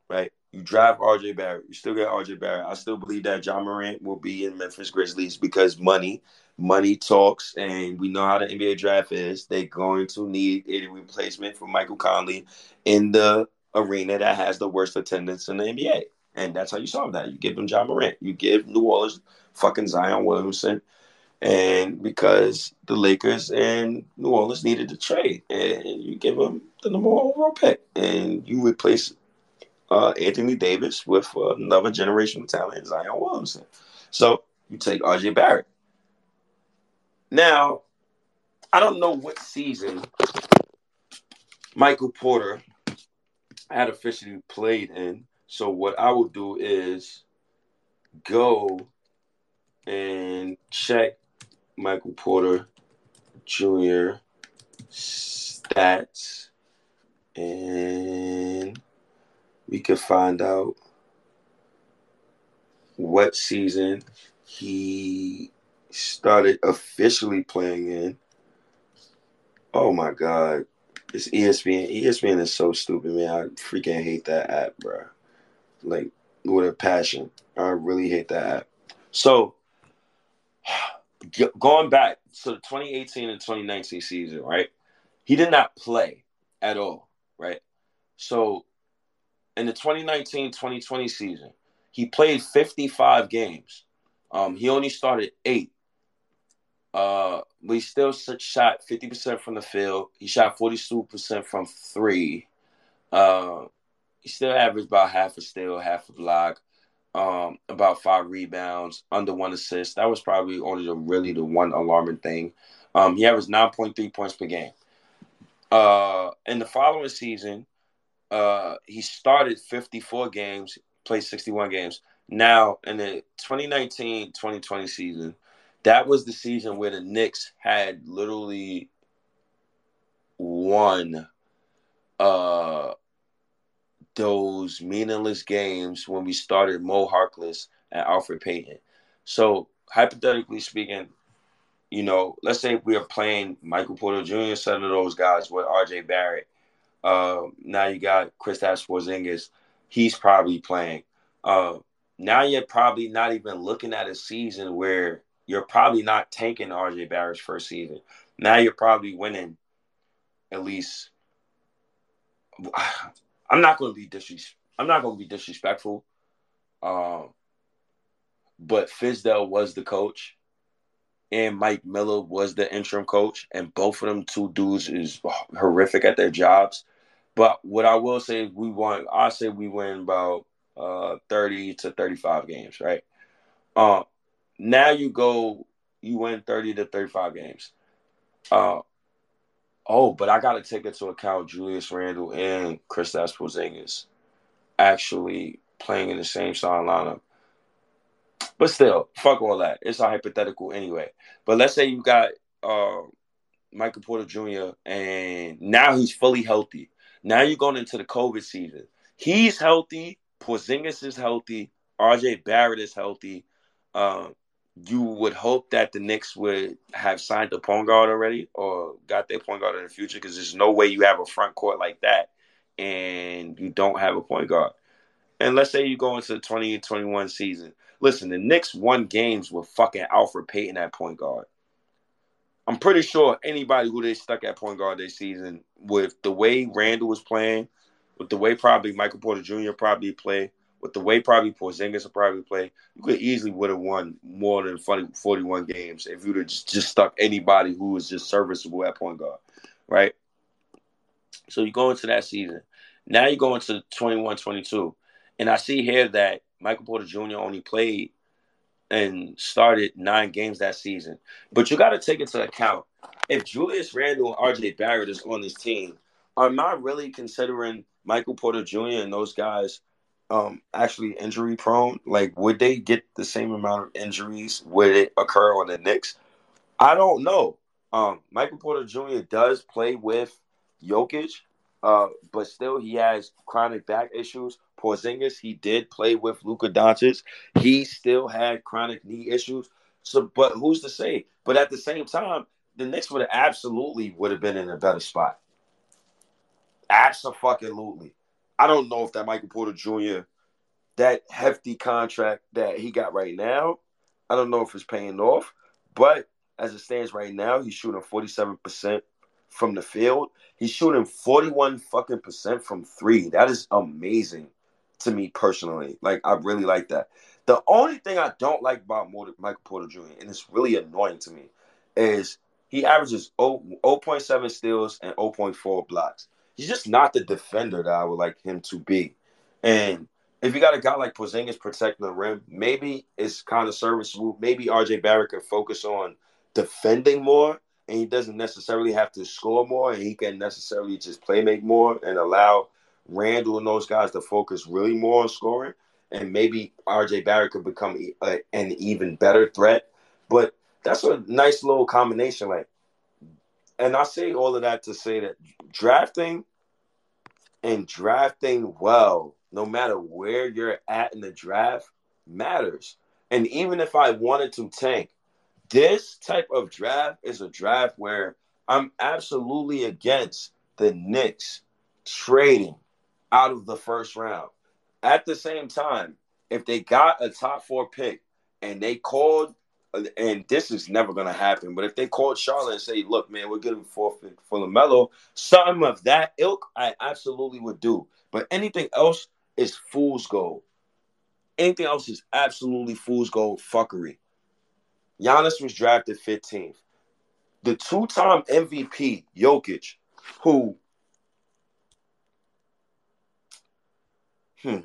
right? You drive RJ Barrett. You still get RJ Barrett. I still believe that John Morant will be in Memphis Grizzlies because money, money talks, and we know how the NBA draft is. They're going to need a replacement for Michael Conley in the arena that has the worst attendance in the NBA. And that's how you solve that. You give them John Morant. You give New Orleans fucking Zion Williamson. And because the Lakers and New Orleans needed to trade, and you give them the number one overall pick, and you replace uh, Anthony Davis with another generation of talent, Zion Williamson. So you take RJ Barrett. Now, I don't know what season Michael Porter had officially played in. So what I will do is go and check Michael Porter Jr. stats and we could find out what season he started officially playing in. Oh my god. It's ESPN. ESPN is so stupid, man. I freaking hate that app, bro. Like with a passion. I really hate that app. So going back to the 2018 and 2019 season, right? He did not play at all, right? So in the 2019-2020 season, he played 55 games. Um, he only started eight. Uh, but he still shot 50% from the field. He shot 42% from three. Uh, he still averaged about half a steal, half a block, um, about five rebounds, under one assist. That was probably only the really the one alarming thing. Um, he averaged 9.3 points per game. Uh, in the following season, uh, he started 54 games, played 61 games. Now, in the 2019 2020 season, that was the season where the Knicks had literally won uh, those meaningless games when we started Mo Harkless and Elfrid Payton. So, hypothetically speaking, you know, let's say we are playing Michael Porter Jr., some of those guys with RJ Barrett. Uh, now you got Kristaps Porzingis. He's probably playing. Uh, now you're probably not even looking at a season where you're probably not tanking RJ Barrett's first season. Now you're probably winning at least. *sighs* I'm not going to be disres- I'm not going to be disrespectful. Um, but Fizdale was the coach, and Mike Miller was the interim coach, and both of them two dudes is horrific at their jobs. But what I will say is we won. I say we win about uh, 30 to 35 games, right? Um, now you go, you win 30 to 35 games. Uh, oh, but I got to take into account Julius Randle and Kristaps Porzingis actually playing in the same starting lineup. But still, fuck all that. It's a hypothetical anyway. But let's say you got uh, Michael Porter Jr. and now he's fully healthy. Now you're going into the COVID season. He's healthy. Porzingis is healthy. RJ Barrett is healthy. Um, you would hope that the Knicks would have signed a point guard already or got their point guard in the future because there's no way you have a front court like that and you don't have a point guard. And let's say you go into the 2021 season. Listen, the Knicks won games with fucking Elfrid Payton at point guard. I'm pretty sure anybody who they stuck at point guard this season, with the way Randle was playing, with the way probably Michael Porter Jr. probably play, with the way probably Porzingis will probably play, you could easily would have won more than 40, 41 games if you'd have just, just stuck anybody who was just serviceable at point guard, right? So you go into that season. Now you go into 21 22. And I see here that Michael Porter Jr. only played and started nine games that season. But you got to take into account if Julius Randle and RJ Barrett is on this team, am I really considering Michael Porter Jr. and those guys um, actually injury prone? Like, would they get the same amount of injuries? Would it occur on the Knicks? I don't know. Um, Michael Porter Jr. does play with Jokic, uh, but still he has chronic back issues. Porzingis, he did play with Luka Doncic. He still had chronic knee issues. So, but who's to say? But at the same time, the Knicks would have absolutely would have been in a better spot. Absolutely. I don't know if that Michael Porter Jr. that hefty contract that he got right now, I don't know if it's paying off. But as it stands right now, he's shooting 47% from the field. He's shooting 41 fucking percent from three. That is amazing to me personally. Like I really like that. The only thing I don't like about Michael Porter Jr. and it's really annoying to me is he averages 0, 0.7 steals and 0.4 blocks. He's just not the defender that I would like him to be. And if you got a guy like Porzingis protecting the rim, maybe it's kind of serviceable. Maybe RJ Barrett can focus on defending more and he doesn't necessarily have to score more and he can necessarily just play make more and allow Randle and those guys to focus really more on scoring. And maybe RJ Barrett could become a, an even better threat. But that's a nice little combination. Like, and I say all of that to say that drafting and drafting well, no matter where you're at in the draft, matters. And even if I wanted to tank, this type of draft is a draft where I'm absolutely against the Knicks trading out of the first round. At the same time, if they got a top four pick and they called, and this is never going to happen, but if they called Charlotte and say, look, man, we're getting four for LaMelo, something of that ilk, I absolutely would do. But anything else is fool's gold. Anything else is absolutely fool's gold fuckery. Giannis was drafted 15th. The two-time MVP, Jokic, who hmm.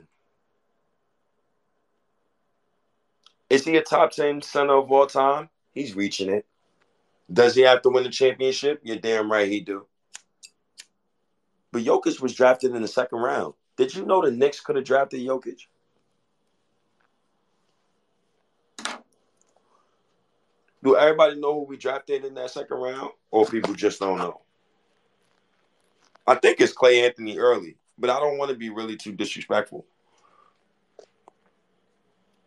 Is he a top 10 center of all time? He's reaching it. Does he have to win the championship? You're damn right he do. But Jokic was drafted in the second round. Did you know the Knicks could have drafted Jokic? Do everybody know who we drafted in that second round, or people just don't know? I think it's Cleanthony Early, but I don't want to be really too disrespectful.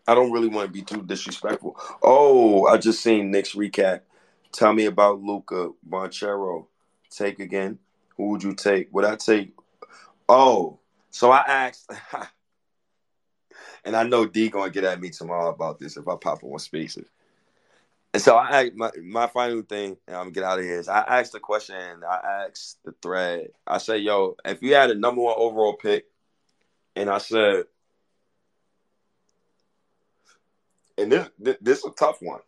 I don't really want to be too disrespectful. Oh, I just seen Nick's recap. Tell me about Luka Banchero. Take again. Who would you take? Would I take? Oh, so I asked, *laughs* and I know D gonna get at me tomorrow about this if I pop on spaces. And so I my my final thing, and I'm gonna get out of here is I asked the question, I asked the thread. I said, "Yo, if you had a number one overall pick," and I said, and this this is a tough one,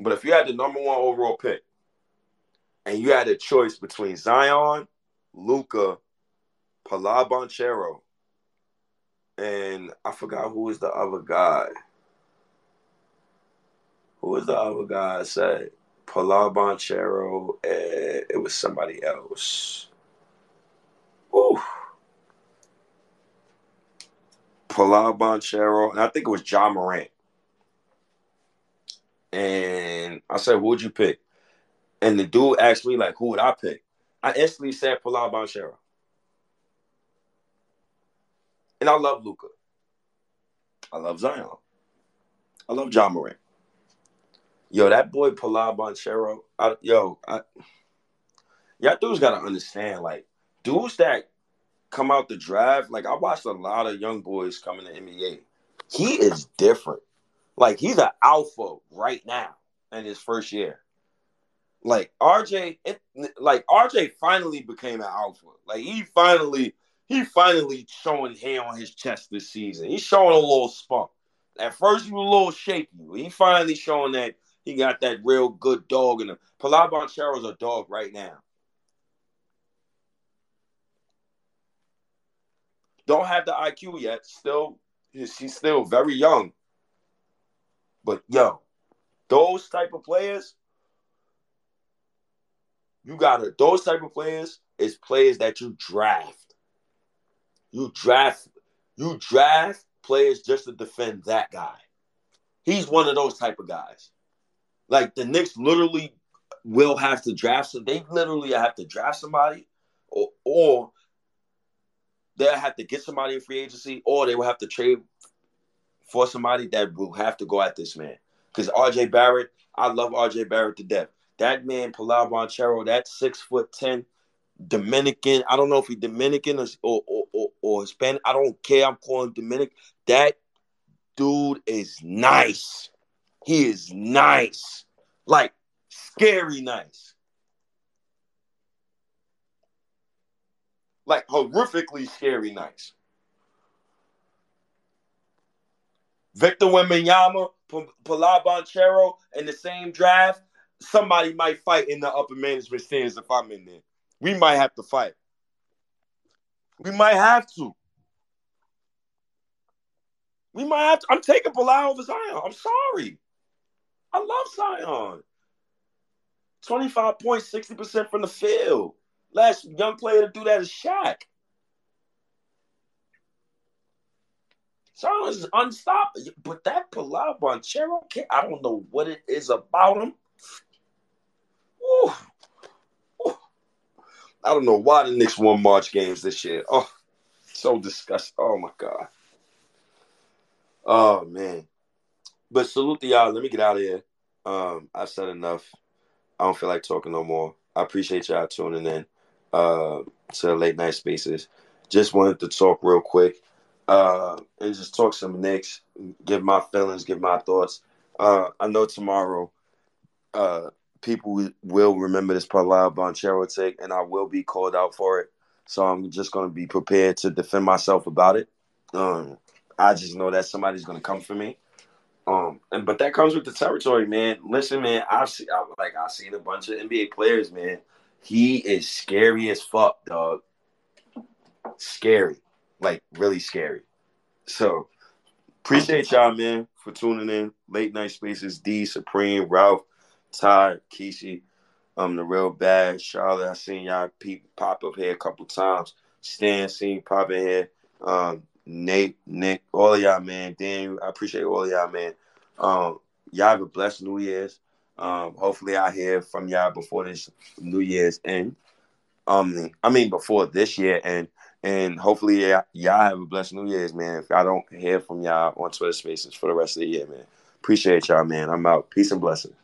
but if you had the number one overall pick, and you had a choice between Zion, Luka, Paolo Banchero, and I forgot who was the other guy. Who was the other guy I said? Paolo Banchero, and it was somebody else. Ooh. Paolo Banchero, and I think it was Ja Morant. And I said, who would you pick? And the dude asked me, like, who would I pick? I instantly said Paolo Banchero. And I love Luka. I love Zion. I love Ja Morant. Yo, that boy Paolo Banchero, I, yo, I, y'all dudes gotta understand, like, dudes that come out the draft, like I watched a lot of young boys come in the NBA. He is different. Like he's an alpha right now in his first year. Like RJ, it, like RJ finally became an alpha. Like he finally, he finally showing hair on his chest this season. He's showing a little spunk. At first, he was a little shaky. He finally showing that he got that real good dog in him. Paolo Banchero's a dog right now. Don't have the IQ yet. Still, she's still very young. But yo, those type of players, you gotta those type of players is players that you draft. You draft, you draft players just to defend that guy. He's one of those type of guys. Like the Knicks literally will have to draft some. They literally have to draft somebody, or, or they'll have to get somebody in free agency, or they will have to trade for somebody that will have to go at this man. Because RJ Barrett, I love RJ Barrett to death. That man, Paolo Banchero, that six foot ten Dominican. I don't know if he's Dominican or, or, or, or, or Hispanic. I don't care. I'm calling Dominican. That dude is nice. He is nice. Like scary nice. Like horrifically scary nice. Victor Wembanyama, P- Paolo Banchero in the same draft, somebody might fight in the upper management stands if I'm in there. We might have to fight. We might have to. We might have to. I'm taking Paolo over Zion. I'm sorry. I love Zion. 25 points, 60% from the field. Last young player to do that is Shaq. Zion is unstoppable. But that Paolo Banchero, I don't know what it is about him. Woo. Woo. I don't know why the Knicks won March games this year. Oh, so disgusting. Oh my God. Oh man. But salute to y'all. Let me get out of here. Um, I've said enough. I don't feel like talking no more. I appreciate y'all tuning in uh to late night spaces. Just wanted to talk real quick. Uh and just talk some Knicks, give my feelings, give my thoughts. Uh I know tomorrow uh people will remember this Paolo Banchero take and I will be called out for it. So I'm just gonna be prepared to defend myself about it. Um I just know that somebody's gonna come for me. Um, and but that comes with the territory, man. Listen, man, I've seen I, like I've seen a bunch of NBA players, man. He is scary as fuck, dog. Scary, like really scary. So appreciate y'all, man, for tuning in. Late night spaces, D Supreme, Ralph, Ty, Kishi, um, the real bad Charlotte. I seen y'all peep pop up here a couple times. Stan seen pop in here. Um, Nate, Nick, all of y'all, man. Dan, I appreciate all of y'all, man. Um, y'all have a blessed New Year's. Um, hopefully I hear from y'all before this New Year's end. Um, I mean before this year end, and hopefully y'all, have a blessed New Year's, man. If I don't hear from y'all on Twitter Spaces for the rest of the year, man, appreciate y'all, man. I'm out. Peace and blessings.